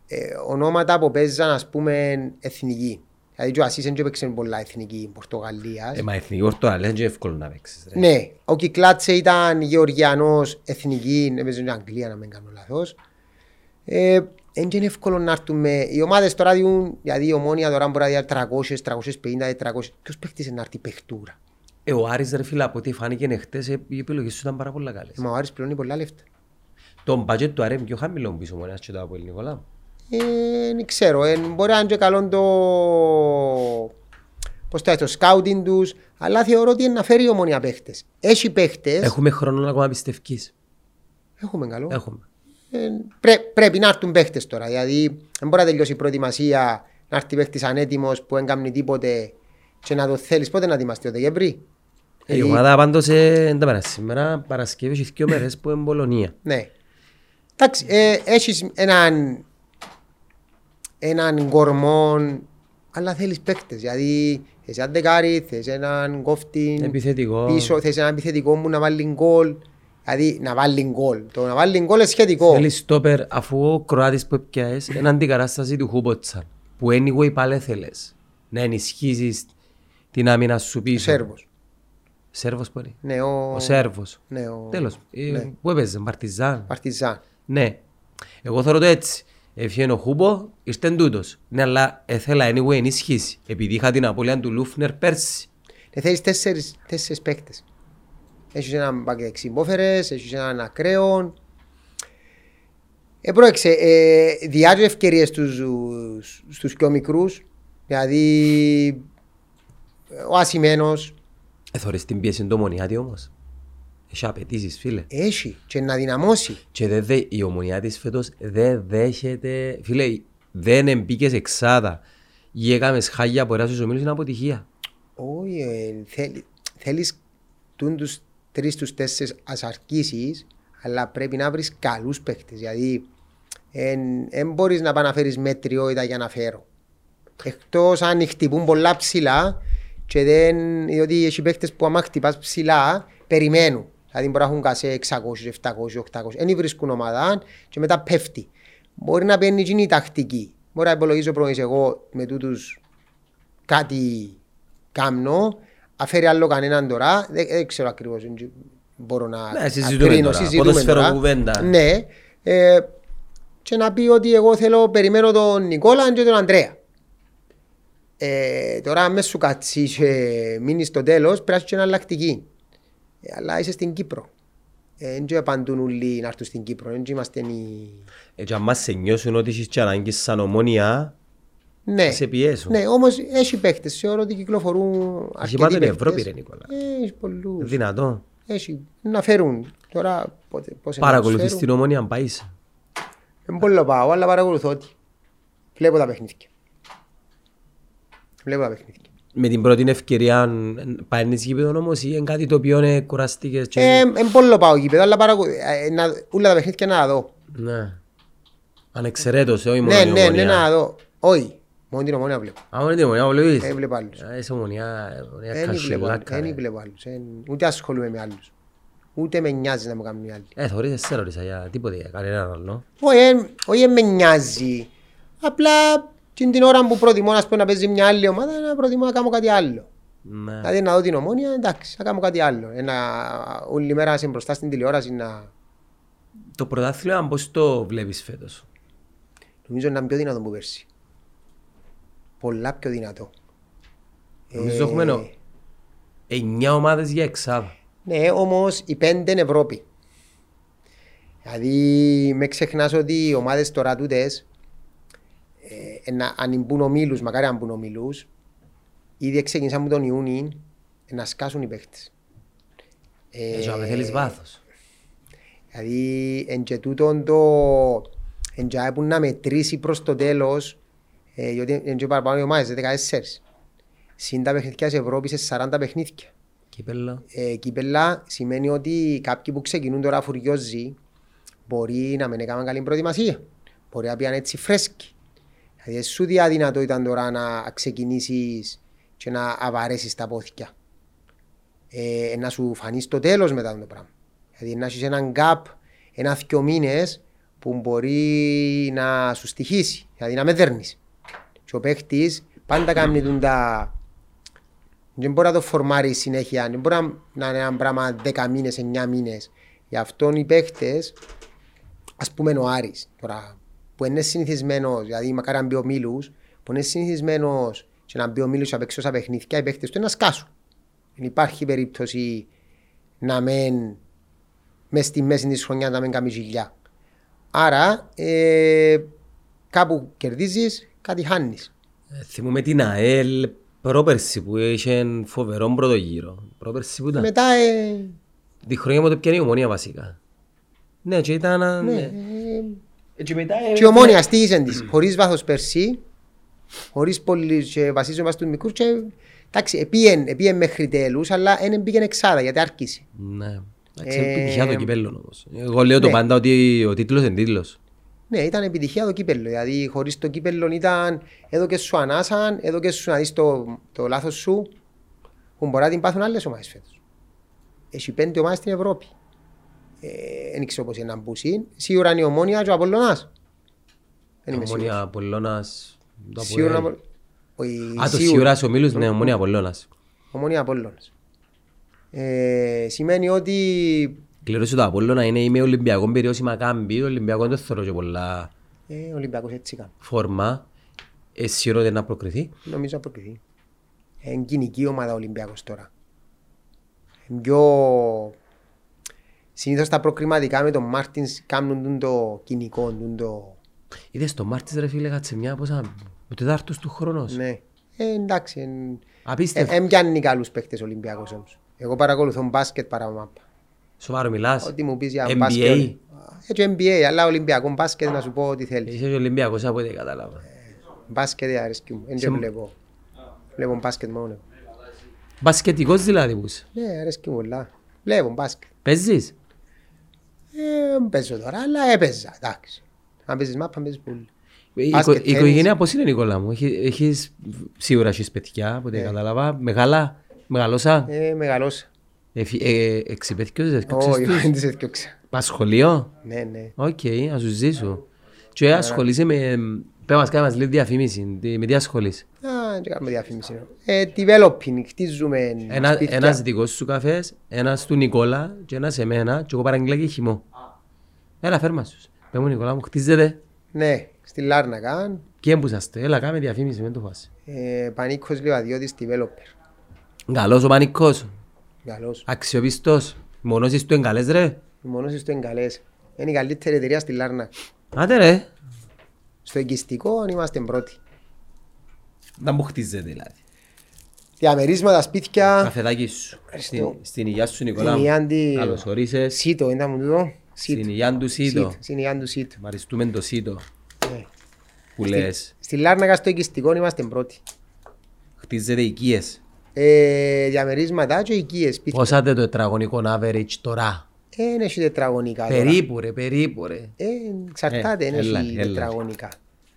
[SPEAKER 2] ε, ονόματα που παίζαν ας πούμε εθνική. Δηλαδή και ο Ασίς δεν έπαιξε πολλά εθνική Πορτογαλίας.
[SPEAKER 1] Ε, μα εθνική ορτογαλία είναι και εύκολο να παίξεις ρε.
[SPEAKER 2] Ναι, ο Κυκλάτσε ήταν Γεωργιανός εθνική, έπαιζε στην Αγγλία να μην κάνω λάθος. Ε, δεν είναι εύκολο να έρθουμε. Οι ομάδες τώρα διούν, δηλαδή η ομόνια τώρα μπορεί να διάρει 300, 350, 400. Ποιος παίχτησε να έρθει παιχτούρα;
[SPEAKER 1] Ε, ο Άρης ρε φίλε από ό,τι φάνηκε χτες ε, οι επιλογές σου ήταν πάρα πολλά καλές.
[SPEAKER 2] Ε, Μα ο Άρης πληρώνει πολλά λεφτά.
[SPEAKER 1] Το μπάτζετ του Άρη είναι πιο χαμηλό πίσω μόνο και το από Νικόλα.
[SPEAKER 2] Ε, δεν ξέρω, ε, μπορεί να είναι και καλό το... Πώς το, το σκάουτινγκ τους, αλλά θεωρώ ότι είναι να φέρει η ομόνια παίχτες. Έχει παίχτες,
[SPEAKER 1] Έχουμε χρόνο ακόμα πιστεύεις.
[SPEAKER 2] έχουμε καλό.
[SPEAKER 1] Έχουμε.
[SPEAKER 2] Ε, πρέ, πρέπει να έρθουν παίχτες τώρα. Δηλαδή, δεν μπορεί να τελειώσει η προετοιμασία, να έρθει παίχτης ανέτοιμος που δεν κάνει τίποτε και να το θέλεις. Πότε να ετοιμαστεί ο Δεκέμβρη;
[SPEAKER 1] Ε, Η ομάδα πάντως ε, δεν τα πέρα σήμερα Παρασκευή έχει δύο μέρες που είναι Μπολονία.
[SPEAKER 2] Ναι. Εντάξει, ε, έχεις έναν, έναν κορμό, αλλά θέλεις παίχτες. Δηλαδή, θες έναν δεκάρι, θες έναν κόφτη
[SPEAKER 1] Επιθετικό.
[SPEAKER 2] πίσω, θες έναν επιθετικό που να βάλει γκολ. Δηλαδή, να βάλει γκολ. Το να βάλει γκολ είναι σχετικό.
[SPEAKER 1] Θέλει στόπερ αφού ο Κροάτης που έπιασες είναι αντικατάσταση του Χούποτσαν που anyway πάλι θέλεις να ενισχύσεις την άμυνα σου πίσω.
[SPEAKER 2] Σέρβος.
[SPEAKER 1] Σέρβος που είναι.
[SPEAKER 2] Ναι, ο,
[SPEAKER 1] Ο Σέρβος.
[SPEAKER 2] Ναι, ο...
[SPEAKER 1] Τέλος. Ε,
[SPEAKER 2] ναι.
[SPEAKER 1] Πού έπαιζε, Παρτιζάν.
[SPEAKER 2] Παρτιζάν.
[SPEAKER 1] Ναι. Εγώ θέλω το έτσι. Έφυγε ο Χούπο, ήρθε τούτος. Ναι, αλλά ήθελα anyway ενισχύσει. Επειδή είχα την απώλεια του Λούφνερ πέρσι.
[SPEAKER 2] Ε, θέλεις τέσσερις, τέσσερις παίκτες. Έχεις έναν μπακ μπόφερες, έχεις έναν ακραίο. Ε, πρόεξε, ε, διάζει ευκαιρίες στους, στους πιο μικρούς. Δηλαδή, ο Ασημένος
[SPEAKER 1] Ε, θωρείς την πίεση του Ομονιάτη όμως. Έχει απαιτήσεις φίλε.
[SPEAKER 2] έχει και να δυναμώσει.
[SPEAKER 1] Και δεν δε, η Ομονιάτης φέτος δεν δέχεται... Φίλε, δεν εμπήκες εξάδα. Ή έκαμες χάγια από εράσους ομίλους είναι αποτυχία.
[SPEAKER 2] Όχι, ε, θέλεις, θέλεις τούν τους τρεις τους τέσσερις ας αρκίσεις, αλλά πρέπει να βρεις καλούς παίκτες. Δηλαδή, δεν μπορείς να πάει να φέρεις μέτριότητα για να φέρω. Εκτός αν χτυπούν πολλά ψηλά και δεν, διότι έχει παίκτες που άμα χτυπάς ψηλά, περιμένουν. Δηλαδή μπορεί να έχουν κασέ 600, 700, 800. Δεν βρίσκουν ομάδα και μετά πέφτει. Μπορεί να παίρνει εκείνη η τακτική. Μπορεί να υπολογίζω πρώτος εγώ με τούτους κάτι κάμνο, αφαίρει άλλο κανέναν τώρα, δεν, δεν ξέρω ακριβώς, δεν μπορώ να
[SPEAKER 1] Ναι, συζητούμε
[SPEAKER 2] ακρίνω,
[SPEAKER 1] τώρα,
[SPEAKER 2] συζητούμε
[SPEAKER 1] ποδοσφαίρο
[SPEAKER 2] τώρα.
[SPEAKER 1] κουβέντα.
[SPEAKER 2] Ναι, ε, και να πει ότι εγώ θέλω, περιμένω τον Νικόλα και τον Ανδρέα. Ε, τώρα αν μες σου κάτσει και μείνεις στο τέλος, πρέπει να έχεις και εναλλακτική. Ε, αλλά είσαι στην Κύπρο. Δεν ε, απαντούν όλοι να έρθουν στην Κύπρο, δεν είμαστε οι...
[SPEAKER 1] Έτσι αν μας σε νιώσουν ότι έχεις και ανάγκη σαν ομόνια,
[SPEAKER 2] Ναι,
[SPEAKER 1] θα σε πιέσουν.
[SPEAKER 2] ναι όμως έχει παίχτες, θεωρώ ότι κυκλοφορούν
[SPEAKER 1] Έχει
[SPEAKER 2] αρκετοί
[SPEAKER 1] πάντα την
[SPEAKER 2] παίχτες.
[SPEAKER 1] Ευρώπη ρε Νικόλα.
[SPEAKER 2] Ε, Έχεις πολλούς.
[SPEAKER 1] Δυνατό.
[SPEAKER 2] Έχει να φέρουν. Τώρα πότε, πώς να
[SPEAKER 1] Παρακολουθείς
[SPEAKER 2] τους
[SPEAKER 1] την
[SPEAKER 2] φέρουν.
[SPEAKER 1] ομόνια αν πάεις.
[SPEAKER 2] Δεν μπορώ να πάω, αλλά παρακολουθώ ότι. Βλέπω τα παιχνίδια. Βλέπω τα παιχνίδια.
[SPEAKER 1] Με την πρώτη ευκαιρία παίρνεις γήπεδο όμως ή είναι κάτι το οποίο είναι κουραστικές και...
[SPEAKER 2] Ε, Δεν μπορώ να πάω γήπεδο, αλλά παρακολουθώ. Όλα τα παιχνίδια να τα δω.
[SPEAKER 1] Ναι. Ανεξαιρέτως, όχι μόνο
[SPEAKER 2] Ναι,
[SPEAKER 1] η
[SPEAKER 2] ναι, ναι,
[SPEAKER 1] ομονία.
[SPEAKER 2] να τα δω. Όχι, μόνο την ομόνια βλέπω.
[SPEAKER 1] Α, μόνο την ομονία βλέπεις;
[SPEAKER 2] Δεν βλέπω άλλους.
[SPEAKER 1] Α, Είσαι ομονία, ομονία
[SPEAKER 2] Δεν βλέπω άλλους.
[SPEAKER 1] κασσουλάκα.
[SPEAKER 2] Δεν
[SPEAKER 1] ρε.
[SPEAKER 2] βλέπω άλλους. Εν- Ούτε ασχολούμαι με άλλους. Ούτε με νοιάζει να μου κάνουν οι άλλοι.
[SPEAKER 1] Ε, θωρείς εσύ ρώτησα για τίποτε, για κανέναν άλλο.
[SPEAKER 2] Όχι, εν- όχι εν με νοιάζει. Απλά Και την ώρα που προτιμώ ας πούμε, να παίζει μια άλλη ομάδα, να προτιμώ να κάνω κάτι άλλο.
[SPEAKER 1] Ναι.
[SPEAKER 2] Δηλαδή να δω την ομόνια, εντάξει, να κάνω κάτι άλλο. Ένα, όλη μέρα να είσαι μπροστά στην τηλεόραση να...
[SPEAKER 1] Το πρωτάθλημα πώς το βλέπεις φέτος;
[SPEAKER 2] Νομίζω να είναι πιο δυνατό που πέρσι. Πολλά πιο δυνατό.
[SPEAKER 1] Νομίζω έχουμε νο- εννιά ομάδες για εξάδα.
[SPEAKER 2] Ναι, όμως οι πέντε είναι Ευρώπη. Δηλαδή, με ξεχνάς ότι οι ομάδες τώρα τούτες, ε, να, αν μπουν ομίλους, μακάρι αν μπουν ομίλους, ήδη ξεκίνησαν από τον Ιούνι να σκάσουν οι παίχτες. Ε,
[SPEAKER 1] Έτσι, αν θέλεις βάθος.
[SPEAKER 2] Δηλαδή, εν και τούτον το... Εν και που να μετρήσει προς το τέλος, ε, γιατί εν και παραπάνω οι ομάδες, 14. Συν τα παιχνίδια της Ευρώπης σε 40 παιχνίδια.
[SPEAKER 1] Κύπελλο.
[SPEAKER 2] Ε, κύπελα σημαίνει ότι κάποιοι που ξεκινούν τώρα φουριόζοι μπορεί να μην έκαναν καλή προετοιμασία. Μπορεί να πήγαν έτσι φρέσκοι. Δηλαδή σου διά δυνατότητα τώρα να ξεκινήσεις και να αβαρέσεις τα πόθηκια. Ε, να σου φανείς στο τέλος μετά το πράγμα. Δηλαδή να έχεις έναν gap, ένα-δυο μήνες που μπορεί να σου στοιχήσει, δηλαδή να με δέρνεις. Και ο παίχτης πάντα κάνει τον τα δεν μπορεί να το φορμάρει συνέχεια, δεν μπορεί να- να είναι ένα πράγμα 10 μήνες, 9 μήνες. Γι' αυτό οι παίχτες, ας πούμε ο Άρης, τώρα, που είναι συνηθισμένος, δηλαδή μακάρι να μπει ο Μίλους, που είναι συνηθισμένος και να μπει ο Μίλους απ' έξω στα παιχνίδια, οι παίχτες του είναι να σκάσουν. Δεν υπάρχει περίπτωση να μεν μες στη μέση της χρονιάς να μην κάνει ζηλιά. Άρα, ε, κάπου κερδίζεις, κάτι χάνεις.
[SPEAKER 1] Ε, Θυμούμε την ΑΕΛ πρόπερση που είχε φοβερό πρώτο γύρο. Πρόπερση που ήταν.
[SPEAKER 2] Μετά, ε,
[SPEAKER 1] Τη χρονιά μου το πιάνει η ομονία βασικά. Ναι, και ήταν...
[SPEAKER 2] ναι,
[SPEAKER 1] ναι.
[SPEAKER 2] ε,
[SPEAKER 1] Ε, Και μετά...
[SPEAKER 2] Και η ομόνια στήχησε της, χωρίς βάθος περσί, χωρίς πολύ και βασίζομαι στους μικρούς και εντάξει, επίεν, επίεν μέχρι τέλους, αλλά δεν πήγαινε εξάδα γιατί άρχισε.
[SPEAKER 1] Ναι. Εντάξει,
[SPEAKER 2] Ε,
[SPEAKER 1] επιτυχία το κυπέλλο όμως. Εγώ λέω το
[SPEAKER 2] ναι.
[SPEAKER 1] πάντα ότι ο τίτλος είναι τίτλος.
[SPEAKER 2] Ναι, ήταν επιτυχία το κύπελλο, δηλαδή χωρίς το κύπελλο ήταν εδώ και σου ανάσαν, εδώ και σου να δεις το, το λάθος σου, που μπορεί να την πάθουν άλλες ομάδες φέτος. Έχει πέντε ομάδες στην Ευρώπη. Ε, δεν ξέρω πώς είναι να μπουσίν. Σίγουρα είναι η ομόνια και ο Απολλωνάς. Δεν είμαι σίγουρος.
[SPEAKER 1] Ομόνια Απολλώνας... το
[SPEAKER 2] Σίγουρα
[SPEAKER 1] Αποέλ.
[SPEAKER 2] Απο- όχι,
[SPEAKER 1] Α, το σίγουρα ο Μίλους, ναι, ομόνια Απολλώνας.
[SPEAKER 2] Ομόνια Απόλλωνας. Ε, σημαίνει ότι
[SPEAKER 1] Κληρώσει το Απόλλωνα είναι είμαι Ολυμπιακό περιόση Μακάμπη, το Ολυμπιακό δεν θέλω και πολλά
[SPEAKER 2] ε, ο Ολυμπιακός έτσι κάνει.
[SPEAKER 1] φόρμα. Εσύ ρώτε να προκριθεί.
[SPEAKER 2] Νομίζω αποκριθεί. Είναι κοινική ομάδα ο Ολυμπιακός τώρα. Είναι πιο... Συνήθως τα προκριματικά με τον Μάρτινς κάνουν τον το κοινικό, τον το...
[SPEAKER 1] Είδες το Μάρτις ρε φίλε κάτσε μια πόσα... Ο τετάρτος του χρόνος.
[SPEAKER 2] Ναι. Ε, εντάξει. εν-
[SPEAKER 1] Απίστευτο.
[SPEAKER 2] Ε, εν πιάνει καλούς παίκτες ο Ολυμπιακός όμως. Εγώ παρακολουθώ μπάσκετ παρά μάπα.
[SPEAKER 1] Σοβαρό μιλάς.
[SPEAKER 2] Ό,τι μου πεις για
[SPEAKER 1] NBA.
[SPEAKER 2] μπάσκετ. Έτσι NBA, αλλά Ολυμπιακό μπάσκετ να σου πω ό,τι θέλεις.
[SPEAKER 1] Είσαι και Ολυμπιακός από ό,τι κατάλαβα.
[SPEAKER 2] Μπάσκετ δεν αρέσκει μου. Δεν
[SPEAKER 1] Σε-
[SPEAKER 2] βλέπω. Βλέπω μπάσκετ μόνο. εγώ.
[SPEAKER 1] Μπασκετικός δηλαδή που είσαι.
[SPEAKER 2] Ναι, αρέσκει μου πολλά. Βλέπω μπάσκετ.
[SPEAKER 1] Παίζεις;
[SPEAKER 2] Ε, παίζω τώρα, αλλά έπαιζα. Εντάξει. Αν παίζεις μάπα, παίζεις πολύ.
[SPEAKER 1] Η, οικο-
[SPEAKER 2] Μπάσκετ,
[SPEAKER 1] η
[SPEAKER 2] τέννις.
[SPEAKER 1] οικογένεια πώς είναι Νικόλα μου; Έχει- Έχεις σίγουρα έχεις παιδιά από
[SPEAKER 2] Ναι.
[SPEAKER 1] ό,τι κατάλαβα. Μεγάλα. Μεγαλώσα;
[SPEAKER 2] Ε, μεγαλώσα.
[SPEAKER 1] Εφι- ε, Εξυπέθηκες,
[SPEAKER 2] Όχι,
[SPEAKER 1] ευκόξες τους;
[SPEAKER 2] δεν τις έφτιαξα.
[SPEAKER 1] Πας σχολείο;
[SPEAKER 2] Ναι, ναι.
[SPEAKER 1] Οκ, να σου ζήσω. Και ασχολείσαι με... Πες μας, κάνε μας λίγο διαφήμιση. Τι- Με τι ασχολείσαι;
[SPEAKER 2] Α, δεν κάνουμε διαφήμιση. Ε, developing, χτίζουμε
[SPEAKER 1] Ένα,
[SPEAKER 2] σπίτια.
[SPEAKER 1] ένας δικός σου καφές, ένας του Νικόλα και ένας εμένα και εγώ παραγγείλα και χυμό. Έλα φέρ μας τους. Πες μου Νικόλα μου, χτίζετε.
[SPEAKER 2] Ναι, στη Λάρνακα.
[SPEAKER 1] Και έμπουσαστε, έλα κάμε διαφήμιση, μην το φας.
[SPEAKER 2] Ε, Πανίκος Λιβαδιώτης developer.
[SPEAKER 1] Καλός ο πανικός,
[SPEAKER 2] Καλός.
[SPEAKER 1] αξιοπιστός. Μονώσεις του εγκαλές ρε.
[SPEAKER 2] Μόνος στο εγκαλές. Είναι η καλύτερη εταιρεία στη Λάρνα.
[SPEAKER 1] Άντε ρε.
[SPEAKER 2] Στο εγκιστικό είμαστε πρώτοι.
[SPEAKER 1] Να μου χτίζετε δηλαδή.
[SPEAKER 2] Διαμερίσματα, σπίτια.
[SPEAKER 1] Καφεδάκι σου. Στην, στην υγειά σου Νικόλα
[SPEAKER 2] Στην
[SPEAKER 1] μου.
[SPEAKER 2] υγειά τη-
[SPEAKER 1] Καλώς ορίσες.
[SPEAKER 2] Σίτο, ήταν μου τούτο.
[SPEAKER 1] Στην
[SPEAKER 2] Σίτο.
[SPEAKER 1] υγειά του Σίτο.
[SPEAKER 2] Σίτο. Στην υγειά του Σίτο.
[SPEAKER 1] Μαριστούμε το Σίτο
[SPEAKER 2] Ναι.
[SPEAKER 1] που λες.
[SPEAKER 2] Στη Λάρνακα στο εγκιστικό είμαστε πρώτοι.
[SPEAKER 1] Χτίζετε οικίες.
[SPEAKER 2] Ε, διαμερίσματα και οικίες, σπίτια.
[SPEAKER 1] Πόσα το τετραγωνικό average τώρα;
[SPEAKER 2] Ε, Δεν έχει τετραγωνικά τώρα.
[SPEAKER 1] Περίπου ρε, περίπου ρε.
[SPEAKER 2] Ε, εξαρτάται,
[SPEAKER 1] Ε,
[SPEAKER 2] δεν
[SPEAKER 1] έλα,
[SPEAKER 2] έχει
[SPEAKER 1] έλα.
[SPEAKER 2] τετραγωνικά.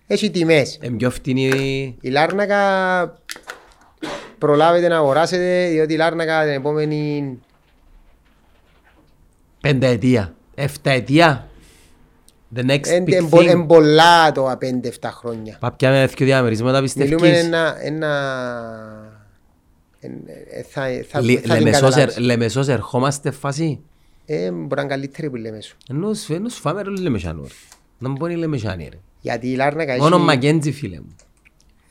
[SPEAKER 2] Έχει τιμές.
[SPEAKER 1] Είναι πιο φτηνή
[SPEAKER 2] Η Λάρνακα προλάβετε να αγοράσετε, διότι η Λάρνακα την επόμενη
[SPEAKER 1] πενταετία, εφταετία. The next
[SPEAKER 2] Εν-
[SPEAKER 1] big
[SPEAKER 2] εν πο-
[SPEAKER 1] thing.
[SPEAKER 2] εν πολλά το 5-7 χρόνια.
[SPEAKER 1] Παπιά με δύο διαμερίσματα
[SPEAKER 2] Μιλούμε
[SPEAKER 1] πιστεύεις.
[SPEAKER 2] ένα... ένα εν- ε, θα, θα,
[SPEAKER 1] Λι-
[SPEAKER 2] θα την
[SPEAKER 1] Λεμεσός ερ-
[SPEAKER 2] καταλάβεις.
[SPEAKER 1] Λεμεσός ερχόμαστε φάση;
[SPEAKER 2] Ε, μπορεί να είναι καλύτερη που λέμε σου.
[SPEAKER 1] Ενώ σου ενώ σου φάμε ρε Λεμεσάνο ρε. Να μου πόνει Λεμεσάνη ρε.
[SPEAKER 2] Γιατί η Λάρνακα έχει...
[SPEAKER 1] Μόνο Μακέντζι φίλε μου.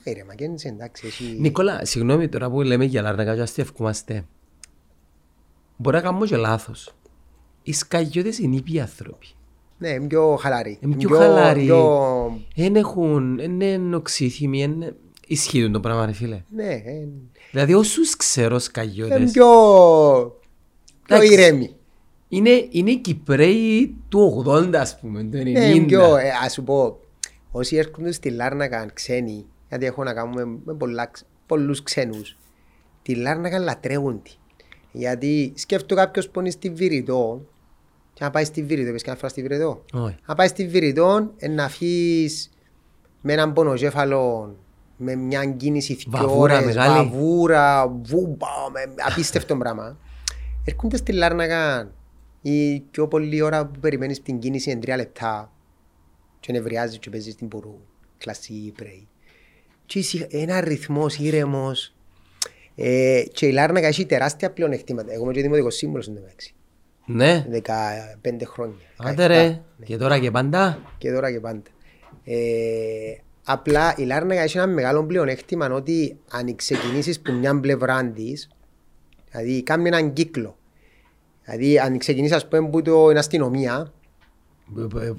[SPEAKER 2] Ε, ρε, Μακέντζη, εντάξει, έχει...
[SPEAKER 1] Νικόλα, συγγνώμη τώρα που λέμε για Λάρνακα και αστεύκομαστε. Μπορεί να κάνουμε και λάθος. Οι σκαγιώτες είναι ήπιοι άνθρωποι.
[SPEAKER 2] Ναι, είναι πιο χαλαρή.
[SPEAKER 1] Είναι πιο χαλαροί.
[SPEAKER 2] πιο-
[SPEAKER 1] Δεν έχουν, είναι νοξύθυμοι, είναι... Ισχύουν το πράγμα ρε φίλε.
[SPEAKER 2] Ναι, ε,
[SPEAKER 1] Δηλαδή όσους ξέρω
[SPEAKER 2] είναι
[SPEAKER 1] σκαγιώτες
[SPEAKER 2] πιο... πιο
[SPEAKER 1] Εντάξει.
[SPEAKER 2] ηρέμοι.
[SPEAKER 1] είναι, είναι οι Κυπρέοι του 80 ας πούμε, του 90.
[SPEAKER 2] Ναι, είναι πιο... ε, Ας σου πω, όσοι έρχονται στη Λάρνακα ξένοι, γιατί έχω να κάνουμε με πολλά, ξ- πολλούς ξένους, τη Λάρνακα λατρεύουν τη. Γιατί σκέφτω κάποιος που είναι στη Βηρητό, και να πάει στη Βηρητό, πες κανένα φορά στη Βηρητό.
[SPEAKER 1] Όχι.
[SPEAKER 2] Να πάει στη Βηρητό, ε, να φύγεις με έναν πονοκέφαλο, με μια κίνηση δυο
[SPEAKER 1] Βαβούρα
[SPEAKER 2] ώρες,
[SPEAKER 1] μεγάλη.
[SPEAKER 2] βαβούρα, βούμπα, με απίστευτο πράγμα. Έρχονται στη Λάρνακα η πιο πολλή ώρα που περιμένεις την κίνηση είναι τρία λεπτά και νευριάζεις και παίζεις την πορού, κλασσί, πρέι. Και ησυχα- ένα ρυθμός ήρεμος ε, και η Λάρνακα έχει τεράστια πλεονεκτήματα. Εγώ είμαι και δημοτικός σύμβουλος στην μεταξύ.
[SPEAKER 1] Ναι,
[SPEAKER 2] 15 χρόνια.
[SPEAKER 1] άντε
[SPEAKER 2] 17,
[SPEAKER 1] ρε.
[SPEAKER 2] ναι.
[SPEAKER 1] Και τώρα και πάντα.
[SPEAKER 2] Και τώρα και πάντα. Ε, απλά η Λάρνακα έχει ένα μεγάλο πλεονέκτημα ότι αν ξεκινήσεις που μια πλευρά της, δηλαδή κάνει έναν κύκλο. Δηλαδή αν ξεκινήσεις ας πούμε που το, την αστυνομία,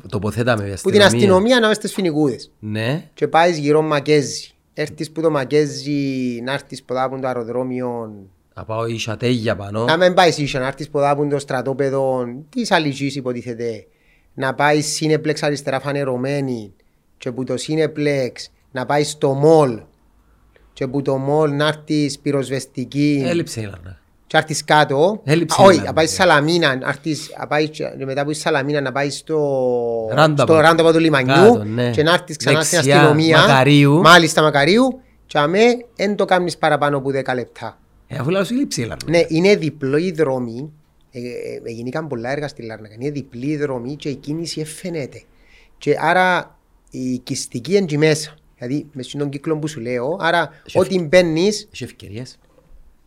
[SPEAKER 1] Τοποθέταμε για
[SPEAKER 2] που την αστυνομία να είμαι στις φινικούδες
[SPEAKER 1] Ναι.
[SPEAKER 2] και πάεις γύρω Μακέζι. Έρθεις που το Μακέζι, να έρθεις που από το αεροδρόμιο,
[SPEAKER 1] Να πάω η σατέγια πάνω.
[SPEAKER 2] να μην πάεις ίσια, να έρθεις που από το στρατόπεδο της Αλυσής υποτίθεται, να πάεις σύνεπλεξ αριστερά φανερωμένη και που το σύνεπλεξ να πάεις στο μολ και που το μολ να έρθεις πυροσβεστική
[SPEAKER 1] Έλειψε η Λάρνακα.
[SPEAKER 2] και να έρθεις κάτω.
[SPEAKER 1] Έλειψε
[SPEAKER 2] Α,
[SPEAKER 1] η
[SPEAKER 2] Όχι,
[SPEAKER 1] Λάρνακα.
[SPEAKER 2] να πάεις Σαλαμίνα, να έρθεις, να πάεις και μετά από τη Σαλαμίνα να πάεις στο
[SPEAKER 1] Roundabout.
[SPEAKER 2] στο roundabout του λιμανιού
[SPEAKER 1] Κάτω, ναι.
[SPEAKER 2] και να έρθεις ξανά στην
[SPEAKER 1] Δεξιά,
[SPEAKER 2] αστυνομία.
[SPEAKER 1] Μακαρίου.
[SPEAKER 2] Μάλιστα Μακαρίου και αμέ δεν το κάνεις παραπάνω από 10 λεπτά.
[SPEAKER 1] Ε, αφού λέω σου λείψει η Λάρνακα.
[SPEAKER 2] Ναι, είναι διπλό η δρόμη. Ε, ε, ε, γίνηκαν πολλά έργα στη Λάρνακα. Είναι διπλή η δρόμη και η κίνηση εφαίνεται. Και άρα η οικιστική είναι και μέσα. Δηλαδή, μες στον κύκλο που σου λέω, άρα
[SPEAKER 1] Έχει
[SPEAKER 2] ό,τι μπαίνεις,
[SPEAKER 1] Έχει ευκαιρίες.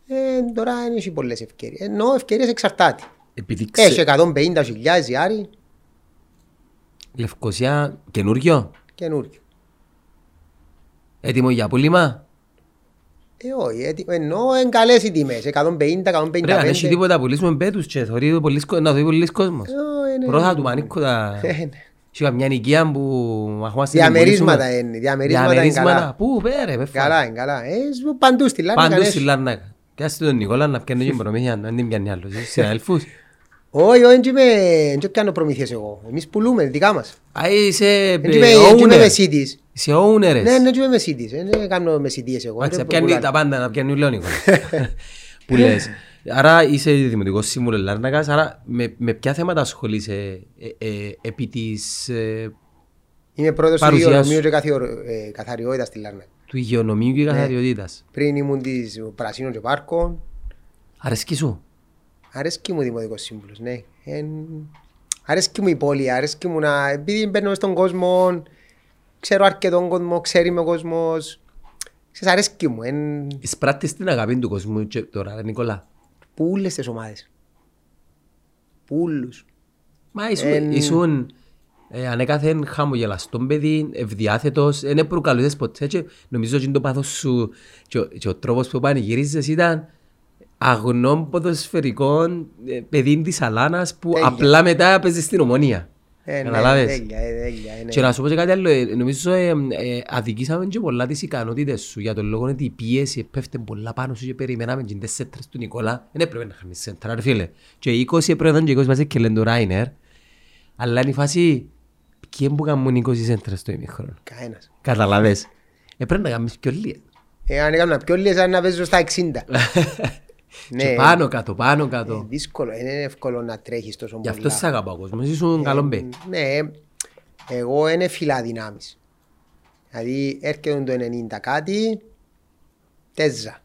[SPEAKER 2] ε, τώρα δεν έχει πολλές ευκαιρίες. Ενώ ευκαιρίες εξαρτάται.
[SPEAKER 1] Επειδή
[SPEAKER 2] Έχει
[SPEAKER 1] ξε...
[SPEAKER 2] 150.000 διάρρη
[SPEAKER 1] Λευκοσία καινούριο;
[SPEAKER 2] καινούριο.
[SPEAKER 1] Έτοιμο για πούλημα.
[SPEAKER 2] Ε, όχι, έτι- ενώ είναι καλές οι τιμές, 150, 155.
[SPEAKER 1] Ρε, αν έχει τίποτα πουλήσουμε πέτους και θωρεί πολλής κο- να δει πολλής κόσμος.
[SPEAKER 2] Ε, ναι.
[SPEAKER 1] Πρώτα του μανίκω τα...
[SPEAKER 2] Ε, ναι.
[SPEAKER 1] Έχει καμιά νοικία που μαχόμαστε
[SPEAKER 2] Διαμερίσματα είναι, διαμερίσματα είναι καλά.
[SPEAKER 1] Πού, πέρε, με φάει.
[SPEAKER 2] Καλά, είναι καλά. Ε, σου- παντού στη Λάρνακα.
[SPEAKER 1] Πάντως
[SPEAKER 2] ναι.
[SPEAKER 1] στη Λάρνακα. Και άστε τον Νικόλα να πιάνει την προμήθεια, να μην πιάνει άλλος. Έχεις Συναδελφούς.
[SPEAKER 2] Όχι, όχι, δεν δεν πιάνω προμήθειες εγώ. Εμείς πουλούμε, δικά μας.
[SPEAKER 1] Α, είσαι
[SPEAKER 2] Δεν
[SPEAKER 1] ε,
[SPEAKER 2] είμαι
[SPEAKER 1] owner.
[SPEAKER 2] μεσίτης.
[SPEAKER 1] Είσαι owner.
[SPEAKER 2] Ναι, δεν είμαι μεσίτης. Δεν κάνω μεσίτιες εγώ.
[SPEAKER 1] Εντάξει,
[SPEAKER 2] δεν
[SPEAKER 1] πιάνει
[SPEAKER 2] πουλάω.
[SPEAKER 1] τα πάντα, να πιάνει ο Νικόλας. Που λες. Άρα είσαι δημοτικός σύμβουλος Λάρνακας, άρα με, με ποια θέματα ασχολείσαι ε, ε, επί της, ε,
[SPEAKER 2] Είμαι πρόεδρος του
[SPEAKER 1] Παρουσίας;
[SPEAKER 2] υγειονομείου
[SPEAKER 1] σου.
[SPEAKER 2] και καθιερο- ε, καθαριότητας στη Λάρνακα.
[SPEAKER 1] του υγειονομίου
[SPEAKER 2] Ναι.
[SPEAKER 1] και καθαριότητας.
[SPEAKER 2] Πριν ήμουν της Πρασίνων και Πάρκων.
[SPEAKER 1] Αρέσκει σου;
[SPEAKER 2] Αρέσκει μου δημοτικός σύμβουλος, ναι. Εν- Αρέσκει μου η πόλη, αρέσκει μου να... Επειδή μπαίνω στον κόσμο, ξέρω αρκετόν κόσμο, ξέρει με ο κόσμος. Ξέρεις, αρέσκει μου. Εν...
[SPEAKER 1] Εισπράττεις την αγάπη του κόσμου και τώρα, ρε Νικόλα.
[SPEAKER 2] Πούλες τις ομάδες. Πούλους.
[SPEAKER 1] Μα ήσουν,
[SPEAKER 2] Εν-
[SPEAKER 1] ήσουν ε, ανέκαθεν χαμογελαστόν παιδί, ευδιάθετος, δεν προκαλούσες ποτέ και νομίζω ότι το πάθος σου και, ο- και ο τρόπος που πανηγυρίζεις ήταν αγνών ποδοσφαιρικών ε, παιδί της Αλάνας που
[SPEAKER 2] Τέλεια.
[SPEAKER 1] απλά μετά παίζεις στην ομονία.
[SPEAKER 2] Ε, ναι,
[SPEAKER 1] Καταλάβες.
[SPEAKER 2] τέλεια, ε, τέλεια, ε, ναι.
[SPEAKER 1] Και να σου πω και κάτι άλλο, ε, νομίζω ε, ε, αδικήσαμε και πολλά τις ικανότητες σου για τον λόγο ότι η πίεση πέφτει πολλά πάνω σου και περιμέναμε και τις σέντρες του Νικόλα. Δεν έπρεπε να χάνεις σέντρα, ρε φίλε. Και οι 20 έπρεπε να ήταν και 20 μαζί και λένε το Ράινερ. Αλλά είναι η φάση, ποιοι που κάνουν 20 σέντρες στο ημίχρονο;
[SPEAKER 2] Κανένας.
[SPEAKER 1] Καταλαβες. Ε, πρέπει να κάνεις πιο λίγες.
[SPEAKER 2] Ε, αν έκανα πιο λίγες, αν να παίζω στα 60.
[SPEAKER 1] Και
[SPEAKER 2] Ναι.
[SPEAKER 1] πάνω κάτω, πάνω κάτω.
[SPEAKER 2] Δύσκολο, δεν είναι εύκολο να τρέχεις τόσο
[SPEAKER 1] Γι' αυτό
[SPEAKER 2] πολλά.
[SPEAKER 1] σε αγαπά ο κόσμος, ήσουν καλό μπέ.
[SPEAKER 2] Ναι, εγώ είναι φιλαδυνάμεις. Δηλαδή έρχεται το 90 κάτι, τέζα.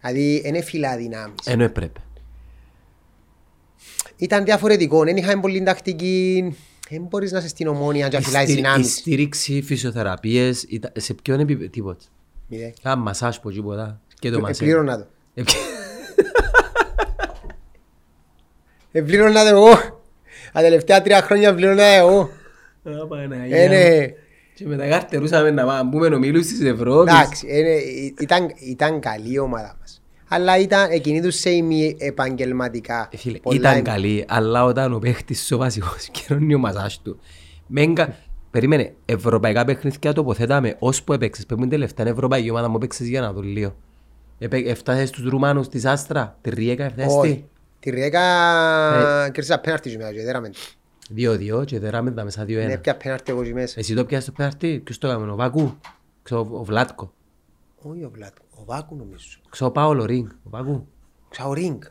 [SPEAKER 2] Δηλαδή είναι φιλαδυνάμεις.
[SPEAKER 1] Ενώ έπρεπε.
[SPEAKER 2] Ήταν διαφορετικό, δεν είχαμε πολύ τακτική, Δεν μπορείς να είσαι στην ομόνια και να
[SPEAKER 1] Η
[SPEAKER 2] φυλάεις
[SPEAKER 1] στήρι- Η
[SPEAKER 2] δυνάμεις.
[SPEAKER 1] στήριξη, φυσιοθεραπείες, ήταν- σε ποιον επίπεδο, τίποτα.
[SPEAKER 2] Μηδέν.
[SPEAKER 1] Κάνα μασάζ που τίποτα. Και το
[SPEAKER 2] Ε,
[SPEAKER 1] μασάζ.
[SPEAKER 2] Πλήρωνα το.
[SPEAKER 1] Ε,
[SPEAKER 2] Ε, πλήρωνα το εγώ. Τα τελευταία τρία χρόνια πλήρωνα εγώ.
[SPEAKER 1] Α, Παναγία
[SPEAKER 2] Ε,
[SPEAKER 1] μου.
[SPEAKER 2] ναι.
[SPEAKER 1] Και μετά καρτερούσαμε να πάμε πούμε ομίλους της Ευρώπης.
[SPEAKER 2] Εντάξει, ε, ναι, ήταν, ήταν καλή η ομάδα μας. Αλλά ήταν, εκείνη τους σε ημι επαγγελματικά.
[SPEAKER 1] Ε, Φίλε,
[SPEAKER 2] Πολλά
[SPEAKER 1] ήταν
[SPEAKER 2] εμ-
[SPEAKER 1] καλή, αλλά όταν ο παίχτης ο βασικός καιρώνει ο μασάζ του. Μένκα, περίμενε, ευρωπαϊκά παιχνίδια τοποθέταμε, ώσπου έπαιξες, πες μου την τελευταία ευρωπαϊκή ομάδα μου έπαιξες για να δω λίγο. Επέ- Έφτασες στους Ρουμάνους της Άστρα, τη Ριέκα έφτασες
[SPEAKER 2] Όχι.
[SPEAKER 1] τι.
[SPEAKER 2] Τη Ριέκα
[SPEAKER 1] Ε.
[SPEAKER 2] κέρδισα πέναρτη και μετά και δέραμε.
[SPEAKER 1] Δύο-δύο και δέραμε τα μέσα
[SPEAKER 2] Ναι,
[SPEAKER 1] δύο-ένα.
[SPEAKER 2] πια πέναρτη εγώ και μέσα.
[SPEAKER 1] Εσύ το πιάσες το πέναρτι, ποιος το έκαμε, ο Βακού, ξέρω, ο Βλάτκο,
[SPEAKER 2] Όχι ο Βλάτ, ο Βάκου νομίζω.
[SPEAKER 1] ξέρω ο Πάολο Ρίγκ, ο Βακού.
[SPEAKER 2] Ξα ο Ρίγκ.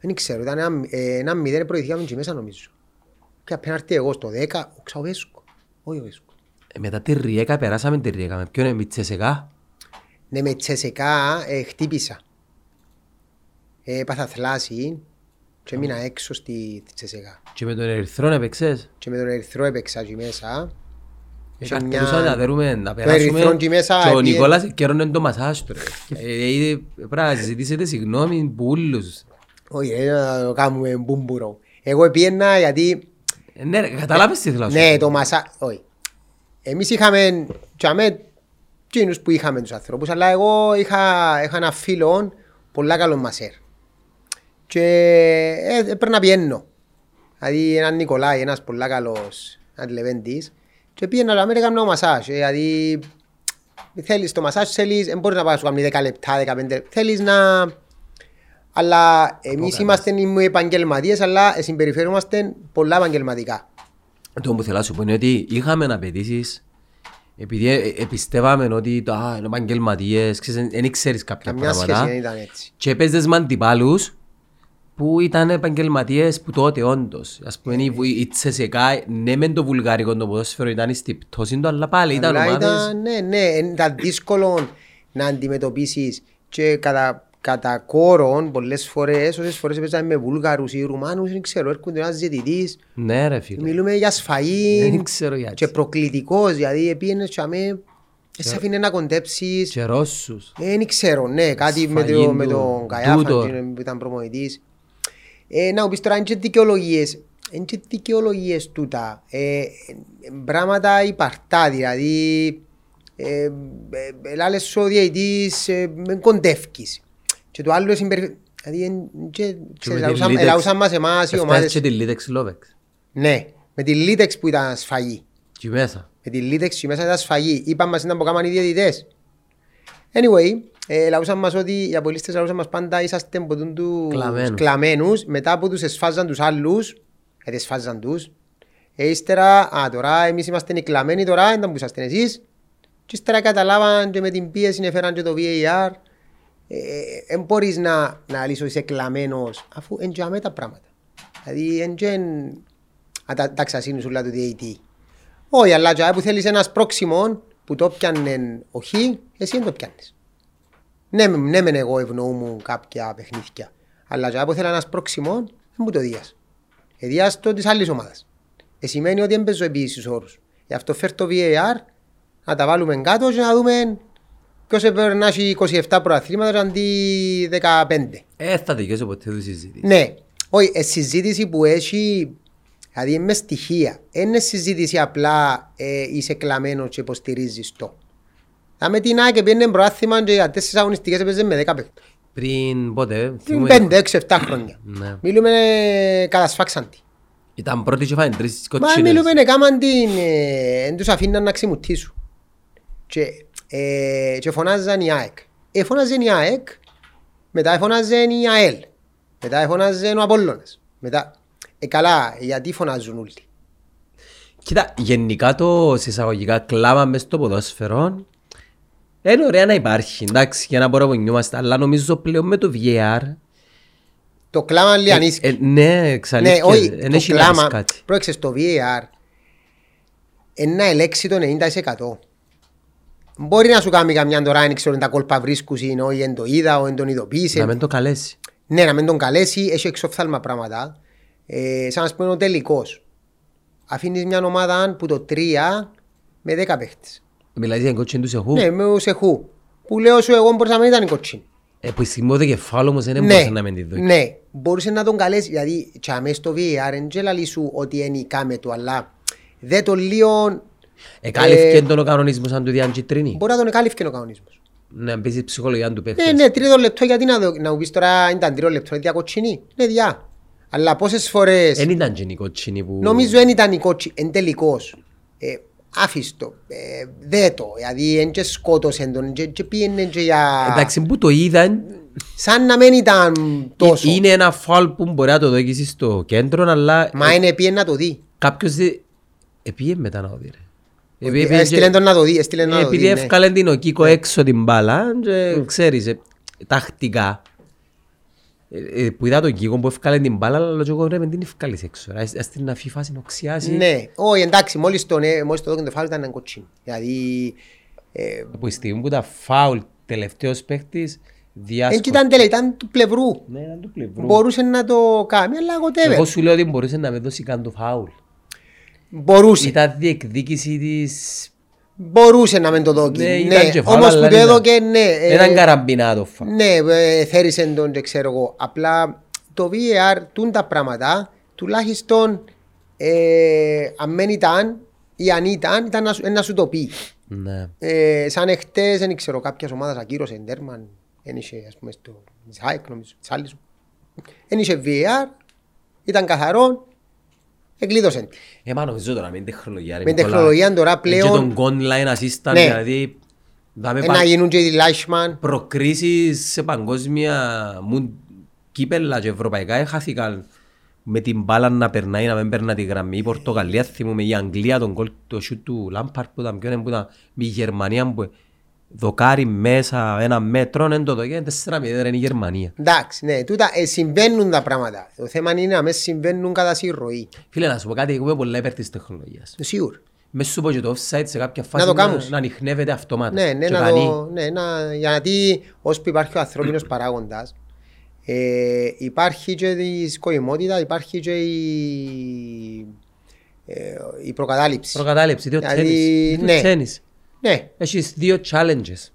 [SPEAKER 2] Δεν ξέρω, ήταν ένα, ε, ένα μηδέν προηγηθήκαμε και μέσα νομίζω. Πια πέναρτη εγώ στο 10, ο Ξα ο Βέσκο. Όχι ο Βέσκο.
[SPEAKER 1] Ε, Μετά τη Ριέκα περάσαμε τη Ριέκα, με ποιον είναι, με τη Τσεσεκά.
[SPEAKER 2] Ναι, με τσεσεκά ε, χτύπησα. Ε, Έπαθα θλάση και έμεινα έξω στη στη τσεσεκά.
[SPEAKER 1] Και με τον Ερυθρόν έπαιξες;
[SPEAKER 2] Και με τον ερυθρό έπαιξα εκεί μέσα. Είχε μια-
[SPEAKER 1] Καρτερούσα να δέρουμε να
[SPEAKER 2] Το ερυθρό
[SPEAKER 1] περάσουμε
[SPEAKER 2] εκεί μέσα,
[SPEAKER 1] και ο
[SPEAKER 2] επειδή-
[SPEAKER 1] Νικόλας καιρώνε το μασάζ του. ρε. Ε, είδε, Πρέπει να ζητήσετε συγγνώμη που ούλους.
[SPEAKER 2] Όχι, ρε, να το κάνουμε μπούμπουρο. Εγώ επίαινα γιατί
[SPEAKER 1] Ε, Ναι, ρε, καταλάβες τι θέλω να σου
[SPEAKER 2] Ναι,
[SPEAKER 1] πω.
[SPEAKER 2] το μασά... Όχι. Εμείς είχαμε... Τσάμε εκείνους που είχαμε τους ανθρώπους, αλλά εγώ είχα, είχα ένα φίλο πολλά καλό μασέρ. Και ε, έπρεπε να πιένω. Δηλαδή έναν Νικολάη, ένας πολλά καλός αντιλεβέντης. Και πήγαινα να μην έκανα μασάζ. Ε, Δηλαδή θέλεις το μασάζ, θέλεις, δεν μπορείς να πάει να σου κάνει 10 λεπτά, 15 Θέλεις να... Αλλά εμείς είμαστε οι επαγγελματίες, αλλά συμπεριφέρομαστε πολλά επαγγελματικά.
[SPEAKER 1] Το που θέλω να σου πω είναι ότι είχαμε απαιτήσεις επειδή ε, ε, πιστεύαμε ότι το, α, είναι επαγγελματίες, ξέρεις, δεν ξέρεις κάποια
[SPEAKER 2] Καμιά σχέση
[SPEAKER 1] πράγματα
[SPEAKER 2] δεν ήταν έτσι.
[SPEAKER 1] και παίζες με αντιπάλους που ήταν επαγγελματίες που τότε όντως. Ας πούμε η, η Τσεσεκά, ναι μεν το βουλγαρικό το ποδόσφαιρο ήταν στη πτώση του, αλλά πάλι ήταν
[SPEAKER 2] Αλλά
[SPEAKER 1] ομάδες.
[SPEAKER 2] ήταν, ναι, ναι, ήταν δύσκολο να αντιμετωπίσεις και κατά, κατά κόρον πολλές φορές, όσες φορές έπαιζαν με Βούλγαρους ή Ρουμάνους, δεν ξέρω, έρχονται ένας ζητητής,
[SPEAKER 1] Ναι ρε φίλε.
[SPEAKER 2] μιλούμε για σφαγή
[SPEAKER 1] Δεν ξέρω γιατί.
[SPEAKER 2] και προκλητικός, δηλαδή πήγαινες και αμέ, σε αφήνε να κοντέψεις,
[SPEAKER 1] Και Ρώσους.
[SPEAKER 2] δεν ξέρω, ναι, κάτι με,
[SPEAKER 1] Σφαγή
[SPEAKER 2] το, με
[SPEAKER 1] του,
[SPEAKER 2] τον Καϊάφα
[SPEAKER 1] τούτο.
[SPEAKER 2] εκείνο που ήταν προμονητής. Ε, να μου πεις τώρα, είναι και δικαιολογίες, είναι και δικαιολογίες τούτα. Ε, ε, πράγματα υπαρτά, δηλαδή, ε, ε, ε, άλλες ο διαιτής, ε, με κοντεύκεις. Και το άλλο συμπεριφέρει, δηλαδή, εν- και, ξέρεις,
[SPEAKER 1] με τη
[SPEAKER 2] ελαούσαν-
[SPEAKER 1] Λίτεξ.
[SPEAKER 2] ελαούσαν μας εμάς οι
[SPEAKER 1] Έφτασες
[SPEAKER 2] ομάδες.
[SPEAKER 1] και τη Λίτεξ Λόβεξ.
[SPEAKER 2] Ναι, με τη Λίτεξ που ήταν σφαγή.
[SPEAKER 1] Και μέσα.
[SPEAKER 2] Με τη Λίτεξ και μέσα ήταν σφαγή. Είπαν μας ήταν που κάμαν οι διαιτητές. Anyway, ε, λαούσαν μας ότι οι απολύστες λαούσαν μας πάντα είσαστε από τούν τους
[SPEAKER 1] Κλαμμένους.
[SPEAKER 2] κλαμμένους. Μετά που τους εσφάζαν τους άλλους, γιατί εσφάζαν τους. Ε, ύστερα, α, τώρα εμείς είμαστε οι κλαμμένοι τώρα, ήταν που είσαστε εσείς. Και ύστερα καταλάβαν και με την πίεση έφεραν και το VAR. Δεν μπορείς να, να λύσεις ότι είσαι κλαμμένος, αφού εντιαμέ τα πράγματα. Δηλαδή, εντιαμέ τα, τα ξασύνους όλα του διαιτή. Όχι, αλλά και που θέλεις ένας πρόξιμο που το πιάνε ο Χ, εσύ δεν το πιάνεις. Ναι, μεν- ναι μεν εγώ ευνοούμουν κάποια παιχνίδια. Αλλά και που θέλω ένας πρόξιμο, δεν μου το δίας. Εδίας το της άλλης ομάδας. Ε, σημαίνει ότι δεν παίζω επίσης στους όρους. Γι' αυτό φέρ το VAR, να τα βάλουμε κάτω και να δούμε ποιος επερνάσει 27 προαθλήματα αντί 15.
[SPEAKER 1] Ε, θα δικαιώσω ποτέ του συζήτηση.
[SPEAKER 2] Ναι, όχι, ε, συζήτηση που έχει, δηλαδή μες στοιχεία. Δεν είναι συζήτηση απλά ε, είσαι κλαμμένος και υποστηρίζεις το. Θα με την ΑΕΚ πήγαινε προάθλημα και για τέσσερις αγωνιστικές έπαιζε με 10 παίκτες.
[SPEAKER 1] Πριν πότε,
[SPEAKER 2] Πριν
[SPEAKER 1] θυμούμαι-
[SPEAKER 2] 5, 6, 7 χρόνια.
[SPEAKER 1] Ναι.
[SPEAKER 2] Μιλούμε ε, κατασφάξαν τη.
[SPEAKER 1] Ήταν πρώτη και φάνε τρεις
[SPEAKER 2] Μα
[SPEAKER 1] κοτσίνες.
[SPEAKER 2] μιλούμε έκαναν την, ε, εν τους αφήναν να ξημουτήσουν. Και, ε, και φωνάζαν η ΑΕΚ. Ε, φωνάζαν η ΑΕΚ, μετά φωνάζαν η ΑΕΛ, μετά φωνάζαν ο Απόλλωνας. Μετά, ε, καλά, γιατί φωνάζουν όλοι.
[SPEAKER 1] Κοίτα, γενικά το σε εισαγωγικά κλάμα μες στο ποδόσφαιρο είναι ωραία να υπάρχει, εντάξει, για να μπορούμε να νιώμαστε, αλλά νομίζω πλέον με το VAR
[SPEAKER 2] Το κλάμα λέει
[SPEAKER 1] ε,
[SPEAKER 2] ανίσκει.
[SPEAKER 1] ε, ναι,
[SPEAKER 2] Ναι,
[SPEAKER 1] εξαλείφθηκε,
[SPEAKER 2] όχι,
[SPEAKER 1] δεν
[SPEAKER 2] το
[SPEAKER 1] έχει να πεις
[SPEAKER 2] κλάμα,
[SPEAKER 1] κάτι.
[SPEAKER 2] πρόεξε στο VAR, είναι να ελέξει το 90%. Μπορεί να σου κάνει καμιά τώρα, αν ξέρω, τα κόλπα βρίσκους ή όχι, εν το είδα, εν τον ειδοποίησε.
[SPEAKER 1] Να μην το καλέσει.
[SPEAKER 2] Ναι, να μην τον καλέσει, έχει εξοφθάλμα πράγματα. Ε, σαν να σου πούμε ο τελικός. αφήνεις μια ομάδα που το 3 με 10 παίχτες.
[SPEAKER 1] Μιλάς για κότσιν του Σεχού;
[SPEAKER 2] Ναι, με ο Σεχού. Που λέω σου εγώ μπορούσα να μην ήταν η κοτσίνη.
[SPEAKER 1] Ε, που η στιγμή το κεφάλαιο όμως δεν
[SPEAKER 2] Ναι,
[SPEAKER 1] μπορούσε να με τη δώσει.
[SPEAKER 2] ναι, μπορούσες να τον καλέσεις, γιατί και αμέσως στο VAR δεν γέλαλει σου ότι είναι η κάμε του, αλλά δεν το λίγο
[SPEAKER 1] Εκάλυφκε τον ο κανονισμός αν του διάν κιτρινή.
[SPEAKER 2] μπορεί να τον εκάλυφκε ο κανονισμός.
[SPEAKER 1] Να μπεις η ψυχολογία του
[SPEAKER 2] Ναι,
[SPEAKER 1] παίχτες.
[SPEAKER 2] ναι, τρίτο λεπτό, γιατί να, δω- να μου πεις τώρα ήταν τρίτο λεπτό, είναι διακοτσινή. Ναι, διά. Αλλά πόσες φορές,
[SPEAKER 1] Δεν ήταν και η κότσινη που...
[SPEAKER 2] νομίζω δεν ήταν η κότσι, εν τελικός. Ε, άφηστο, ε, δέτο, δηλαδή εν και σκότωσε τον, και, και πήγαινε και για...
[SPEAKER 1] Εντάξει, που το είδα,
[SPEAKER 2] Σαν να μην ήταν τόσο.
[SPEAKER 1] είναι ένα φάουλ που μπορεί να το δοκίσει στο κέντρο, αλλά
[SPEAKER 2] Μα είναι πήγαινε να το δει.
[SPEAKER 1] κάποιος δεν... Επήγε μετά να το δει, ρε.
[SPEAKER 2] Ότι
[SPEAKER 1] Επειδή-
[SPEAKER 2] Έστειλε τον να το δει, έστειλε να το
[SPEAKER 1] Επειδή
[SPEAKER 2] δει. ναι.
[SPEAKER 1] εύκαλε την ο Κίκο έξω την μπάλα, και ξέρεις, ε, τακτικά. Ε, ε, Που είδα τον Κίκο που εύκαλε την μπάλα, αλλά λέω και εγώ ρε με την ευκάλεις έξω. ρε. Ας την αφή φάση να οξιάσει.
[SPEAKER 2] Ναι, όχι εντάξει, μόλις το, ναι, μόλις το δόκιν το φάουλ ήταν ένα κοτσίνο. Δηλαδή, ε,
[SPEAKER 1] Από τη στιγμή που τα φάουλ τελευταίος παίχτης,
[SPEAKER 2] δεν
[SPEAKER 1] διάσκο.
[SPEAKER 2] ήταν τέλεια, ήταν του πλευρού.
[SPEAKER 1] Ναι, ήταν του πλευρού.
[SPEAKER 2] Μπορούσε να το κάνει, αλλά
[SPEAKER 1] Εγώ
[SPEAKER 2] whatever.
[SPEAKER 1] σου λέω ότι μπορούσε να με δώσει καν το φάουλ.
[SPEAKER 2] Μπορούσε.
[SPEAKER 1] Ήταν διεκδίκηση της...
[SPEAKER 2] Μπορούσε να μην το δόκει.
[SPEAKER 1] Ναι,
[SPEAKER 2] Ναι,
[SPEAKER 1] ήταν και φάουλ,
[SPEAKER 2] όμως
[SPEAKER 1] αλλά
[SPEAKER 2] που το
[SPEAKER 1] δεν ήταν-
[SPEAKER 2] έδωκε, ναι. ε,
[SPEAKER 1] Δεν ήταν καραμπινά το φάουλ.
[SPEAKER 2] Ναι, ε, θέρισε τον και ξέρω εγώ. Απλά το VAR τούν τα πράγματα, τουλάχιστον ε, αν δεν ήταν ή αν ήταν, ήταν να σου, να σου το πει.
[SPEAKER 1] Ναι.
[SPEAKER 2] Ε, σαν εχθές, δεν ξέρω, κάποιας ομάδας ακύρωσε εντέρμαν, δεν είχε, ας πούμε, στο Ζάικ, νομίζω, της άλλης. Δεν είχε VAR, ήταν καθαρό, εγκλείδωσε.
[SPEAKER 1] Ε, μα νομίζω τώρα με την τεχνολογία. ρε,
[SPEAKER 2] Με
[SPEAKER 1] Νικόλα.
[SPEAKER 2] τεχνολογία τώρα
[SPEAKER 1] Ε, Και
[SPEAKER 2] πλέον
[SPEAKER 1] τον online assistant,
[SPEAKER 2] Ναι.
[SPEAKER 1] δηλαδή... δάμε
[SPEAKER 2] ε,
[SPEAKER 1] πα-
[SPEAKER 2] να γίνουν και οι Λάισμαν.
[SPEAKER 1] προκρίσεις σε παγκόσμια μου κύπελα και ευρωπαϊκά έχαθηκαν με την μπάλα να περνάει, να μην περνά τη γραμμή. Η Πορτογαλία θυμούμε, η Αγγλία, τον κόλ, το σιούτ του Λάμπαρ που ήταν πιο που ήταν η Γερμανία που δοκάρει μέσα ένα μέτρο, είναι το δοκάρι, τέσσερα μηδέν είναι η Γερμανία.
[SPEAKER 2] Εντάξει, ναι, τούτα ε, συμβαίνουν τα πράγματα. Το θέμα είναι να μην συμβαίνουν κατά συρροή.
[SPEAKER 1] Φίλε, να σου πω κάτι, εγώ είμαι πολλά υπέρ της τεχνολογίας.
[SPEAKER 2] Σίγουρα.
[SPEAKER 1] Μες σου πω και το offside σε κάποια φάση
[SPEAKER 2] το
[SPEAKER 1] να,
[SPEAKER 2] κάμουν.
[SPEAKER 1] να ανοιχνεύεται αυτόματα.
[SPEAKER 2] Ναι, ναι,
[SPEAKER 1] Και
[SPEAKER 2] να
[SPEAKER 1] κάνει.
[SPEAKER 2] το, ναι, να, γιατί ώσπου υπάρχει ο ανθρώπινος παράγοντας, ε, υπάρχει και η σκοημότητα, υπάρχει και η, ε, η προκατάληψη.
[SPEAKER 1] Προκατάληψη, δύο
[SPEAKER 2] Δηλαδή,
[SPEAKER 1] τέννις. Δύο
[SPEAKER 2] ναι.
[SPEAKER 1] Τέννις.
[SPEAKER 2] Ναι,
[SPEAKER 1] Έχεις δύο challenges.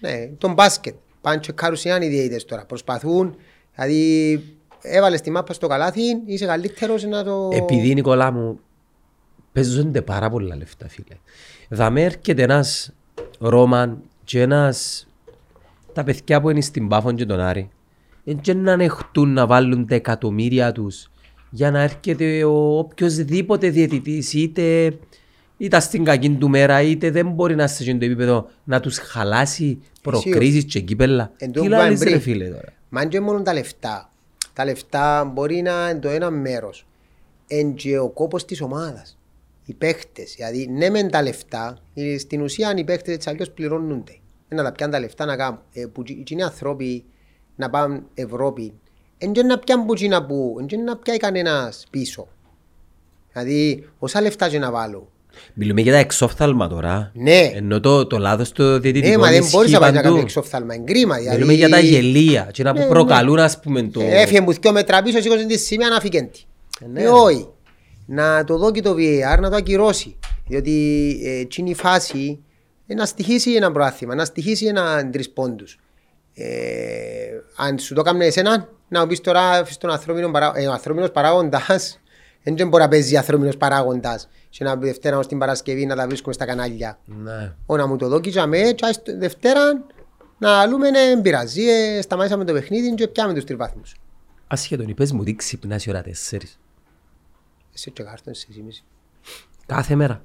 [SPEAKER 2] ναι, τον μπάσκετ. Πάνε και καρουσιάν οι διαιτητές τώρα. Προσπαθούν, δηλαδή έβαλες τη μάπα στο καλάθι, είσαι καλύτερος να το...
[SPEAKER 1] Επειδή Νικόλα μου παίζονται πάρα πολλά λεφτά φίλε. Δαμέ έρχεται ένας Ρόμαν και ένας τα παιδιά που είναι στην Πάφον και τον Άρη δεν και να ανεχτούν να βάλουν τα εκατομμύρια τους για να έρχεται ο οποιοσδήποτε διαιτητής είτε είτε στην κακή του μέρα είτε δεν μπορεί να σε το επίπεδο να τους χαλάσει προκρίσεις και κύπελα.
[SPEAKER 2] Εν τω
[SPEAKER 1] Τι
[SPEAKER 2] που είπαμε
[SPEAKER 1] λάλης ρε
[SPEAKER 2] πριν.
[SPEAKER 1] φίλε τώρα.
[SPEAKER 2] Μα είναι και μόνο τα λεφτά. Τα λεφτά μπορεί να είναι το ένα μέρος. Εν και ο κόπος της ομάδας. Οι παίχτες. Δηλαδή, ναι μεν τα λεφτά, ε, στην ουσία οι παίχτες έτσι αλλιώς πληρώνονται. Δεν να τα πιάνουν τα λεφτά να κάνουν. Ε, που οι οι άνθρωποι να πάνε Ευρώπη, εν και να πιάνουν που εκείνα που, εν και να πιάει κανένας πίσω. Δηλαδή, όσα λεφτά και να βάλω.
[SPEAKER 1] Μιλούμε για τα εξόφθαλμα τώρα.
[SPEAKER 2] Ναι.
[SPEAKER 1] Ενώ το, το λάθος το διαιτητικό
[SPEAKER 2] Ναι, μα δεν
[SPEAKER 1] ισχύει
[SPEAKER 2] μπορείς να πάει να
[SPEAKER 1] παντού.
[SPEAKER 2] κάνεις εξοφθάλμα. Είναι κρίμα. Δηλαδή,
[SPEAKER 1] Μιλούμε για τα γελία. Και να που
[SPEAKER 2] Ναι,
[SPEAKER 1] προκαλούν ας πούμε το...
[SPEAKER 2] Ε, Έφυγε που δυο μέτρα πίσω, σήκωσε τη σημαία να φύγει.
[SPEAKER 1] ναι.
[SPEAKER 2] Ε, όχι. Να το δω και το VAR να το ακυρώσει. Διότι ε, εκείνη η φάση ε, να στοιχήσει ένα προάθλημα, να στοιχήσει ένα τρεις πόντους. Ε, αν σου το έκανε εσένα, να μου πεις τώρα στον ανθρώπινο παρά, ε, ο ανθρώπινος παράγοντας δεν μπορεί να παίζει ανθρώπινος παράγοντας και να Δευτέρα ως την Παρασκευή να τα βρίσκουμε στα κανάλια.
[SPEAKER 1] Ναι.
[SPEAKER 2] Ω, να μου το δω και τζαμέ, και ας το Δευτέρα να λούμε ναι, δεν πειράζει, ε, σταμάτησαμε το παιχνίδι και πιάμε τους τριβάθμους.
[SPEAKER 1] Ασχέτον, είπες μου τι ξυπνάς η ώρα τέσσερις.
[SPEAKER 2] Εσύ και κάρτον, εσύ μισή.
[SPEAKER 1] Κάθε μέρα.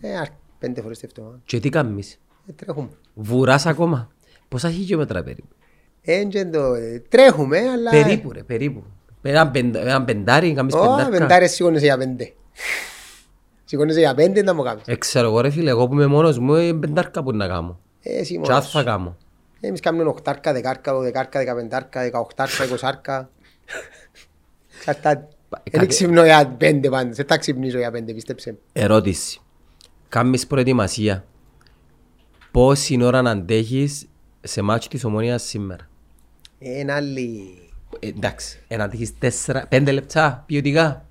[SPEAKER 2] Ε, αρ- πέντε φορές τη εβδομάδα.
[SPEAKER 1] Και τι κάνεις;
[SPEAKER 2] Ε, τρέχουμε.
[SPEAKER 1] Βουράς ακόμα; Πόσα χιλιόμετρα περίπου;
[SPEAKER 2] Ε, και το, ε, τρέχουμε, αλλά...
[SPEAKER 1] Περίπου ρε, περίπου. Ένα πεντα- ένα πεντάρι, κάνεις
[SPEAKER 2] Ω,
[SPEAKER 1] πεντάρκα.
[SPEAKER 2] πεντάρες σηκώνεσαι για πέντε. Σηκώνεσαι για πέντε, να μου κάνεις.
[SPEAKER 1] Ε, ξέρω εγώ ρε φίλε, εγώ που είμαι μόνος μου, ε, πεντάρκα που να κάνω.
[SPEAKER 2] Ε, εσύ
[SPEAKER 1] Και
[SPEAKER 2] μόνος
[SPEAKER 1] αν θα
[SPEAKER 2] σου.
[SPEAKER 1] κάνω.
[SPEAKER 2] Εμείς κάνουμε οχτάρκα, δεκάρκα, δεκάρκα, δεκαπεντάρκα, δεκαοχτάρκα, εικοσάρκα. Εξαρτάται.
[SPEAKER 1] Πα-
[SPEAKER 2] Δεν
[SPEAKER 1] κάτι-
[SPEAKER 2] ξυπνώ για πέντε πάντως. Δεν θα ξυπνήσω για πέντε, πίστεψε.
[SPEAKER 1] Ερώτηση. Κάμεις προετοιμασία. Πόση ώρα να αντέχεις σε μάτσο της ομόνιας σήμερα.
[SPEAKER 2] Ε, Ένα άλλη...
[SPEAKER 1] Ε, εντάξει, ε, να αντέχεις τέσσερα, πέντε λεπτά ποιοτικά.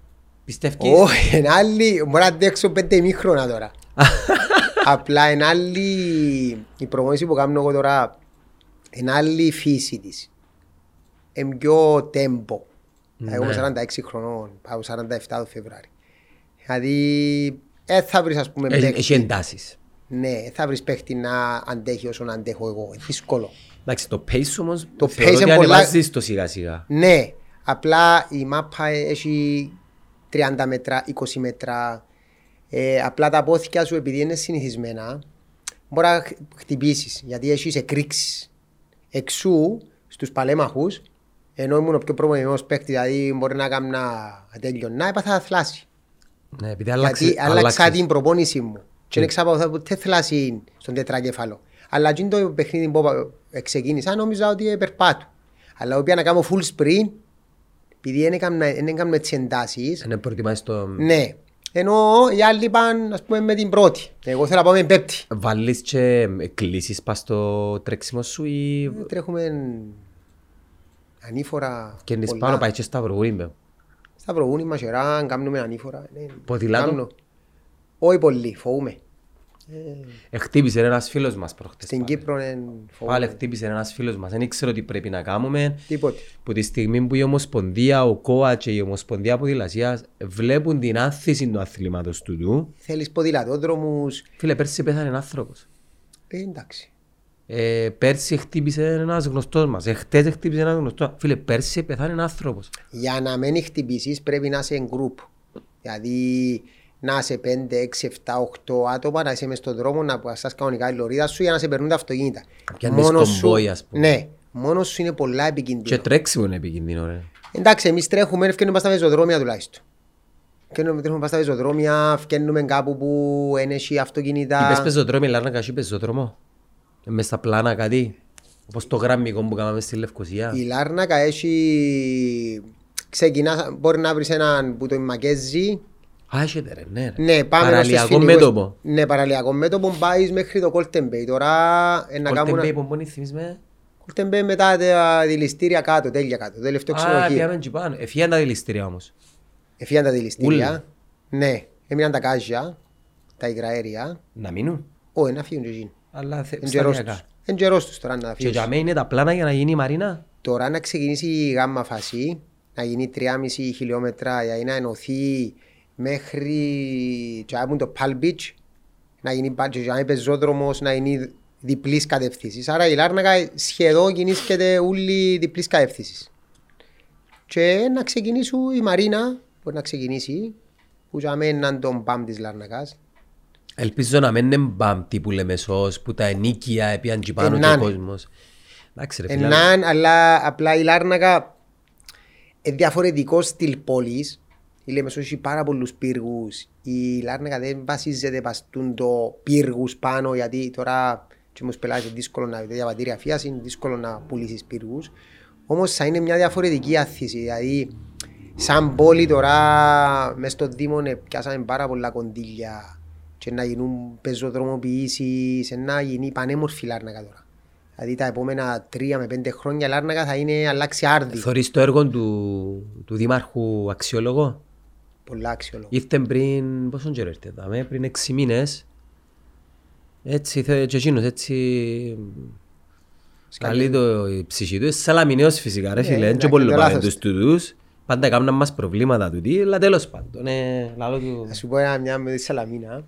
[SPEAKER 1] Πιστεύεις.
[SPEAKER 2] Όχι, είναι άλλη, μπορώ να αντέξω πέντε ημίχρονα τώρα. Απλά είναι άλλη, η προμόνηση που κάνω εγώ τώρα, είναι άλλη η φύση της. Είναι πιο τέμπο.
[SPEAKER 1] Ναι.
[SPEAKER 2] Εγώ είμαι 46 χρονών, πάω 47 το Φεβράρι. Δηλαδή, δεν θα βρεις ας πούμε
[SPEAKER 1] Έχει έχεις
[SPEAKER 2] παίχτη.
[SPEAKER 1] εντάσεις.
[SPEAKER 2] Ναι, δεν θα βρεις παίχτη να αντέχει όσο να αντέχω εγώ. Είναι δύσκολο.
[SPEAKER 1] Εντάξει, το pace όμως
[SPEAKER 2] Το
[SPEAKER 1] θεωρώ
[SPEAKER 2] pace
[SPEAKER 1] ότι
[SPEAKER 2] είναι πολλά-
[SPEAKER 1] ανεβάζεις το σιγά σιγά.
[SPEAKER 2] Ναι, απλά η μάπα έχει 30 μέτρα, 20 μέτρα. Ε, απλά τα πόθηκια σου επειδή είναι συνηθισμένα, μπορεί να χ- χτυπήσεις γιατί έχεις εκρήξεις. Εξού στους παλέμαχους, ενώ ήμουν ο πιο προμονημένος παίκτης, δηλαδή μπορεί να κάνω ατέλειωνα, έπαθα θλάση.
[SPEAKER 1] Ναι, επειδή άλλαξε-
[SPEAKER 2] Γιατί άλλαξα
[SPEAKER 1] άλλαξες.
[SPEAKER 2] την προπόνηση μου. Και δεν ξάπα ποτέ θλάση στον τετράκεφαλο. Αλλά εκείνο το παιχνίδι που ξεκίνησα νόμιζα ότι περπάτου. Αλλά όποια να κάνω full sprint, επειδή δεν έκανα δεν έκανα τις εντάσεις,
[SPEAKER 1] Είναι προετοιμάζεις το...
[SPEAKER 2] ναι. Ενώ οι άλλοι πάνε ας πούμε με την πρώτη. Εγώ θέλω να πάω με την πέπτη.
[SPEAKER 1] Βάλεις και κλείσεις πας στο τρέξιμο σου ή
[SPEAKER 2] Ε, Τρέχουμε ανήφορα
[SPEAKER 1] καίνεις
[SPEAKER 2] πολλά.
[SPEAKER 1] πάνω πάει και στα βρογούνι.
[SPEAKER 2] Στα προβούνι μαχερά, κάνουμε ανήφορα. Ναι,
[SPEAKER 1] Ποδηλάτο;
[SPEAKER 2] κάνω. Όχι πολύ, φοβούμαι.
[SPEAKER 1] Εχτύπησε ένας φίλος μας προχτές.
[SPEAKER 2] Στην
[SPEAKER 1] πάλι.
[SPEAKER 2] Κύπρο είναι
[SPEAKER 1] Πάλι
[SPEAKER 2] φοβούμαι.
[SPEAKER 1] χτύπησε ένας φίλος μας. Δεν ήξερα τι πρέπει να κάνουμε.
[SPEAKER 2] Τίποτε.
[SPEAKER 1] Που τη στιγμή που η Ομοσπονδία, ο ΚΟΑ και η Ομοσπονδία Ποδηλασίας βλέπουν την άνθηση του αθλήματος του του.
[SPEAKER 2] Θέλεις ποδηλατόδρομους.
[SPEAKER 1] Φίλε, πέρσι πέθανε ένας άνθρωπος.
[SPEAKER 2] Ε, εντάξει.
[SPEAKER 1] Ε, πέρσι χτύπησε ένας γνωστός μας. Εχθές χτύπησε ένας γνωστός. Φίλε, πέρσι πέθανε ένας άνθρωπος.
[SPEAKER 2] Για να μην χτυπήσεις πρέπει να είσαι group. Δηλαδή να είσαι 5, 6, 7, 8 άτομα, να είσαι μες στον δρόμο, να πας κανονικά η λωρίδα σου για να σε περνούν τα αυτοκίνητα.
[SPEAKER 1] πιάνεις κομπόι, ας πούμε.
[SPEAKER 2] Ναι, μόνος σου είναι πολλά
[SPEAKER 1] Και
[SPEAKER 2] επικίνδυνο.
[SPEAKER 1] τρέξιμο είναι επικίνδυνο, ρε.
[SPEAKER 2] Εντάξει, εμείς τρέχουμε, ευκαινούμε στα πεζοδρόμια τουλάχιστον. Ευκαινούμε, τρέχουμε στα πεζοδρόμια, ευκαινούμε κάπου που είναι έχει αυτοκίνητα.
[SPEAKER 1] Είπες πεζοδρόμιο, αλλά να κασί πεζοδρόμο. Ε, Μες στα πλάνα κάτι. Όπως το γραμμικό που κάναμε στη Λευκοσία.
[SPEAKER 2] Η Λάρνακα έχει... Ξεκινάς, μπορεί να βρεις έναν που το Μακέζι,
[SPEAKER 1] Α, έχετε ρε, ναι ρε.
[SPEAKER 2] Ναι, πάμε
[SPEAKER 1] Παραλιακό
[SPEAKER 2] στο σφινικό-
[SPEAKER 1] μέτωπο.
[SPEAKER 2] Ναι, παραλιακό μέτωπο πάει μέχρι το Golden Bay. Τώρα ε, να
[SPEAKER 1] Golden
[SPEAKER 2] κάνουμε...
[SPEAKER 1] Bay, πομπονί, θυμείς με.
[SPEAKER 2] Golden Bay μετά τα δηληστήρια κάτω, τέλεια κάτω. Το τελευταίο
[SPEAKER 1] Α,
[SPEAKER 2] ξενοδοχείο.
[SPEAKER 1] πιάμε και πάνω. Εφιάν τα δηληστήρια όμως.
[SPEAKER 2] Εφιάν τα δηληστήρια.
[SPEAKER 1] Ούλα.
[SPEAKER 2] Ναι, έμειναν τα κάζια, τα υγραέρια.
[SPEAKER 1] Να μείνουν.
[SPEAKER 2] Όχι, να φύγουν και εκείνοι.
[SPEAKER 1] Αλλά θε-
[SPEAKER 2] Εν καιρός
[SPEAKER 1] σταδιακά.
[SPEAKER 2] τους. Εν καιρός τους τώρα να
[SPEAKER 1] Και
[SPEAKER 2] φύγουν.
[SPEAKER 1] για μένα είναι τα πλάνα για να γίνει η Μαρίνα.
[SPEAKER 2] Τώρα να ξεκινήσει η γάμμα φάση, να γίνει 3,5 χιλιόμετρα για να ενωθεί μέχρι και από το Palm Beach, να γίνει πάλι και για να είναι πεζόδρομος, να γίνει διπλής κατευθύνσης. Άρα η Λάρνακα σχεδόν κινήσκεται όλη διπλής κατευθύνσης. Και να ξεκινήσει η Μαρίνα, μπορεί να ξεκινήσει, που για μένα είναι τον μπαμ της Λάρνακας.
[SPEAKER 1] Ελπίζω να μην είναι μπαμ τύπου Λεμεσός που τα ενίκια έπιαν και πάνω
[SPEAKER 2] Ε,
[SPEAKER 1] και
[SPEAKER 2] να
[SPEAKER 1] ο
[SPEAKER 2] είναι.
[SPEAKER 1] κόσμος. Εντάξει ρε φίλε. αλλά-
[SPEAKER 2] Ενάν, αλλά απλά η Λάρνακα είναι διαφορετικός στυλ πόλης. Η Λέμεσος έχει πάρα πολλούς πύργους. Η Λάρνακα δεν βασίζεται παστούν το πύργους πάνω γιατί τώρα και μου πελάτες είναι δύσκολο να δει διαβατήρια φύας, είναι δύσκολο να πουλήσεις πύργους. Όμως θα είναι μια διαφορετική αθήση. Δηλαδή, σαν πόλη τώρα, μες στο Δήμο ε, πιάσαμε πάρα πολλά κονδύλια και να γίνουν πεζοδρομοποιήσεις, ε, να γίνει πανέμορφη η Λάρνακα τώρα. Δηλαδή τα επόμενα τρία με πέντε χρόνια η Λάρνακα θα είναι αλλάξει άρδη.
[SPEAKER 1] Θωρείς το έργο του, του Δήμαρχου αξιόλογο;
[SPEAKER 2] Πολλά αξιόλογο.
[SPEAKER 1] Ήρθε πριν, πόσο καιρό ήρθε εδώ, πριν έξι μήνες. Έτσι, θε- και εκείνος έτσι... Καλεί το η ψυχή του, σαλαμινέος φυσικά ρε
[SPEAKER 2] Ναι,
[SPEAKER 1] φίλε,
[SPEAKER 2] εντάξει,
[SPEAKER 1] και πολύ
[SPEAKER 2] το
[SPEAKER 1] πάνε
[SPEAKER 2] λάθος
[SPEAKER 1] τους τούτους. Πάντα έκαναν μας προβλήματα τούτοι, αλλά τέλος πάντων, ε, λαλό του...
[SPEAKER 2] Θα σου πω ένα μια με τη Σαλαμίνα.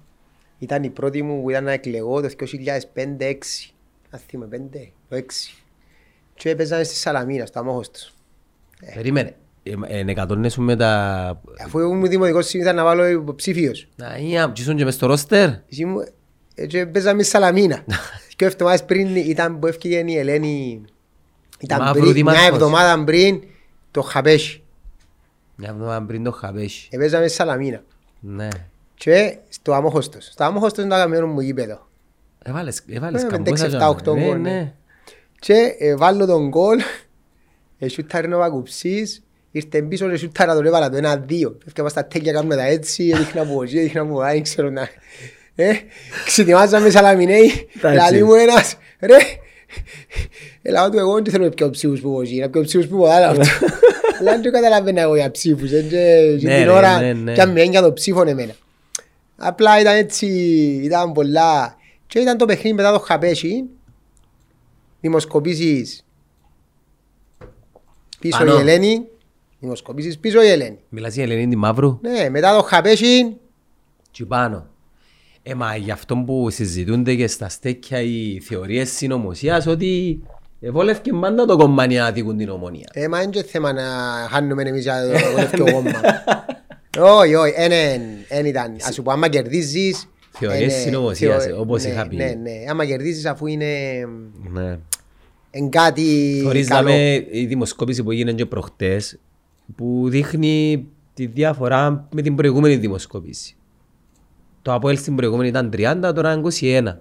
[SPEAKER 2] Ήταν η πρώτη μου που ήταν να εκλεγώ το 2005-2006. Αν θυμάμαι, 5, το 6. Και έπαιζαν στη Σαλαμίνα, στο αμόχωστος.
[SPEAKER 1] Περίμενε, ε, ε, εκατόνες σου με τα...
[SPEAKER 2] Αφού εγώ ήμουν δημοτικός ήταν να βάλω υποψήφιος.
[SPEAKER 1] Να, ή, και ήσουν και μες στο ρόστερ.
[SPEAKER 2] Εσύ μου- ε, Και παίζαμε στη Σαλαμίνα. Και εβδομάδες πριν ήταν που έφυγε η Ελένη. Ήταν
[SPEAKER 1] Μαύρου
[SPEAKER 2] πριν, μια
[SPEAKER 1] δήμαρχος.
[SPEAKER 2] εβδομάδα πριν το Χαπέσι.
[SPEAKER 1] Μια εβδομάδα πριν το χαβέσι.
[SPEAKER 2] Έπαιζαμε στη Σαλαμίνα.
[SPEAKER 1] Ναι.
[SPEAKER 2] Και στο αμόχωστος. Στο αμόχωστος είναι το αγαπημένο μου γήπεδο.
[SPEAKER 1] Έβαλες, έβαλες
[SPEAKER 2] Ε,
[SPEAKER 1] καμπόσα
[SPEAKER 2] πέντε,
[SPEAKER 1] για
[SPEAKER 2] εφτά,
[SPEAKER 1] να-
[SPEAKER 2] οκτώ
[SPEAKER 1] ναι,
[SPEAKER 2] γκολ, ναι.
[SPEAKER 1] ναι.
[SPEAKER 2] Και ε, βάλω τον γκολ, ε, σούταρε ο Βακουψής, ήρθε πίσω και σούταρα τον έβαλα το ένα-δύο. Έφυγα στα τέλεια κάνουμε τα έτσι, έδειχνα από εκεί, έδειχνα από εκεί, ξέρω να... Ε, ξετοιμάζαμε σαλαμινέοι,
[SPEAKER 1] Τα έτσι.
[SPEAKER 2] λαλί μου ένας, ρε, έλα του εγώ δεν θέλω πιο ψήφους που εγώ εκεί, να πιο ψήφους που ποτέ αυτό. Αλλά δεν καταλαβαίνα εγώ για ψήφους. ε, και- και
[SPEAKER 1] Ναι,
[SPEAKER 2] την
[SPEAKER 1] ρε,
[SPEAKER 2] ώρα
[SPEAKER 1] ναι, ναι.
[SPEAKER 2] κι αν με έννοια το ψήφο εμένα. Απλά ήταν έτσι, ήταν πολλά. Και ήταν το παιχνίδι μετά το χαπέσι. Δημοσκοπήσεις πίσω
[SPEAKER 1] Πάνω.
[SPEAKER 2] η Ελένη. Δημοσκοπήσεις πίσω η Ελένη.
[SPEAKER 1] Μιλάς για Ελένη τη Μαύρου;
[SPEAKER 2] Ναι, μετά το χαπέσι
[SPEAKER 1] και πάνω. Ε, μα γι' αυτό που συζητούνται και στα στέκια οι θεωρίες συνωμοσίας ότι ευόλευκε πάντα το κομμάτι να δίκουν την ομονία.
[SPEAKER 2] Ε, μα είναι και θέμα να χάνουμε εμείς για το βολεύκιο κόμμα. Όχι, όχι, δεν ήταν. Ας σου πω, άμα κερδίζεις...
[SPEAKER 1] Θεωρίες
[SPEAKER 2] ε, ναι,
[SPEAKER 1] συνωμοσίας,
[SPEAKER 2] θεω-
[SPEAKER 1] όπως
[SPEAKER 2] ναι,
[SPEAKER 1] είχα πει.
[SPEAKER 2] Ναι, ναι, άμα κερδίζεις αφού είναι
[SPEAKER 1] Ναι.
[SPEAKER 2] εν κάτι
[SPEAKER 1] Θωρείς
[SPEAKER 2] καλό.
[SPEAKER 1] δάμε η δημοσκόπηση που έγινε και προχτές που δείχνει τη διαφορά με την προηγούμενη δημοσκόπηση. Το Αποέλ στην προηγούμενη ήταν 30, τώρα είναι 21.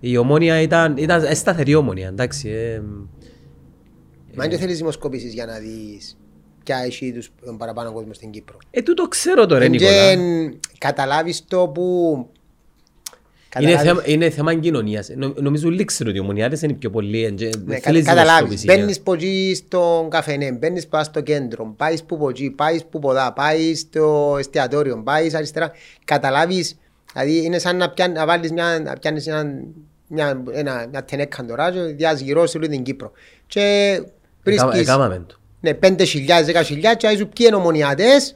[SPEAKER 1] Η ομόνια ήταν, ήταν σταθερή ομόνια, εντάξει. Ε,
[SPEAKER 2] Μα δεν θέλεις δημοσκοπήσεις για να δεις ποια έχει τους τον παραπάνω κόσμο στην Κύπρο.
[SPEAKER 1] ε, τούτο ξέρω τώρα,
[SPEAKER 2] Εν
[SPEAKER 1] Νικόλα.
[SPEAKER 2] και καταλάβεις το που...
[SPEAKER 1] Είναι
[SPEAKER 2] καταλάβεις-
[SPEAKER 1] θέμα, είναι θέμα κοινωνίας. Νο, νομίζω όλοι ξέρουν ότι οι ομονιάτες είναι πιο πολλοί. εν και
[SPEAKER 2] Ναι,
[SPEAKER 1] δεν
[SPEAKER 2] κα-
[SPEAKER 1] θέλεις
[SPEAKER 2] καταλάβεις,
[SPEAKER 1] δημοσκόπηση για-
[SPEAKER 2] μπαίνεις από εκεί στον καφενέ, μπαίνεις πάνω στο κέντρο, πάεις που από εκεί, πάεις που ποδά, πάεις στο εστιατόριο, πάεις αριστερά, καταλάβεις, δηλαδή είναι σαν να, πιάν, να βάλεις μια, να πιάνεις ένα, μια, ένα, μια τενέκα τώρα και διάς γύρω σε όλη την Κύπρο. Και
[SPEAKER 1] Εκάμα-
[SPEAKER 2] βρίσκεις
[SPEAKER 1] Εκάμαμε το.
[SPEAKER 2] ναι, πέντε χιλιάδες, δέκα χιλιάδες και άισου ποιοι είναι ομονιάτες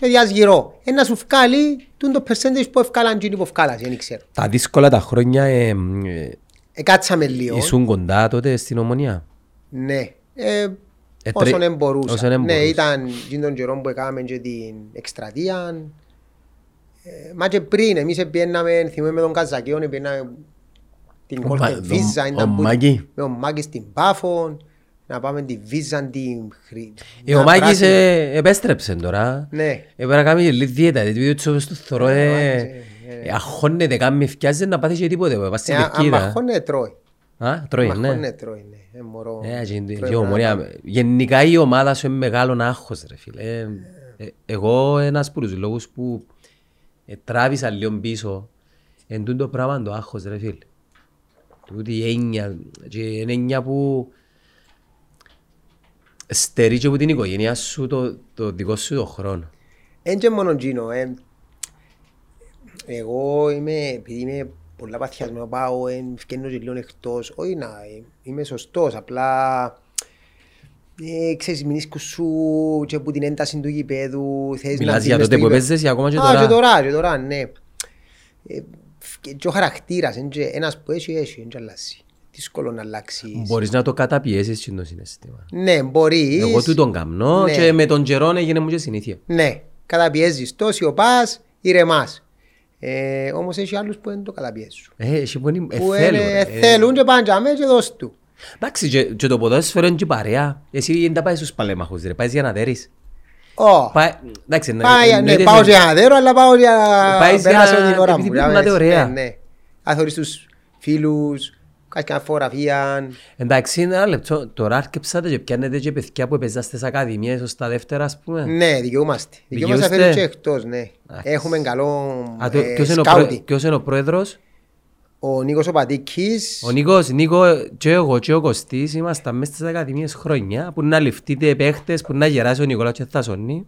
[SPEAKER 2] και διάς γύρω. Ένα σου βγάλει τον το percentage που ευκάλαν εκείνοι που ευκάλαν, δεν ξέρω.
[SPEAKER 1] Τα δύσκολα τα χρόνια ε, ε,
[SPEAKER 2] Ε, κάτσαμε λίγο.
[SPEAKER 1] ήσουν κοντά τότε στην ομονία;
[SPEAKER 2] Ναι. Ε,
[SPEAKER 1] Ε,
[SPEAKER 2] όσον
[SPEAKER 1] τρε-
[SPEAKER 2] εμπορούσα.
[SPEAKER 1] όσον
[SPEAKER 2] Ναι,
[SPEAKER 1] εμπορούσα.
[SPEAKER 2] ήταν εκείνον τον καιρό που έκαναμε και την εκστρατεία. Ε, μα και πριν, εμείς πιέναμε, θυμούμε με τον Καζακίον, πιέναμε την
[SPEAKER 1] Ο Μα-
[SPEAKER 2] Golden Visa,
[SPEAKER 1] ο-
[SPEAKER 2] ήταν
[SPEAKER 1] ο
[SPEAKER 2] που-
[SPEAKER 1] Μάκη.
[SPEAKER 2] με τον Μάκης στην Πάφο, να πάμε τη Visa, την χρη...
[SPEAKER 1] Ε, ο Μάκης ε, επέστρεψε τώρα.
[SPEAKER 2] Ναι.
[SPEAKER 1] Ε, πρέπει να κάνει και λίγη δίαιτα, γιατί το τσόπες του θωρώ,
[SPEAKER 2] Ναι, ο
[SPEAKER 1] ε,
[SPEAKER 2] Μάκης, ε, ε,
[SPEAKER 1] ε, αγχώνεται, κάνει φτιάζει να πάθει και τίποτε, πας στην
[SPEAKER 2] Ε, Αν
[SPEAKER 1] κερκίδα.
[SPEAKER 2] μαχώνε τρώει.
[SPEAKER 1] Α, τρώει, ναι.
[SPEAKER 2] Μαχώνε τρώει, ναι. Ε, μωρό,
[SPEAKER 1] Ε, και-
[SPEAKER 2] τρώει
[SPEAKER 1] και
[SPEAKER 2] πράγματα.
[SPEAKER 1] ομονία. Γενικά η ομάδα σου είναι μεγάλο άγχος ρε φίλε. Ε, ε, Εγώ ένας από τους λόγους που ε, τράβησα λίγο πίσω εν τούτο το πράγμα το άγχος ρε φίλε. Τούτη η έννοια και είναι έννοια που στερεί και από την οικογένεια σου το, το δικό σου το χρόνο.
[SPEAKER 2] Εν και μόνο εκείνο. Ε. Εγώ είμαι, επειδή είμαι πολλά παθιασμένο πάω, ε, φκένω και λίγο εκτός. Όχι να, ε, είμαι σωστός, απλά ε, ξέρεις, μηνίσκους σου και που την ένταση του γηπέδου θες
[SPEAKER 1] Μιλάς
[SPEAKER 2] μπεις
[SPEAKER 1] για
[SPEAKER 2] μες
[SPEAKER 1] τότε
[SPEAKER 2] στο
[SPEAKER 1] που
[SPEAKER 2] γήπεδο.
[SPEAKER 1] έπαιζες ή ακόμα και
[SPEAKER 2] Α,
[SPEAKER 1] τώρα;
[SPEAKER 2] και τώρα, και τώρα, ναι. Ε, φκε- και ο χαρακτήρας, εν και ένας που έχει, έχει, εν και αλλάζει. Δύσκολο να αλλάξει.
[SPEAKER 1] Μπορείς να το καταπιέσεις και το συναίσθημα.
[SPEAKER 2] Ναι, μπορείς.
[SPEAKER 1] Εγώ του τον καμνώ
[SPEAKER 2] Ναι.
[SPEAKER 1] και με τον καιρό έγινε μου και συνήθεια.
[SPEAKER 2] Ναι, καταπιέζεις το, σιωπάς, ηρεμάς. Ε, όμως έχει άλλους που δεν το καταπιέζουν.
[SPEAKER 1] Ε, έχει που είναι, ε,
[SPEAKER 2] Που
[SPEAKER 1] θέλω,
[SPEAKER 2] είναι-
[SPEAKER 1] ρε.
[SPEAKER 2] ε, θέλουν και πάνε για μέ και δώσ' του.
[SPEAKER 1] Εντάξει, και, και το ποδόσφαιρο είναι και παρέα. Εσύ δεν τα πάεις στους παλέμαχους, ρε. Πάεις για να δέρεις.
[SPEAKER 2] Ω,
[SPEAKER 1] Πάει, εντάξει, να-
[SPEAKER 2] πάει, ναι,
[SPEAKER 1] εννοείται
[SPEAKER 2] πάω
[SPEAKER 1] σε-
[SPEAKER 2] για να δέρω, αλλά πάω για
[SPEAKER 1] Πάεις
[SPEAKER 2] να περάσω
[SPEAKER 1] για-
[SPEAKER 2] την ώρα
[SPEAKER 1] επειδή
[SPEAKER 2] μου.
[SPEAKER 1] πρέπει
[SPEAKER 2] για
[SPEAKER 1] να είναι
[SPEAKER 2] έτσι,
[SPEAKER 1] ωραία.
[SPEAKER 2] Ναι, ναι. Να θωρείς τους φίλους, κάνεις μια φωτογραφία.
[SPEAKER 1] Εντάξει, ένα λεπτό. Τώρα άρκεψατε και πιάνετε και παιδιά που έπαιζαν στις ακαδημίες ως τα δεύτερα, ας πούμε.
[SPEAKER 2] Ναι, δικαιούμαστε. Δικαιούμαστε να
[SPEAKER 1] Δικαιούστε.
[SPEAKER 2] φέρεις και εκτός, ναι.
[SPEAKER 1] Εντάξει.
[SPEAKER 2] Έχουμε καλό
[SPEAKER 1] Α, το-
[SPEAKER 2] ε,
[SPEAKER 1] ποιος είναι ο πρό-
[SPEAKER 2] σκάουτι.
[SPEAKER 1] Ποιος είναι ο πρόεδρος;
[SPEAKER 2] Ο Νίκος ο Πατήκης.
[SPEAKER 1] Ο Νίκος, Νίκο και εγώ και ο Κωστής ήμασταν μέσα στις ακαδημίες χρόνια που να ληφτείτε παίχτες, που να γεράσει ο Νικόλαος και θα σωνεί.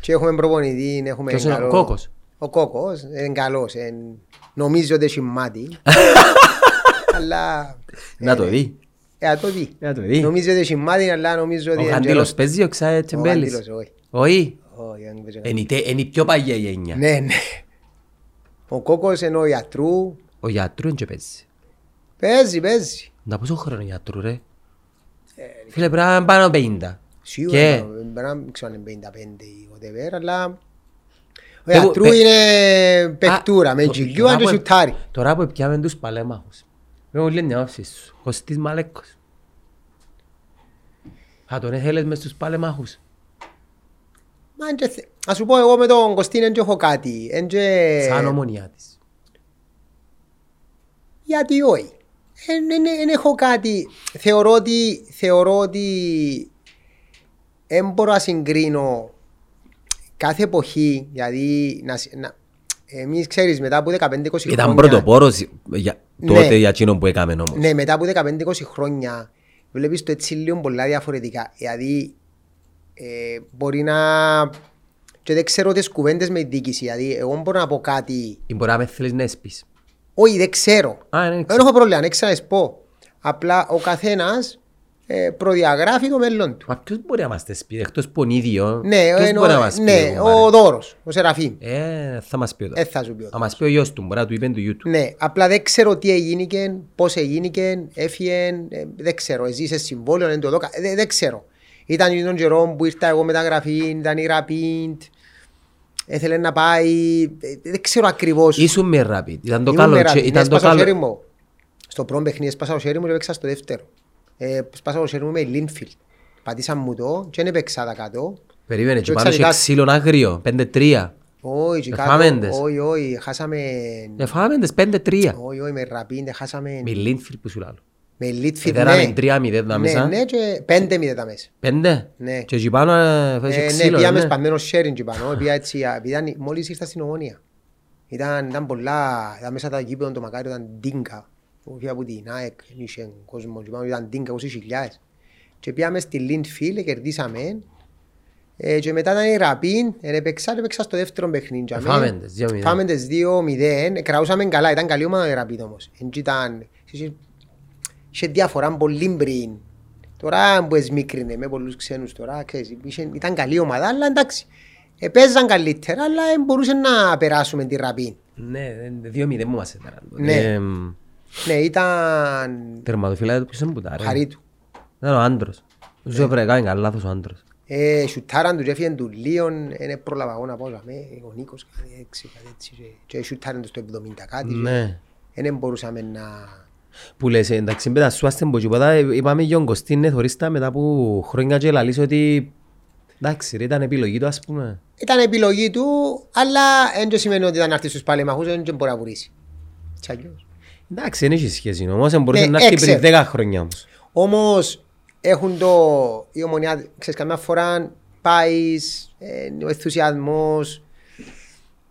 [SPEAKER 2] Και έχουμε προπονητή, έχουμε
[SPEAKER 1] Ποιος είναι ο
[SPEAKER 2] καλό-
[SPEAKER 1] Κόκος;
[SPEAKER 2] Ο Κόκος, είναι καλός. εν- Νομίζω ότι έχει μάτι. Αλλά...
[SPEAKER 1] Να το δει.
[SPEAKER 2] Ε, να το δει.
[SPEAKER 1] Να το δει.
[SPEAKER 2] Νομίζω ότι έχει μάτι, αλλά νομίζω
[SPEAKER 1] Ο
[SPEAKER 2] ότι... είναι
[SPEAKER 1] Γαντήλος
[SPEAKER 2] καιρός.
[SPEAKER 1] παίζει, ο Ξάε
[SPEAKER 2] Ο
[SPEAKER 1] Τσεμπέλης.
[SPEAKER 2] Γαντήλος, όχι.
[SPEAKER 1] Όχι.
[SPEAKER 2] Όχι, δεν παίζει ο
[SPEAKER 1] Είναι η τε- είναι η πιο παγιά γενιά.
[SPEAKER 2] Ναι, ναι. Ο Κόκος είναι ο γιατρού.
[SPEAKER 1] Ο γιατρού είναι και παίζει.
[SPEAKER 2] Παίζει, παίζει.
[SPEAKER 1] Να πόσο χρόνο γιατρού ρε;
[SPEAKER 2] Ε,
[SPEAKER 1] Φίλε πρέπει να είναι πάνω από 50.
[SPEAKER 2] Σίγουρα,
[SPEAKER 1] Και
[SPEAKER 2] μπορεί να μην ξέρω αν είναι 55 ή whatever, αλλά... Ο
[SPEAKER 1] Εγώ-
[SPEAKER 2] γιατρού
[SPEAKER 1] παι-
[SPEAKER 2] είναι παικτούρα,
[SPEAKER 1] Α,
[SPEAKER 2] με
[SPEAKER 1] το-
[SPEAKER 2] τζιλιού
[SPEAKER 1] τώρα
[SPEAKER 2] αν και
[SPEAKER 1] που-
[SPEAKER 2] σουτάρει.
[SPEAKER 1] Τώρα που πιάμε τους παλέμαχους. Με όλη μια όψη σου. Κωστής Μαλέκος. Θα τον έθελες μες στους παλέμαχους.
[SPEAKER 2] Μα εν και θε- Ας σου πω εγώ με τον Κωστίν δεν έχω κάτι. εν και-
[SPEAKER 1] Σαν ομονιά της.
[SPEAKER 2] Γιατί όχι. Δεν έχω κάτι. Θεωρώ ότι, θεωρώ ότι δεν μπορώ να συγκρίνω κάθε εποχή, δηλαδή να, σ- να, εμείς ξέρεις μετά από 15-20
[SPEAKER 1] Ήταν
[SPEAKER 2] χρόνια
[SPEAKER 1] πρωτοπόρος για,
[SPEAKER 2] Ναι.
[SPEAKER 1] τότε για εκείνον που έκαμε όμως.
[SPEAKER 2] ναι, μετά από 15-20 χρόνια βλέπεις το έτσι λίγο πολλά διαφορετικά δηλαδή ε, μπορεί να... Και δεν ξέρω τις κουβέντες με την διοίκηση. Δηλαδή, εγώ μπορώ να πω κάτι...
[SPEAKER 1] Ή μπορεί να με θέλεις να έσπεις.
[SPEAKER 2] Όχι, δεν ξέρω.
[SPEAKER 1] Α, ναι,
[SPEAKER 2] Δεν
[SPEAKER 1] ξέρω.
[SPEAKER 2] έχω πρόβλημα, δεν ξέρω να σου πω. Απλά ο καθένας ε, προδιαγράφει το μέλλον του.
[SPEAKER 1] Μα ποιος μπορεί να μας τα πει, εκτός που ο ίδιο,
[SPEAKER 2] Ναι,
[SPEAKER 1] ποιος
[SPEAKER 2] εννοώ-
[SPEAKER 1] μπορεί να μας πει.
[SPEAKER 2] ναι,
[SPEAKER 1] ρε, κουμπάρε;
[SPEAKER 2] ο Δώρος, ο Σεραφείμ.
[SPEAKER 1] Ε, θα μας πει ο
[SPEAKER 2] Ε,
[SPEAKER 1] Δώρος.
[SPEAKER 2] θα σου πει ο
[SPEAKER 1] Θα μας πει ο γιος του, μπορεί να του είπε του γιού του.
[SPEAKER 2] Ναι, απλά δεν ξέρω τι έγινικε, πώς έγινικε, έφυγε, ε, δεν ξέρω, έζησε συμβόλαιο, δεν το δω, κα- δεν, δεν ξέρω. Ήταν τον καιρό που ήρθα εγώ μεταγραφή, ήταν η Ραπίντ, έθελε να πάει, ε, δεν ξέρω ακριβώς.
[SPEAKER 1] Ήσουν με rapid, ήταν το
[SPEAKER 2] Ήμουν
[SPEAKER 1] καλό,
[SPEAKER 2] με
[SPEAKER 1] και-
[SPEAKER 2] Rapid, ναι,
[SPEAKER 1] ήταν το
[SPEAKER 2] έσπασα το χέρι
[SPEAKER 1] καλό.
[SPEAKER 2] μου. Στο πρώτο παιχνίδι έσπασα το χέρι μου και έπαιξα στο δεύτερο. Ε, σπάσα το χέρι μου με Λίνφιλ. Πατήσα μου το και δεν έπαιξα τα κάτω.
[SPEAKER 1] Περίμενε, και
[SPEAKER 2] Και
[SPEAKER 1] πάνω είχε
[SPEAKER 2] εξαρτικά-
[SPEAKER 1] ξύλον άγριο, 5-3.
[SPEAKER 2] Όχι, και
[SPEAKER 1] Εφάμε
[SPEAKER 2] κάτω,
[SPEAKER 1] τες.
[SPEAKER 2] όχι, όχι, χάσαμε...
[SPEAKER 1] Εφάμε τις 5-3.
[SPEAKER 2] Όχι, όχι, με Ραπίντ, χάσαμε...
[SPEAKER 1] Με Λίνφιλ που σου λέω.
[SPEAKER 2] Με Λίτφιλ,
[SPEAKER 1] Εδέραμε
[SPEAKER 2] ναι.
[SPEAKER 1] 3-0 τα μέσα.
[SPEAKER 2] Ναι, ναι, και πέντε μηδέν τα μέσα.
[SPEAKER 1] Πέντε;
[SPEAKER 2] Ναι.
[SPEAKER 1] Και εκεί πάνω ε, είχε
[SPEAKER 2] Ε, ναι,
[SPEAKER 1] ξύλο.
[SPEAKER 2] πήγαμε
[SPEAKER 1] ναι.
[SPEAKER 2] σπασμένος sharing και πάνω, πήγα έτσι, α, επειδή ήταν- μόλις ήρθα στην Ομόνια. Ήταν, ήταν πολλά, ήταν μέσα τα γήπεδο το μακάριο ήταν ντίνκα. Όχι από την ΑΕΚ, δεν είχε κόσμο και πάνω, ήταν ντίνκα, 20.000. Και πήγαμε στη Λίντφιλ, κερδίσαμε. Ε, και μετά ήταν η Ραπίν, ε, έπαιξα, έπαιξα στο δεύτερο παιχνίδι. και
[SPEAKER 1] Εφάμε
[SPEAKER 2] αμέ.
[SPEAKER 1] τις 2-0.
[SPEAKER 2] Φάμε τις 2-0, ε, κραούσαμε καλά, ήταν καλή ομάδα η Ραπίν όμως. Εν και ήταν, είχε- είχε διαφορά πολύ πριν. Τώρα που εσμίκρινε με πολλούς ξένους τώρα, ξέρεις, είχε- ήταν καλή ομάδα, αλλά εντάξει. Ε, παίζαν καλύτερα, αλλά δεν μπορούσε να περάσουμε τη Ραπίν.
[SPEAKER 1] Ναι, ε, 2-0 μου μας έδεραν.
[SPEAKER 2] Ναι.
[SPEAKER 1] Ε, μ,
[SPEAKER 2] Ναι, ήταν
[SPEAKER 1] Τερματοφύλακα ποιος είναι που τα ρε.
[SPEAKER 2] χαρή του.
[SPEAKER 1] Ήταν ο άντρος.
[SPEAKER 2] Ναι.
[SPEAKER 1] Σου έπρεπε κάνει καλά λάθος ο άντρος.
[SPEAKER 2] Ε, σουτάραν τους και έφυγαν του Λίον, δεν πρόλαβα εγώ να πω, με, ο Νίκος κάτι έτσι, κάτι έτσι, και- και σουτάραν τους στο 70 κάτι,
[SPEAKER 1] Ναι.
[SPEAKER 2] και δεν μπορούσαμε να...
[SPEAKER 1] Που λες, ε, εντάξει, μπέτα σου άστε πω τίποτα, ε, είπαμε για τον Κωστίνε θωρίστα μετά από χρόνια και λαλείς ότι εντάξει ρε, ήταν επιλογή του ας πούμε.
[SPEAKER 2] Ήταν επιλογή του, αλλά δεν το σημαίνει ότι ήταν να έρθει στους παλέμαχους, δεν μπορεί να βουρήσει. Έτσι αλλιώς.
[SPEAKER 1] Εντάξει, δεν έχει σχέση όμως, ε, μπορούσε
[SPEAKER 2] Ναι,
[SPEAKER 1] να έρθει
[SPEAKER 2] έξερ.
[SPEAKER 1] πριν 10 χρόνια όμως.
[SPEAKER 2] Όμως έχουν το, η ομονιά, ξέρεις, καμιά φορά πάει, ε, ο ενθουσιασμός,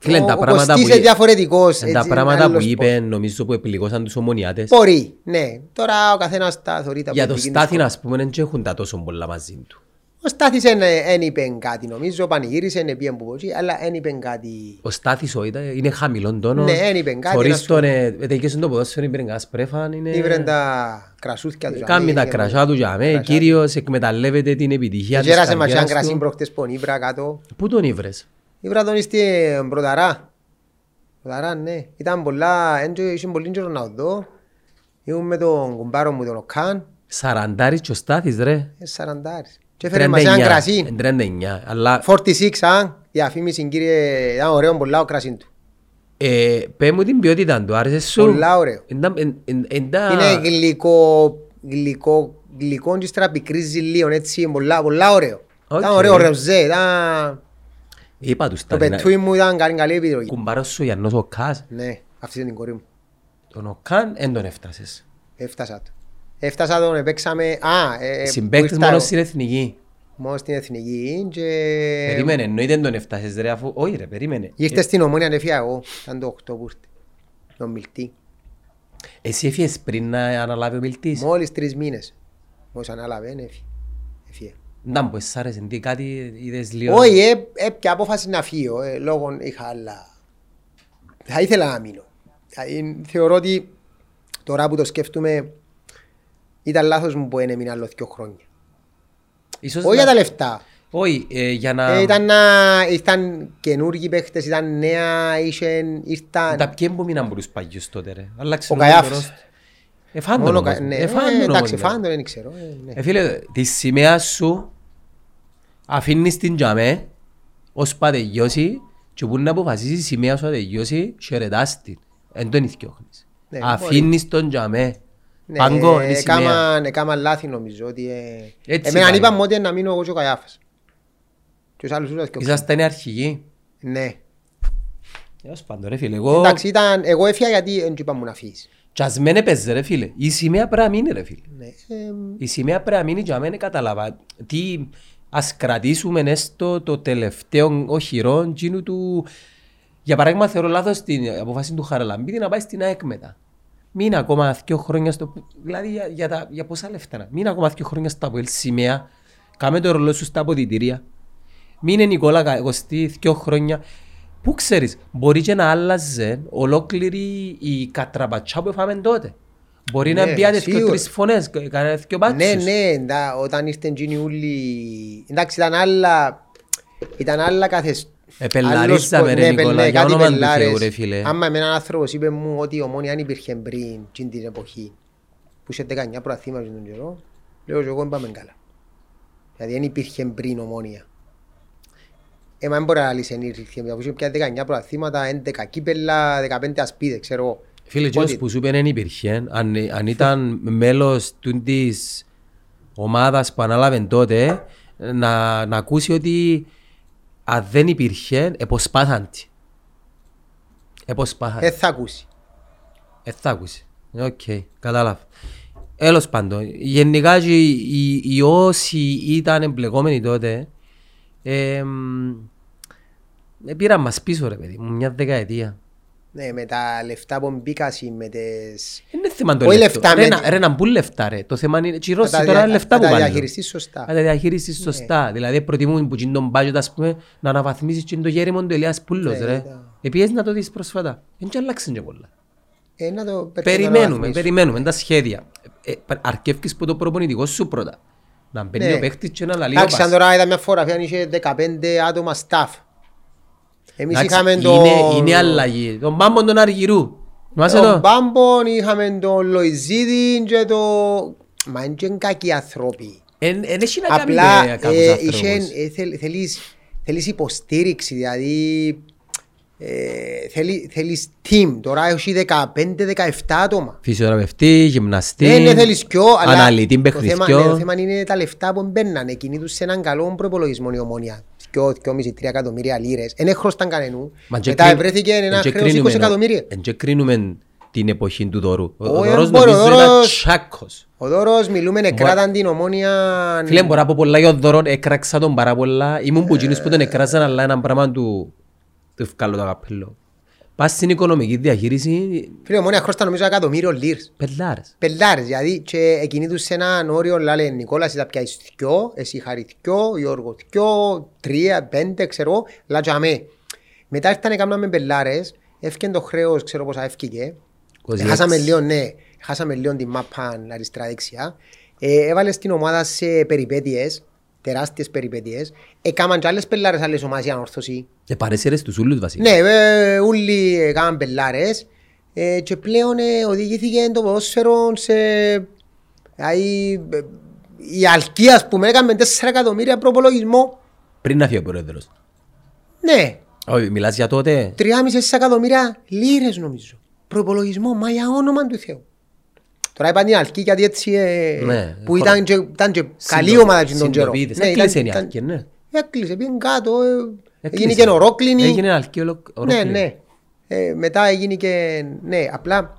[SPEAKER 1] Φίλε,
[SPEAKER 2] ο,
[SPEAKER 1] τα
[SPEAKER 2] ο
[SPEAKER 1] πράγματα
[SPEAKER 2] Κωστής
[SPEAKER 1] που
[SPEAKER 2] είναι
[SPEAKER 1] εί-
[SPEAKER 2] διαφορετικός.
[SPEAKER 1] Εν τα
[SPEAKER 2] έτσι,
[SPEAKER 1] πράγματα
[SPEAKER 2] άλλος
[SPEAKER 1] που
[SPEAKER 2] πώς.
[SPEAKER 1] είπε νομίζω που επιληγώσαν τους ομονιάτες.
[SPEAKER 2] Μπορεί, ναι. Τώρα ο καθένας τα θεωρεί τα
[SPEAKER 1] Για το
[SPEAKER 2] πολιτική του
[SPEAKER 1] Στάθιν
[SPEAKER 2] σκοπό.
[SPEAKER 1] ας πούμε δεν έχουν τα τόσο πολλά μαζί του.
[SPEAKER 2] Ο Στάθης δεν είπε κάτι νομίζω, πανηγύρισε, δεν πήγε που πω εκεί, αλλά δεν είπε κάτι.
[SPEAKER 1] Ο Στάθης ο ήταν, είναι χαμηλόν τόνος.
[SPEAKER 2] Ναι, εν είπε κάτι, να
[SPEAKER 1] Χωρίς
[SPEAKER 2] σου-
[SPEAKER 1] τον, ε, ε, τελειώσει το ποδόσφαιρο, είπε κανένας σπρέφαν, είναι...
[SPEAKER 2] Ήβρε τα κρασούθια του.
[SPEAKER 1] Κάμει τα κρασιά του για μέ,
[SPEAKER 2] Κρασιά.
[SPEAKER 1] κύριος εκμεταλλεύεται την επιτυχία της
[SPEAKER 2] Γέρασε ματσάν
[SPEAKER 1] καριέρας
[SPEAKER 2] κρασί
[SPEAKER 1] του.
[SPEAKER 2] προχτές που ήβρα κάτω.
[SPEAKER 1] Πού τον ήβρες;
[SPEAKER 2] Ήβρα τον στην Πρωταρά. Πρωταρά, ναι. Ήταν πολλά, έντο- είχε πολύ καιρό να δω. Ήμουν με τον κουμπάρο μου τον Οκάν,
[SPEAKER 1] Σαραντάρης και ο Στάθης ρε.
[SPEAKER 2] ε, σαραντάρις. Και έφερε μας έναν
[SPEAKER 1] 39,
[SPEAKER 2] κρασί.
[SPEAKER 1] εν 39, αλλά
[SPEAKER 2] 46, α, διαφήμιση κύριε, ήταν ωραίο πολλά ο κρασί του.
[SPEAKER 1] ε, πέ μου την ποιότητα του, άρεσε σου;
[SPEAKER 2] Πολλά ωραίο.
[SPEAKER 1] Εν- εν- εν- εν τα-
[SPEAKER 2] Είναι γλυκό, γλυκό, γλυκό και στρα πικρίζει λίγο, έτσι, πολλά, πολλά ωραίο.
[SPEAKER 1] Οκ.
[SPEAKER 2] Ήταν ωραίο ρεζέ, ήταν...
[SPEAKER 1] Είπα τους
[SPEAKER 2] Το
[SPEAKER 1] Στάθη,
[SPEAKER 2] πετούι μου ήταν καλή, καλή επιδροή.
[SPEAKER 1] κουμπάρος σου Γιάννος ο Κάς,
[SPEAKER 2] Ναι, αυτή είναι την κορή μου.
[SPEAKER 1] τον ο Καν εν τον έφτασες.
[SPEAKER 2] Έφτασα το. Έφτασα τον, παίξαμε... Α, ε, ε,
[SPEAKER 1] Συμπαίκτες
[SPEAKER 2] που ήρθα
[SPEAKER 1] μόνος
[SPEAKER 2] εγώ.
[SPEAKER 1] στην εθνική.
[SPEAKER 2] Μόνος στην εθνική και...
[SPEAKER 1] Περίμενε, εννοείται δεν τον έφτασες ρε αφού... Όχι ρε, περίμενε.
[SPEAKER 2] Ήρθες στην ομόνια ανεφία εγώ, ήταν το 8 που ήρθε. Τον Μιλτή.
[SPEAKER 1] Εσύ έφυγες πριν να αναλάβει ο μιλτής;
[SPEAKER 2] Μόλις τρεις μήνες. Μόλις ανάλαβε, έφυγε. Έφυγε.
[SPEAKER 1] Να μου σ' άρεσε, τι κάτι είδες λίγο.
[SPEAKER 2] Όχι, ε, έπια απόφαση να φύγω, ε, λόγω είχα άλλα. Θα ήθελα να μείνω. Δηλαδή, θεωρώ ότι τώρα που το σκέφτομαι ήταν λάθος μου που δεν έμεινα άλλος δύο χρόνια.
[SPEAKER 1] Ίσως
[SPEAKER 2] Όχι
[SPEAKER 1] να-
[SPEAKER 2] για τα λεφτά.
[SPEAKER 1] Όχι, ε, για να...
[SPEAKER 2] Ε, ήταν, να, ήρθαν καινούργιοι παίχτες, ήταν νέα, ήσαν, ήρθαν...
[SPEAKER 1] Τα ποιοι που μείναν από τους παγιούς τότε ρε; Άλλαξε
[SPEAKER 2] Ο
[SPEAKER 1] λίγο
[SPEAKER 2] Καϊάφης.
[SPEAKER 1] το ρόστερ. Εφάν τον
[SPEAKER 2] Μόνο
[SPEAKER 1] όμως.
[SPEAKER 2] κα- ναι,
[SPEAKER 1] Εφάν
[SPEAKER 2] ε,
[SPEAKER 1] τον
[SPEAKER 2] εντάξει,
[SPEAKER 1] όμως,
[SPEAKER 2] φάντο δεν ξέρω. ε, ναι.
[SPEAKER 1] Ε, φίλε, τη σημαία σου αφήνεις την τζαμέ ως πά τελειώσει και που να αποφασίσεις η σημαία σου να τελειώσει χαιρετάς την. Εν τον ηθιώχνεις.
[SPEAKER 2] Ναι,
[SPEAKER 1] Αφήνεις τον τζαμέ.
[SPEAKER 2] Ναι,
[SPEAKER 1] Πάγκο είναι η σημαία.
[SPEAKER 2] έκαναν- έκαναν λάθη νομίζω ότι... ε,
[SPEAKER 1] Έτσι
[SPEAKER 2] Εμένα
[SPEAKER 1] πάει.
[SPEAKER 2] είπαμε ότι να μείνω εγώ και ο Καϊάφας. Και τους άλλους τους έθιωξαν.
[SPEAKER 1] Ήσασταν οι αρχηγοί.
[SPEAKER 2] Ναι.
[SPEAKER 1] Έως πάντων ρε φίλε, εγώ...
[SPEAKER 2] Εντάξει, ήταν, εγώ έφυγα γιατί δεν του είπα μου να φύγεις.
[SPEAKER 1] Κι ας μεν έπαιζε ρε φίλε. Η σημαία πρέπει να μείνει ρε φίλε.
[SPEAKER 2] Ναι. Ε,
[SPEAKER 1] Η σημαία πρέπει να μείνει για μένα κατάλαβα. Τι ας κρατήσουμε έστω το τελευταίο οχυρό τζίνου του... Για παράδειγμα θεωρώ λάθος την αποφάση του Χαραλαμπίδη να πάει στην ΑΕΚ μετά. Μείνει ακόμα δύο χρόνια στο... Δηλαδή για, για, τα, για πόσα λεφτά να. Μείνει ακόμα δύο χρόνια στο Αποέλ σημαία Κάμε το ρολό σου στα αποδητήρια. Μείνε Νικόλα Κωστή δυο χρόνια. Πού ξέρεις, μπορεί και να άλλαζε ολόκληρη η κατραπατσά που έφαμε τότε. Μπορεί να
[SPEAKER 2] Ναι,
[SPEAKER 1] πιάτε και
[SPEAKER 2] σίγουρα.
[SPEAKER 1] τρεις φωνές, κανένα δυο
[SPEAKER 2] Ναι,
[SPEAKER 1] πάτσους.
[SPEAKER 2] ναι, εντά- όταν ήρθαν εκείνοι όλοι... Εντάξει, ήταν άλλα... Ήταν άλλα καθεσ...
[SPEAKER 1] Επελαρίζαμε,
[SPEAKER 2] άλλος-
[SPEAKER 1] ρε,
[SPEAKER 2] ναι,
[SPEAKER 1] Νικόλα,
[SPEAKER 2] ναι,
[SPEAKER 1] για
[SPEAKER 2] κάτι
[SPEAKER 1] όνομα του
[SPEAKER 2] πελάρες.
[SPEAKER 1] Θεού, ρε, φίλε.
[SPEAKER 2] Άμα με έναν άνθρωπος είπε μου ότι η ομόνια αν υπήρχε πριν εκείνη την εποχή που είχε 19 προαθήματα στον καιρό, λέω και εγώ δεν πάμε καλά. Δηλαδή δεν υπήρχε πριν ομόνια. Ε, μα δεν μπορεί να λύσει ενήρχε, αφού είχε πια 19 προαθήματα, 11 κύπελα, 15 ασπίδες, ξέρω εγώ.
[SPEAKER 1] Φίλε, εκείνος
[SPEAKER 2] Ότι-
[SPEAKER 1] που σου είπε δεν υπήρχε. Αν, αν ήταν μέλος του της ομάδας που ανάλαβε τότε, να, να ακούσει ότι αν δεν υπήρχε, εποσπάθαν τη. Εποσπάθαν.
[SPEAKER 2] Δεν θα ακούσει.
[SPEAKER 1] Ε, θα ακούσει. Οκ, κατάλαβα. Τέλος πάντων, γενικά και οι, οι, οι όσοι ήταν εμπλεκόμενοι τότε, ε, μ, ε, πήραν μας πίσω ρε παιδί μου, μια δεκαετία.
[SPEAKER 2] Ναι, με τα λεφτά που μπήκασαν, με τις...
[SPEAKER 1] Είναι θέμα το
[SPEAKER 2] Όχι
[SPEAKER 1] λεφτό.
[SPEAKER 2] λεφτά,
[SPEAKER 1] Ρε,
[SPEAKER 2] με-
[SPEAKER 1] να- ρε να μπουν λεφτά ρε. Το θέμα είναι, και οι Ρώσοι
[SPEAKER 2] να τα
[SPEAKER 1] τώρα
[SPEAKER 2] δια-
[SPEAKER 1] είναι λεφτά
[SPEAKER 2] να
[SPEAKER 1] που
[SPEAKER 2] τα
[SPEAKER 1] βάλουν.
[SPEAKER 2] διαχειριστείς σωστά.
[SPEAKER 1] Να τα διαχειριστείς σωστά. Δηλαδή προτιμούν που είναι τον budget ας πούμε να αναβαθμίσεις και το γέριμο του Ελιάς Πούλος
[SPEAKER 2] Ναι,
[SPEAKER 1] ρε.
[SPEAKER 2] ήταν.
[SPEAKER 1] Επίσης να το δεις πρόσφατα. Δεν και αλλάξαν και πολλά.
[SPEAKER 2] Ε, να το πρέπει να
[SPEAKER 1] Περιμένουμε,
[SPEAKER 2] αναβαθμίσεις.
[SPEAKER 1] περιμένουμε τα σχέδια. Ε, ε, αρκεύκεις που το προπονητικό σου πρώτα. Να μπαίνει
[SPEAKER 2] Ναι.
[SPEAKER 1] ο παίχτης και να λαλεί ο
[SPEAKER 2] Εντάξει, αν
[SPEAKER 1] πας.
[SPEAKER 2] τώρα είδα μια φωτογραφία αν είχε 15 άτομα staff. Εμείς
[SPEAKER 1] Εντάξει,
[SPEAKER 2] είχαμε
[SPEAKER 1] είναι,
[SPEAKER 2] τον...
[SPEAKER 1] είναι αλλαγή. Τον μπάμπον τον Αργυρού. Θυμάσαι
[SPEAKER 2] τον
[SPEAKER 1] το;
[SPEAKER 2] Μπάμπον, είχαμε τον Λοϊζίδη και το... Μα είναι και κακοί άνθρωποι.
[SPEAKER 1] Εν εν έχει να κάνει
[SPEAKER 2] Απλά
[SPEAKER 1] με κάποιους
[SPEAKER 2] ε,
[SPEAKER 1] ανθρώπους.
[SPEAKER 2] είχεν- ε, θέλ- θέλεις, θέλεις υποστήριξη, δηλαδή ε, θέλει, θέλεις team. Τώρα έχει 15-17 άτομα.
[SPEAKER 1] Φυσιοθεραπευτή, γυμναστή,
[SPEAKER 2] Ναι, ναι, θέλεις πιο, αλλά
[SPEAKER 1] αναλυτή
[SPEAKER 2] το θέμα, ναι, το
[SPEAKER 1] παιχνιδιό.
[SPEAKER 2] θέμα είναι τα λεφτά που μπαίνανε. Κινήτουν σε έναν καλό προπολογισμό η ομόνια. 2,5-3 εκατομμύρια λίρες. Δεν χρώσταν κανενού.
[SPEAKER 1] Μα και
[SPEAKER 2] Μετά
[SPEAKER 1] κρίν-
[SPEAKER 2] βρέθηκε ένα
[SPEAKER 1] εν και
[SPEAKER 2] χρέος 20
[SPEAKER 1] κρίνουμε,
[SPEAKER 2] εκατομμύρια.
[SPEAKER 1] εν και κρίνουμε την εποχή του Δωρού. Ο- Ο
[SPEAKER 2] Όχι,
[SPEAKER 1] Δωρός
[SPEAKER 2] δεν μπορεί, ο
[SPEAKER 1] νομίζω ήταν
[SPEAKER 2] Δωρός-
[SPEAKER 1] τσάκος.
[SPEAKER 2] Ο Δώρος μιλούμε, εκράταν την ομόνια...
[SPEAKER 1] Φίλε, μπορώ να πω πολλά για τον Δωρό, έκραξα τον πάρα πολλά. Ήμουν που εκείνους που τον έκραζαν, αλλά ένα πράγμα του του βγάλω το καπέλο. Πας στην οικονομική διαχείριση,
[SPEAKER 2] Φίλε, η ομόνια χρώσταν νομίζω ένα εκατομμύριο λίρες.
[SPEAKER 1] πελάρες.
[SPEAKER 2] Πελάρες, δηλαδή και εκείνοι σε έναν όριο λένε Νικόλας εσύ θα πιάσεις δυο, εσύ χαρί δυο, Γιώργο δυο, τρία, πέντε, ξέρω, λατζαμέ. Μετά ήρθαν έκαναμε πελάρες, έφυγε το χρέος, ξέρω πόσα έφυγε.
[SPEAKER 1] 26.
[SPEAKER 2] Χάσαμε λίγο, ναι, χάσαμε λίγο την μάπα αριστερά δεξιά. Ε, έβαλες την ομάδα σε περιπέτειες, τεράστιες περιπέτειες. Έκαναν και άλλες πελάρες άλλες ομάδες για ανόρθωση.
[SPEAKER 1] Και παρέσαιρες τους ούλους βασικά.
[SPEAKER 2] Ναι, ε, όλοι έκαναν πελάρες ε, και πλέον ε, οδηγήθηκε το ποδόσφαιρο σε... Δηλαδή, ε, η Αλκία, ας πούμε, έκαμε 4 εκατομμύρια προπολογισμό.
[SPEAKER 1] Πριν να φύγει ο πρόεδρος.
[SPEAKER 2] Ναι,
[SPEAKER 1] Όχι, μιλάς για τότε.
[SPEAKER 2] 3,5 εκατομμύρια λίρες νομίζω. Προπολογισμό, μα για όνομα του Θεού. Τώρα είπαν η Αλκή γιατί έτσι ε,
[SPEAKER 1] Ναι,
[SPEAKER 2] που
[SPEAKER 1] χω-
[SPEAKER 2] ήταν και, ήταν και καλή
[SPEAKER 1] Συντο-
[SPEAKER 2] ομάδα και τον καιρό.
[SPEAKER 1] συντοπίτες.
[SPEAKER 2] Ναι,
[SPEAKER 1] Έκλεισε
[SPEAKER 2] ήταν-
[SPEAKER 1] η
[SPEAKER 2] ήταν-
[SPEAKER 1] Αλκή, ναι.
[SPEAKER 2] Έκλεισε, πήγαινε κάτω, ε,
[SPEAKER 1] Έκλεισε.
[SPEAKER 2] έγινε και ορόκλινη.
[SPEAKER 1] Έγινε αλκή ολο-
[SPEAKER 2] Ναι,
[SPEAKER 1] ολόκληρη.
[SPEAKER 2] ναι. Ε, μετά έγινε και. Ναι, απλά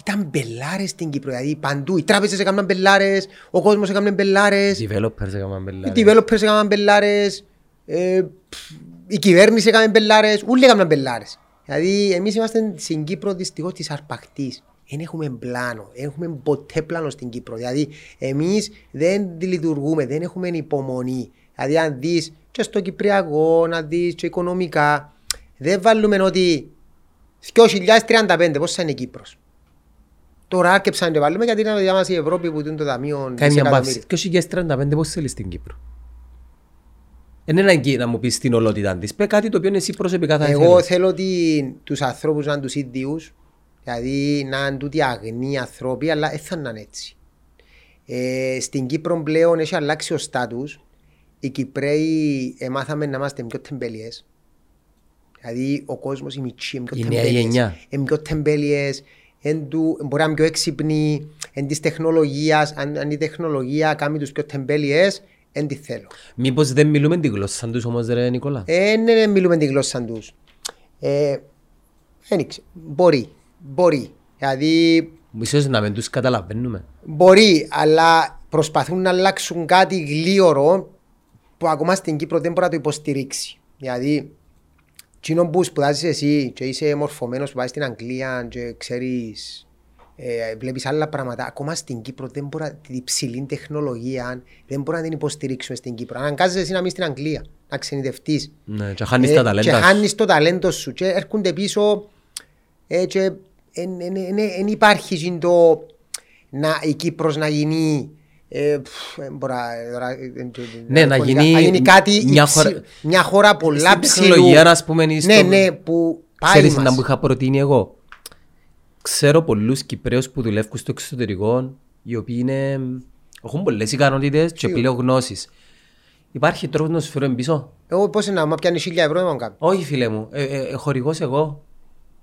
[SPEAKER 2] ήταν μπελάρες στην Κύπρο. Δηλαδή παντού. Οι τράπεζες έκαναν μπελάρες, ο κόσμος έκαναν μπελάρες,
[SPEAKER 1] Developers έκαναν
[SPEAKER 2] οι
[SPEAKER 1] πελάρες.
[SPEAKER 2] developers έκαναν μπελάρες, ε, πφ, η κυβέρνηση έκαναν μπελάρες, όλοι έκαναν μπελάρες. Δηλαδή εμείς είμαστε στην Κύπρο δυστυχώς της αρπακτής. Δεν έχουμε πλάνο, δεν έχουμε ποτέ πλάνο στην Κύπρο. Δηλαδή εμείς δεν λειτουργούμε, δεν έχουμε υπομονή. Δηλαδή αν δεις και στο Κυπριακό, να δεις και οικονομικά, δεν βάλουμε ότι 2035 πόσα είναι η Κύπρος. Τώρα άρκεψαν και βάλουμε γιατί είναι για μας η Ευρώπη που είναι το ταμείο
[SPEAKER 1] Κάνει μια
[SPEAKER 2] δισεκατομμύρια.
[SPEAKER 1] παύση. Και όχι 35 πώς θέλεις στην Κύπρο; Δεν είναι ανάγκη να μου πεις την ολότητα της. Πες κάτι το οποίο εσύ προσωπικά θα
[SPEAKER 2] Εγώ
[SPEAKER 1] ήθελες.
[SPEAKER 2] θέλω ότι τους ανθρώπους να είναι τους ίδιους, δηλαδή να είναι τούτοι αγνοί άνθρωποι, αλλά δεν θα είναι έτσι. Ε, στην Κύπρο πλέον έχει αλλάξει ο στάτους. Οι Κυπρέοι εμάθαμε να είμαστε πιο τεμπέλιες. Δηλαδή ο κόσμος οι μητσοί είναι πιο
[SPEAKER 1] Η νέα
[SPEAKER 2] τεμπέλιες.
[SPEAKER 1] γενιά.
[SPEAKER 2] Είναι πιο τεμπέλιες, εν του, μπορεί να είναι πιο έξυπνοι, εν της τεχνολογίας, αν, αν η τεχνολογία κάνει τους πιο τεμπέλιες, εν τη θέλω.
[SPEAKER 1] Μήπως δεν μιλούμε την γλώσσα τους όμως ρε Νικόλα;
[SPEAKER 2] Ε, ναι, ναι, μιλούμε την γλώσσα τους. Ε, δεν ήξε- Μπορεί, μπορεί. Δηλαδή,
[SPEAKER 1] Ίσως να μην τους καταλαβαίνουμε.
[SPEAKER 2] μπορεί, αλλά προσπαθούν να αλλάξουν κάτι γλίωρο που ακόμα στην Κύπρο δεν μπορεί να το υποστηρίξει. Δηλαδή, εκείνο που σπουδάζεις εσύ και είσαι μορφωμένος που πάει στην Αγγλία και ξέρεις ε, βλέπεις άλλα πράγματα. Ακόμα στην Κύπρο δεν μπορεί να- την υψηλή τεχνολογία δεν μπορεί να την υποστηρίξουμε στην Κύπρο. Αναγκάζεσαι εσύ να μείνεις στην Αγγλία, να ξενιδευτείς.
[SPEAKER 1] Ναι, και χάνεις
[SPEAKER 2] Ε,
[SPEAKER 1] τα
[SPEAKER 2] Και
[SPEAKER 1] ταλέντα σου.
[SPEAKER 2] χάνεις το ταλέντο σου και έρχονται πίσω ε, και δεν υπάρχει εκείνο το να, η Κύπρος να γίνει ε, πφ, ε, μπορεί να- τώρα, ε, ε,
[SPEAKER 1] Ναι, να γίνει
[SPEAKER 2] να γίνει κάτι
[SPEAKER 1] μια
[SPEAKER 2] υψη-
[SPEAKER 1] χώρα-
[SPEAKER 2] μια χώρα πολλά
[SPEAKER 1] Στην
[SPEAKER 2] ψηλού.
[SPEAKER 1] τεχνολογία, ας πούμε, ή
[SPEAKER 2] Ναι,
[SPEAKER 1] στο-
[SPEAKER 2] ναι, που πάει
[SPEAKER 1] Ξέρεις να
[SPEAKER 2] μας.
[SPEAKER 1] που είχα προτείνει εγώ; Ξέρω πολλούς Κυπρέους που δουλεύουν στο εξωτερικό, οι οποίοι είναι, έχουν πολλές ικανότητες και
[SPEAKER 2] Σίγουρα.
[SPEAKER 1] πλέον γνώσεις. Υπάρχει τρόπος να σου φέρω πίσω;
[SPEAKER 2] Εγώ πώς είναι, άμα πιάνεις χίλια ευρώ δεν μου κάνεις.
[SPEAKER 1] Όχι φίλε μου, ε, ε, ε, χορηγός εγώ.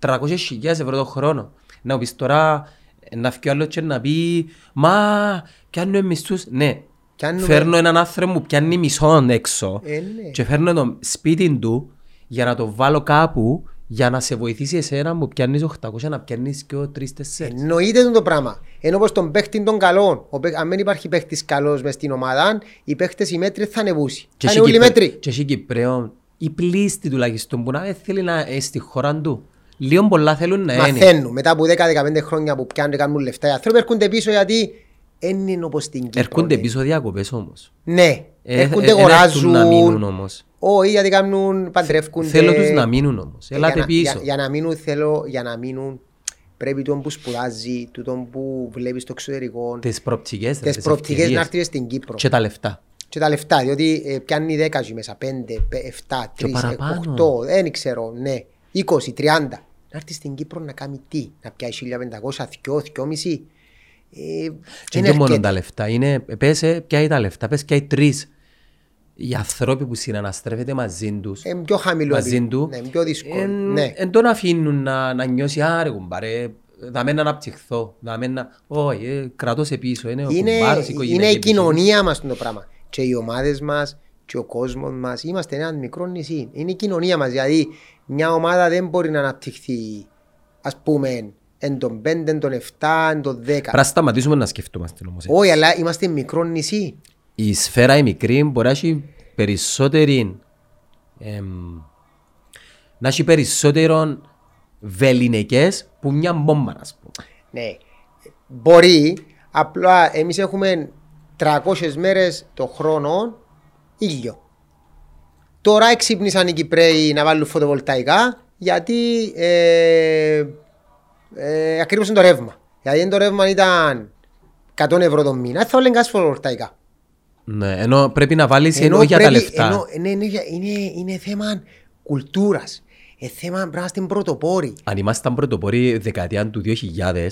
[SPEAKER 1] 300.000 ευρώ το χρόνο. Να μου πεις τώρα, ε, να φύγει ο άλλος και να πει «Μα, πιάνουμε μισθούς». Ναι,
[SPEAKER 2] Πιάνουμε-
[SPEAKER 1] φέρνω έναν άνθρωπο που πιάνει μισόν έξω
[SPEAKER 2] Ε, ναι.
[SPEAKER 1] και φέρνω το σπίτι του για να το βάλω κάπου για να σε βοηθήσει εσένα που πιάνεις 800 να πιάνεις και ο 3-4.
[SPEAKER 2] Εννοείται το πράγμα. Ενώ όπως τον παίχτη των καλών, ο παίχ- αν δεν υπάρχει παίχτης καλός μες στην ομάδα, οι παίχτες οι μέτροι θα ανεβούσει.
[SPEAKER 1] Και
[SPEAKER 2] Θα
[SPEAKER 1] έχει
[SPEAKER 2] είναι όλοι
[SPEAKER 1] Κυπρέ-
[SPEAKER 2] μέτροι.
[SPEAKER 1] Και έχει Κυπρέων, οι πλήστοι τουλάχιστον που να δεν θέλει να είναι στη χώρα του. Λίγο πολλά θέλουν να είναι.
[SPEAKER 2] Μαθαίνουν μετά από 10-15 χρόνια που πιάνουν και κάνουν λεφτά. Οι άνθρωποι έρχονται πίσω γιατί δεν είναι όπως στην Κύπρο.
[SPEAKER 1] Έρχονται
[SPEAKER 2] ναι.
[SPEAKER 1] πίσω διακοπές όμως.
[SPEAKER 2] Ναι,
[SPEAKER 1] Ε,
[SPEAKER 2] έρχονται
[SPEAKER 1] ε, ε,
[SPEAKER 2] αγοράζουν.
[SPEAKER 1] να μείνουν όμως.
[SPEAKER 2] Όχι, γιατί κάνουν, παντρεύκονται.
[SPEAKER 1] Θέλω τους να μείνουν όμως.
[SPEAKER 2] Ε,
[SPEAKER 1] Ελάτε
[SPEAKER 2] για να-
[SPEAKER 1] πίσω.
[SPEAKER 2] Για, για να μείνουν θέλω, για να μείνουν πρέπει τον που σπουδάζει, τον που βλέπεις στο εξωτερικό,
[SPEAKER 1] Τις προοπτικές, ρε,
[SPEAKER 2] τις
[SPEAKER 1] τις
[SPEAKER 2] προοπτικές να
[SPEAKER 1] ευκαιρίες.
[SPEAKER 2] έρθεις στην Κύπρο.
[SPEAKER 1] Και τα λεφτά.
[SPEAKER 2] Και τα λεφτά, διότι ε, πιάνει 10 εκεί μέσα, 5, 7, 3,
[SPEAKER 1] παραπάνω.
[SPEAKER 2] 8, δεν ξέρω, ναι, 20, 30. Να έρθει στην Κύπρο να κάνει τι, να πιάσει 1500, 2, 2,5. Ε,
[SPEAKER 1] Και
[SPEAKER 2] δεν
[SPEAKER 1] δεν μόνο
[SPEAKER 2] έρχεται.
[SPEAKER 1] τα λεφτά. Είναι, πες, ε, πιάει τα λεφτά, πες πιάει τρεις. Οι άνθρωποι που συναναστρέφεται μαζί τους,
[SPEAKER 2] Ε, πιο χαμηλό
[SPEAKER 1] μαζί
[SPEAKER 2] επίπεδο.
[SPEAKER 1] του,
[SPEAKER 2] Ναι, πιο δύσκολο.
[SPEAKER 1] εν,
[SPEAKER 2] ναι.
[SPEAKER 1] εν τον αφήνουν να, να νιώσει άρε κουμπάρε, θα μένω να αναπτυχθώ, θα μένω να... Όχι, ε, κρατώ σε πίσω, είναι ο
[SPEAKER 2] είναι,
[SPEAKER 1] κουμπάρος, η
[SPEAKER 2] είναι
[SPEAKER 1] οικογένεια.
[SPEAKER 2] η κοινωνία μας το πράγμα. Και οι ομάδες μας και ο κόσμος μας. Είμαστε ένα μικρό νησί. Είναι η κοινωνία μας. Δηλαδή μια ομάδα δεν μπορεί να αναπτυχθεί ας πούμε εν των 5, εν των 7, εν των 10.
[SPEAKER 1] Πρέπει να σταματήσουμε να σκεφτόμαστε όμως. ε.
[SPEAKER 2] Όχι, αλλά είμαστε μικρό νησί.
[SPEAKER 1] Η σφαίρα η μικρή μπορεί να έχει περισσότερη εμ, να έχει περισσότερο βεληνικές που μια μπόμπα, ας πούμε.
[SPEAKER 2] Ναι. Μπορεί, απλά εμείς έχουμε 300 μέρες το χρόνο ήλιο. Τώρα έξυπνησαν οι Κυπρέοι να βάλουν φωτοβολταϊκά γιατί ε, ε, ακρίβωσαν το ρεύμα. Γιατί αν το ρεύμα ήταν 100 ευρώ το μήνα, θα έλεγαν φωτοβολταϊκά.
[SPEAKER 1] Ναι, ενώ πρέπει να βάλεις ενώ για τα
[SPEAKER 2] πρέπει-
[SPEAKER 1] λεφτά.
[SPEAKER 2] ενώ- ναι, ναι, για- είναι, είναι θέμα κουλτούρας. Είναι θέμα πρέπει να είμαστε πρωτοπόροι.
[SPEAKER 1] Αν ήμασταν πρωτοπόροι δεκαετία του 2000,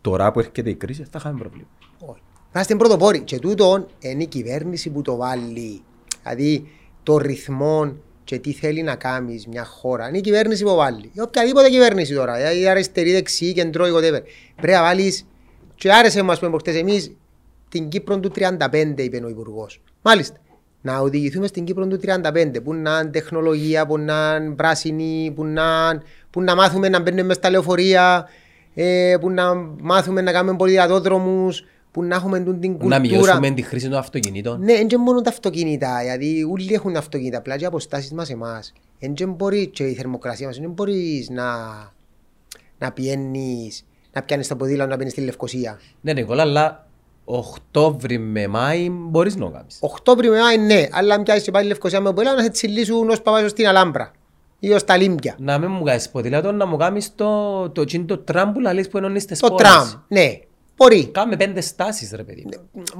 [SPEAKER 1] τώρα που έρχεται η κρίση, θα είχαμε πρόβλημα.
[SPEAKER 2] Όχι. Να είστε πρωτοπόροι. Και τούτον είναι η κυβέρνηση που το βάλει. Δηλαδή το ρυθμό και τι θέλει να κάνεις μια χώρα. Είναι η κυβέρνηση που βάλει. Ή οποιαδήποτε κυβέρνηση τώρα. Δηλαδή αριστερή, δεξί, κεντρό, whatever. Πρέπει να βάλεις. Και άρεσε μας που προχτέ εμείς την Κύπρο του 35, είπε ο Υπουργός. Μάλιστα. Να οδηγηθούμε στην Κύπρο του 35, που να είναι τεχνολογία, που να είναι πράσινη, που να, που να μάθουμε να μπαίνουμε μέσα στα λεωφορεία, ε, που να μάθουμε να κάνουμε πολυδιαδρόμους, που να έχουμε τούτη την κουλτούρα.
[SPEAKER 1] Να μειώσουμε τη χρήση των αυτοκινήτων.
[SPEAKER 2] Ναι, δεν μόνο τα αυτοκίνητα, γιατί όλοι έχουν αυτοκίνητα, απλά και οι αποστάσεις μας εμάς. Δεν μπορεί και η θερμοκρασία μας, δεν μπορείς να, να πιένεις, να πιάνεις το ποδήλατο, να πιένεις στη Λευκοσία.
[SPEAKER 1] Ναι, Νικόλα, αλλά Οκτώβρη με Μάη μπορείς να το κάνεις.
[SPEAKER 2] Οκτώβριο με Μάη, ναι, αλλά αν πιάσεις και πάλι Λευκοσία με ποδήλατο, να σε τσιλίσουν ως παπάς στην Αλάμπρα ή ως τα Λίμπια.
[SPEAKER 1] Να μην μου κάνεις ποδήλατο, να μου κάνεις το, το, το, το τραμ που λαλείς που ενώνεις τις
[SPEAKER 2] Το
[SPEAKER 1] πόλεις.
[SPEAKER 2] τραμ, ναι, μπορεί,
[SPEAKER 1] Κάμε πέντε στάσεις ρε παιδί.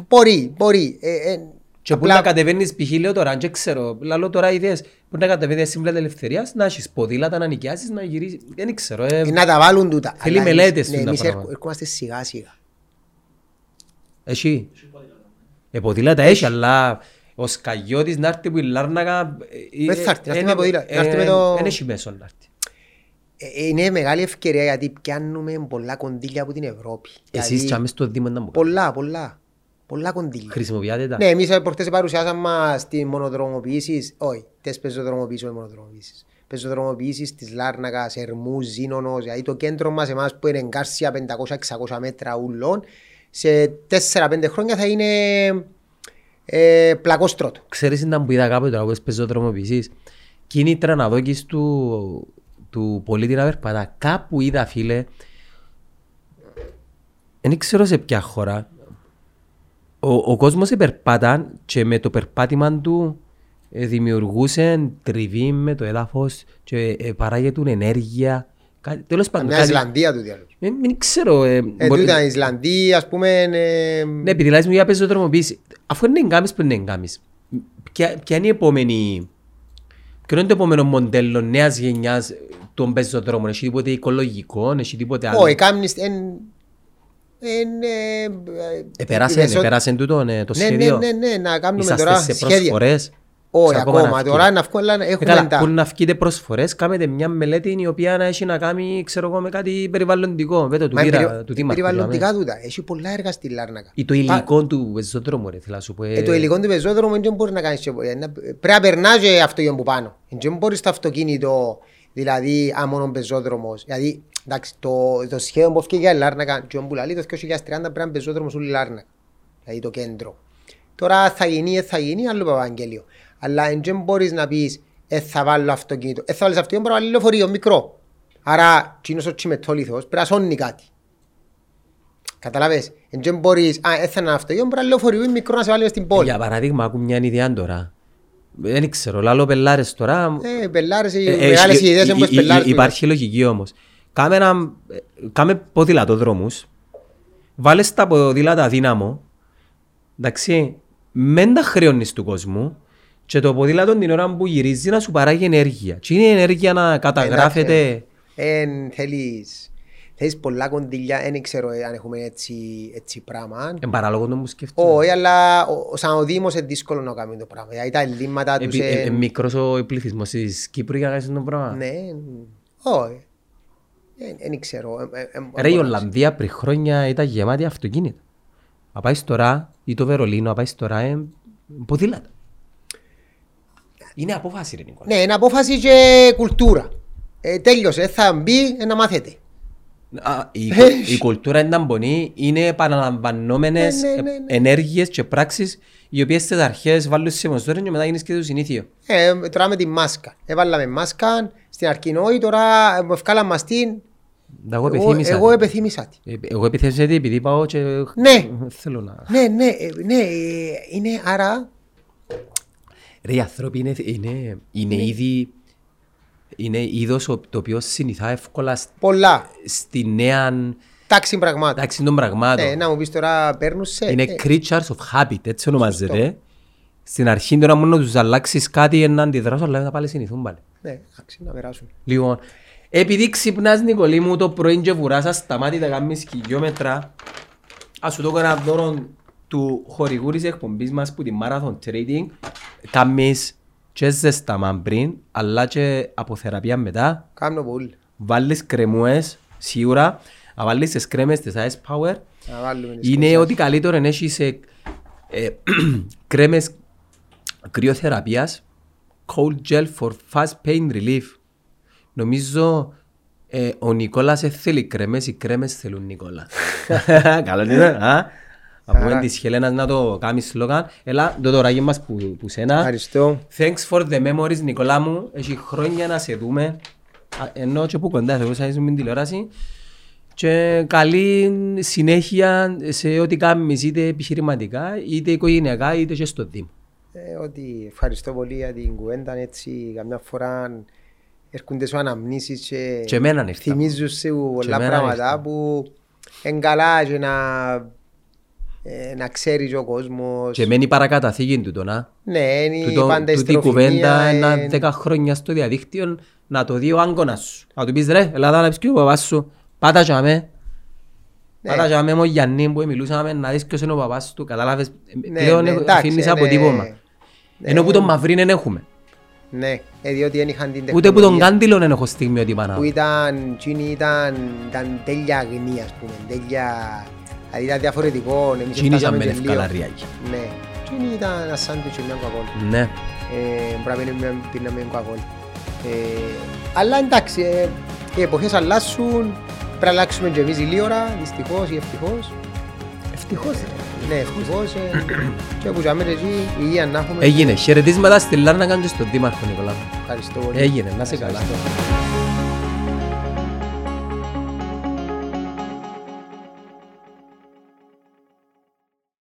[SPEAKER 2] μπορεί, μπορεί. Ε, ε,
[SPEAKER 1] Και που να κατεβαίνεις π.χ. λέω τώρα, αν και ξέρω, λαλώ τώρα ιδέες, που να κατεβαίνεις σύμβουλα ελευθερίας, να έχεις ποδήλατα, να νοικιάσεις, να γυρίσεις, δεν ξέρω. Ε,
[SPEAKER 2] ε, να τα βάλουν τούτα.
[SPEAKER 1] Θέλει
[SPEAKER 2] Αλλά εμείς-
[SPEAKER 1] μελέτες
[SPEAKER 2] Ναι,
[SPEAKER 1] τούτα
[SPEAKER 2] εμείς
[SPEAKER 1] πράγματα.
[SPEAKER 2] έρχο- ερχόμαστε σιγά σιγά.
[SPEAKER 1] Έχει; Ε, ποδήλατα έχει, αλλά ο Σκαγιώτης να έρθει που η Λάρνακα... ε,
[SPEAKER 2] Δεν θα έρθει, να έρθει με ποδήλατα, να έρθει με το-
[SPEAKER 1] Δεν έχει μέσο να έρθει.
[SPEAKER 2] Ε, Είναι μεγάλη ευκαιρία γιατί πιάνουμε πολλά κονδύλια από την Ευρώπη.
[SPEAKER 1] Εσείς
[SPEAKER 2] Δηλαδή,
[SPEAKER 1] και αμέσως στο Δήμο να μου
[SPEAKER 2] Πολλά, πολλά. Πολλά κονδύλια.
[SPEAKER 1] χρησιμοποιάτε τα.
[SPEAKER 2] Ναι, εμείς ε, προχτές παρουσιάσαμε μας τις μονοδρομοποιήσεις, όχι, τις πεζοδρομοποιήσεις, όχι μονοδρομοποιήσεις. Πεζοδρομοποιήσεις της Λάρνακας, Ερμού, Ζήνονος, δηλαδή το κέντρο μας εμάς που είναι εγκάρσια 500-600 μέτρα ούλων, σε 4-5 χρόνια θα είναι ε, πλακόστρωτο.
[SPEAKER 1] Ξέρεις να μου είδα κάποτε τώρα που πες πεζοδρομοποιήσεις. Κίνητρα να δώκεις του, του πολίτη να περπατά. Κάπου είδα φίλε δεν ξέρω σε ποια χώρα. Ο, ο κόσμος επερπάταν και με το περπάτημα του ε, δημιουργούσε τριβή με το έδαφος και ε, παράγεται ενέργεια. Κάτι, τέλος πάντων,
[SPEAKER 2] Μια
[SPEAKER 1] κάτι-
[SPEAKER 2] Ισλανδία του διάλογου.
[SPEAKER 1] Δεν δεν ξέρω. Ε,
[SPEAKER 2] Ε,
[SPEAKER 1] μπορεί-
[SPEAKER 2] τούτα, Ισλανδία, ας πούμε, ε,
[SPEAKER 1] Ναι, επειδή λάζεις μου για πεζοδρομοποίηση. Αφού είναι εγκάμεις που είναι εγκάμεις. Ποια, ποια είναι η επόμενη... Ποιο είναι το επόμενο μοντέλο νέας γενιάς των πεζοδρόμων; Έχει τίποτε οικολογικό, έχει τίποτε άλλο;
[SPEAKER 2] όχι, κάμνεις, εν, εν, ε, ε,
[SPEAKER 1] Επέρασε,
[SPEAKER 2] πεσο-
[SPEAKER 1] επέρασε τούτο ναι, το
[SPEAKER 2] Ναι, ναι,
[SPEAKER 1] σχέδιο.
[SPEAKER 2] ναι, ναι, να κάνουμε
[SPEAKER 1] Είσαστε
[SPEAKER 2] τώρα
[SPEAKER 1] σε
[SPEAKER 2] σχέδια.
[SPEAKER 1] Προσφορές.
[SPEAKER 2] Όχι,
[SPEAKER 1] Σε ακόμα
[SPEAKER 2] ακόμα,
[SPEAKER 1] να
[SPEAKER 2] τώρα
[SPEAKER 1] βγει.
[SPEAKER 2] να βγω, αλλά
[SPEAKER 1] Ε,
[SPEAKER 2] έχουμε
[SPEAKER 1] Καλά,
[SPEAKER 2] τα...
[SPEAKER 1] που να βγείτε προσφορές, κάνετε μια μελέτη η οποία να έχει να κάνει, ξέρω εγώ, με κάτι περιβαλλοντικό. Βέβαια, του
[SPEAKER 2] Μα είναι
[SPEAKER 1] πήρα,
[SPEAKER 2] περι-
[SPEAKER 1] του Δήμαρχου.
[SPEAKER 2] περιβαλλοντικά τούτα. Έχει πολλά έργα στη Λάρνακα.
[SPEAKER 1] Ή το υλικό του πεζοδρόμου, ρε, θέλω να σου πω.
[SPEAKER 2] Ε, το υλικό του πεζόδρομου δεν μπορεί να κάνεις και- ε, να- Πρέπει να περνάς και αυτό που πάνω. Δεν μπορείς το αυτοκίνητο, δηλαδή, αν μόνο πεζόδρομος. Δηλαδή, εντάξει, το, το σχέδιο που έφυγε για Λάρνακα, και ο Μπουλαλής το 2030 πρέπει να είναι πεζόδρομος όλη η Λάρνακα. Δηλαδή το κέντρο. Τώρα θα γίνει, ε, θα γίνει, άλλο Παπαγγέλιο. Αλλά δεν μπορείς να πεις, ε, θα βάλω αυτοκίνητο. Ε, θα βάλεις αυτοκίνητο, πρέπει να βάλει λεωφορείο, μικρό. Άρα, κοινός ο τσιμετόλιθος πρέπει να σώνει κάτι. Καταλάβες, δεν μπορείς, α, έθανε ένα αυτοκίνητο, πρέπει να λεωφορείο μικρό να σε βάλει μες στην πόλη.
[SPEAKER 1] Για παράδειγμα, άκου μια ιδέα τώρα. Δεν ξέρω, λάλο πελάρες τώρα.
[SPEAKER 2] Ε, πελάρες, οι
[SPEAKER 1] Ε,
[SPEAKER 2] μεγάλες
[SPEAKER 1] έχει-
[SPEAKER 2] ιδέες
[SPEAKER 1] υ-
[SPEAKER 2] είναι πως
[SPEAKER 1] υ-
[SPEAKER 2] πελάρες.
[SPEAKER 1] Υπάρχει λογική όμως. Κάμε, ένα, ε, κάμε ποδηλατόδρομους, βάλες τα ποδήλατα δύναμο, εντάξει, μεν τα χρεώνεις του κόσμου και το ποδήλατο την ώρα που γυρίζει να σου παράγει ενέργεια. Και είναι η ενέργεια να καταγράφεται;
[SPEAKER 2] Εν θέλεις, θέλεις πολλά κοντιλιά, δεν ξέρω ε, αν έχουμε έτσι, έτσι πράγμα.
[SPEAKER 1] Εν παράλογο το μου σκέφτομαι.
[SPEAKER 2] Όχι, αλλά ο, ο, σαν ο Δήμος είναι δύσκολο να κάνει το πράγμα. Δηλαδή τα ελλείμματα τους...
[SPEAKER 1] Επί- ε,
[SPEAKER 2] ε,
[SPEAKER 1] ε, μικρός ο πληθυσμός της Κύπρου για να κάνεις το πράγμα.
[SPEAKER 2] Ναι, όχι. Δεν ξέρω. ε, ε, ε,
[SPEAKER 1] Ρε η
[SPEAKER 2] μπορώ να
[SPEAKER 1] Ολλανδία πριν χρόνια ήταν γεμάτη αυτοκίνητα. Να πάεις τώρα ή το Βερολίνο, να πάεις τώρα ε, ποδήλατα. Είναι απόφαση ρε Νικόλα.
[SPEAKER 2] Ναι, είναι απόφαση και κουλτούρα. Ε, τέλειωσε, θα μπει ε, να μάθετε.
[SPEAKER 1] Α, η,
[SPEAKER 2] Ε,
[SPEAKER 1] η κουλτούρα είναι ταμπονή, είναι επαναλαμβανόμενες
[SPEAKER 2] Ναι, ναι, ναι, ναι.
[SPEAKER 1] ενέργειες και πράξεις οι οποίες στις αρχές βάλουν σε μοσδόρες και μετά γίνεις και το συνήθιο.
[SPEAKER 2] Ε, τώρα με τη μάσκα. Έβαλαμε μάσκα, στην αρχή όχι, τώρα ε, μου ευκάλα μας την.
[SPEAKER 1] Τα Εγώ
[SPEAKER 2] Εγώ,
[SPEAKER 1] επιθύμησα.
[SPEAKER 2] εγώ
[SPEAKER 1] τη.
[SPEAKER 2] επιθύμησα τη.
[SPEAKER 1] Ε, Εγώ επιθύμησα τη επειδή πάω και
[SPEAKER 2] Ναι.
[SPEAKER 1] θέλω να...
[SPEAKER 2] Ναι, ναι, ε, ναι, ε, είναι άρα.
[SPEAKER 1] Ρε οι άνθρωποι είναι, είναι, είναι ήδη είναι είδος ο- το οποίο συνηθά εύκολα σ-
[SPEAKER 2] Πολλά.
[SPEAKER 1] στη νέα
[SPEAKER 2] Τάξη πραγμάτων.
[SPEAKER 1] τάξη των πραγμάτων.
[SPEAKER 2] Ναι, να μου πεις τώρα παίρνουν σε.
[SPEAKER 1] Είναι
[SPEAKER 2] ε,
[SPEAKER 1] creatures of habit, έτσι ονομάζεται. Στην αρχή τώρα μόνο τους αλλάξεις κάτι να αντιδράσουν, αλλά θα πάλι συνηθούν πάλι.
[SPEAKER 2] Ναι, εντάξει, να περάσουν.
[SPEAKER 1] Λοιπόν, επειδή ξυπνάς Νικολή μου το πρωί και βουράσας σταμάτητα να κάνεις χιλιόμετρα, ας σου το κάνω ένα δώρο του χορηγού της εκπομπής μας που τη Marathon Trading, κάνεις και ζεσταμά πριν, αλλά και αποθεραπεία μετά,
[SPEAKER 2] Κάμνω πολύ.
[SPEAKER 1] βάλεις κρεμούες, σίγουρα, να βάλεις τις κρέμες της Ice Power,
[SPEAKER 2] Να βάλουμε τις
[SPEAKER 1] είναι
[SPEAKER 2] κοτσάς.
[SPEAKER 1] ότι καλύτερο να έχεις ε, ε, κρέμες κρυοθεραπείας cold gel for fast pain relief. Νομίζω ε, ο Νικόλας δεν θέλει κρέμες, οι κρέμες θέλουν Νικόλα. Καλό είναι, α; Από
[SPEAKER 2] Άρα-
[SPEAKER 1] της Χελένας να το κάνεις σλόγαν. Έλα, το δωράκι μας που, που σένα.
[SPEAKER 2] Ευχαριστώ.
[SPEAKER 1] Thanks for the memories, Νικόλα μου. Έχει χρόνια να σε δούμε. Α, Ενώ και που κοντά θεωρούσα είσαι με την τηλεόραση. Και καλή συνέχεια σε ό,τι κάνεις είτε επιχειρηματικά, είτε οικογενειακά, είτε και στο Δήμο.
[SPEAKER 2] Ε, ότι ευχαριστώ πολύ για την κουβέντα έτσι καμιά φορά έρχονται σου αναμνήσεις και,
[SPEAKER 1] Και εμένα ήρθα.
[SPEAKER 2] θυμίζουν σου πολλά
[SPEAKER 1] εμένα
[SPEAKER 2] πράγματα
[SPEAKER 1] ήρθα.
[SPEAKER 2] που είναι καλά και να, ε, να ξέρει ο κόσμος.
[SPEAKER 1] Και μένει παρακαταθήκη του το να.
[SPEAKER 2] Ναι, είναι
[SPEAKER 1] Τούτο-
[SPEAKER 2] πάντα η
[SPEAKER 1] Τούτη η κουβέντα
[SPEAKER 2] στεροφημία,
[SPEAKER 1] ένα
[SPEAKER 2] ε,
[SPEAKER 1] δέκα χρόνια στο διαδίκτυο να το δει ο άγκωνας σου. Να του πεις ρε, Ελλάδα να πεις και ο παπάς σου. Πάτα για με.
[SPEAKER 2] Ναι.
[SPEAKER 1] Πάτα για με με ο Γιάννη που μιλούσαμε να δεις ποιος είναι ο παπάς του. Κατάλαβες.
[SPEAKER 2] Ναι,
[SPEAKER 1] Πλέον
[SPEAKER 2] ναι,
[SPEAKER 1] ε,
[SPEAKER 2] εντάξει,
[SPEAKER 1] αφήνεις
[SPEAKER 2] ναι,
[SPEAKER 1] αποτύπωμα.
[SPEAKER 2] ναι.
[SPEAKER 1] Ενώ που τον μαυρί δεν έχουμε.
[SPEAKER 2] Ναι, ε, διότι δεν είχαν την
[SPEAKER 1] Ούτε που τον
[SPEAKER 2] τεχνολογία
[SPEAKER 1] κάντιλο δεν έχω στιγμιότυπα
[SPEAKER 2] που
[SPEAKER 1] να.
[SPEAKER 2] ήταν, εκείνη ήταν, ήταν τέλεια αγνή ας πούμε, τέλεια, δηλαδή ήταν διαφορετικό, εμείς
[SPEAKER 1] Τι είναι για
[SPEAKER 2] φτάσαμε
[SPEAKER 1] μένα
[SPEAKER 2] και λίγο.
[SPEAKER 1] ευκαλαριάκι.
[SPEAKER 2] Ναι, εκείνη ήταν ένα σάντουιτς και μια κοκακόλα.
[SPEAKER 1] Ναι.
[SPEAKER 2] Ε, Πρέπει να μην πίναμε μια κοκακόλα. Ε, Αλλά εντάξει, ε, οι εποχές αλλάσουν, πρέπει να αλλάξουμε και εμείς η ώρα, δυστυχώς ή ευτυχώς.
[SPEAKER 1] Ευτυχώς.
[SPEAKER 2] Ναι, ευτυχώς. ε, Και που ζάμε εσύ, υγεία να έχουμε.
[SPEAKER 1] Έγινε. Χαιρετίσματα στη Λάρνα και στον Δήμαρχο Νικολά.
[SPEAKER 2] Ευχαριστώ πολύ.
[SPEAKER 1] Έγινε. Να σε καλά.
[SPEAKER 2] Ευχαριστώ.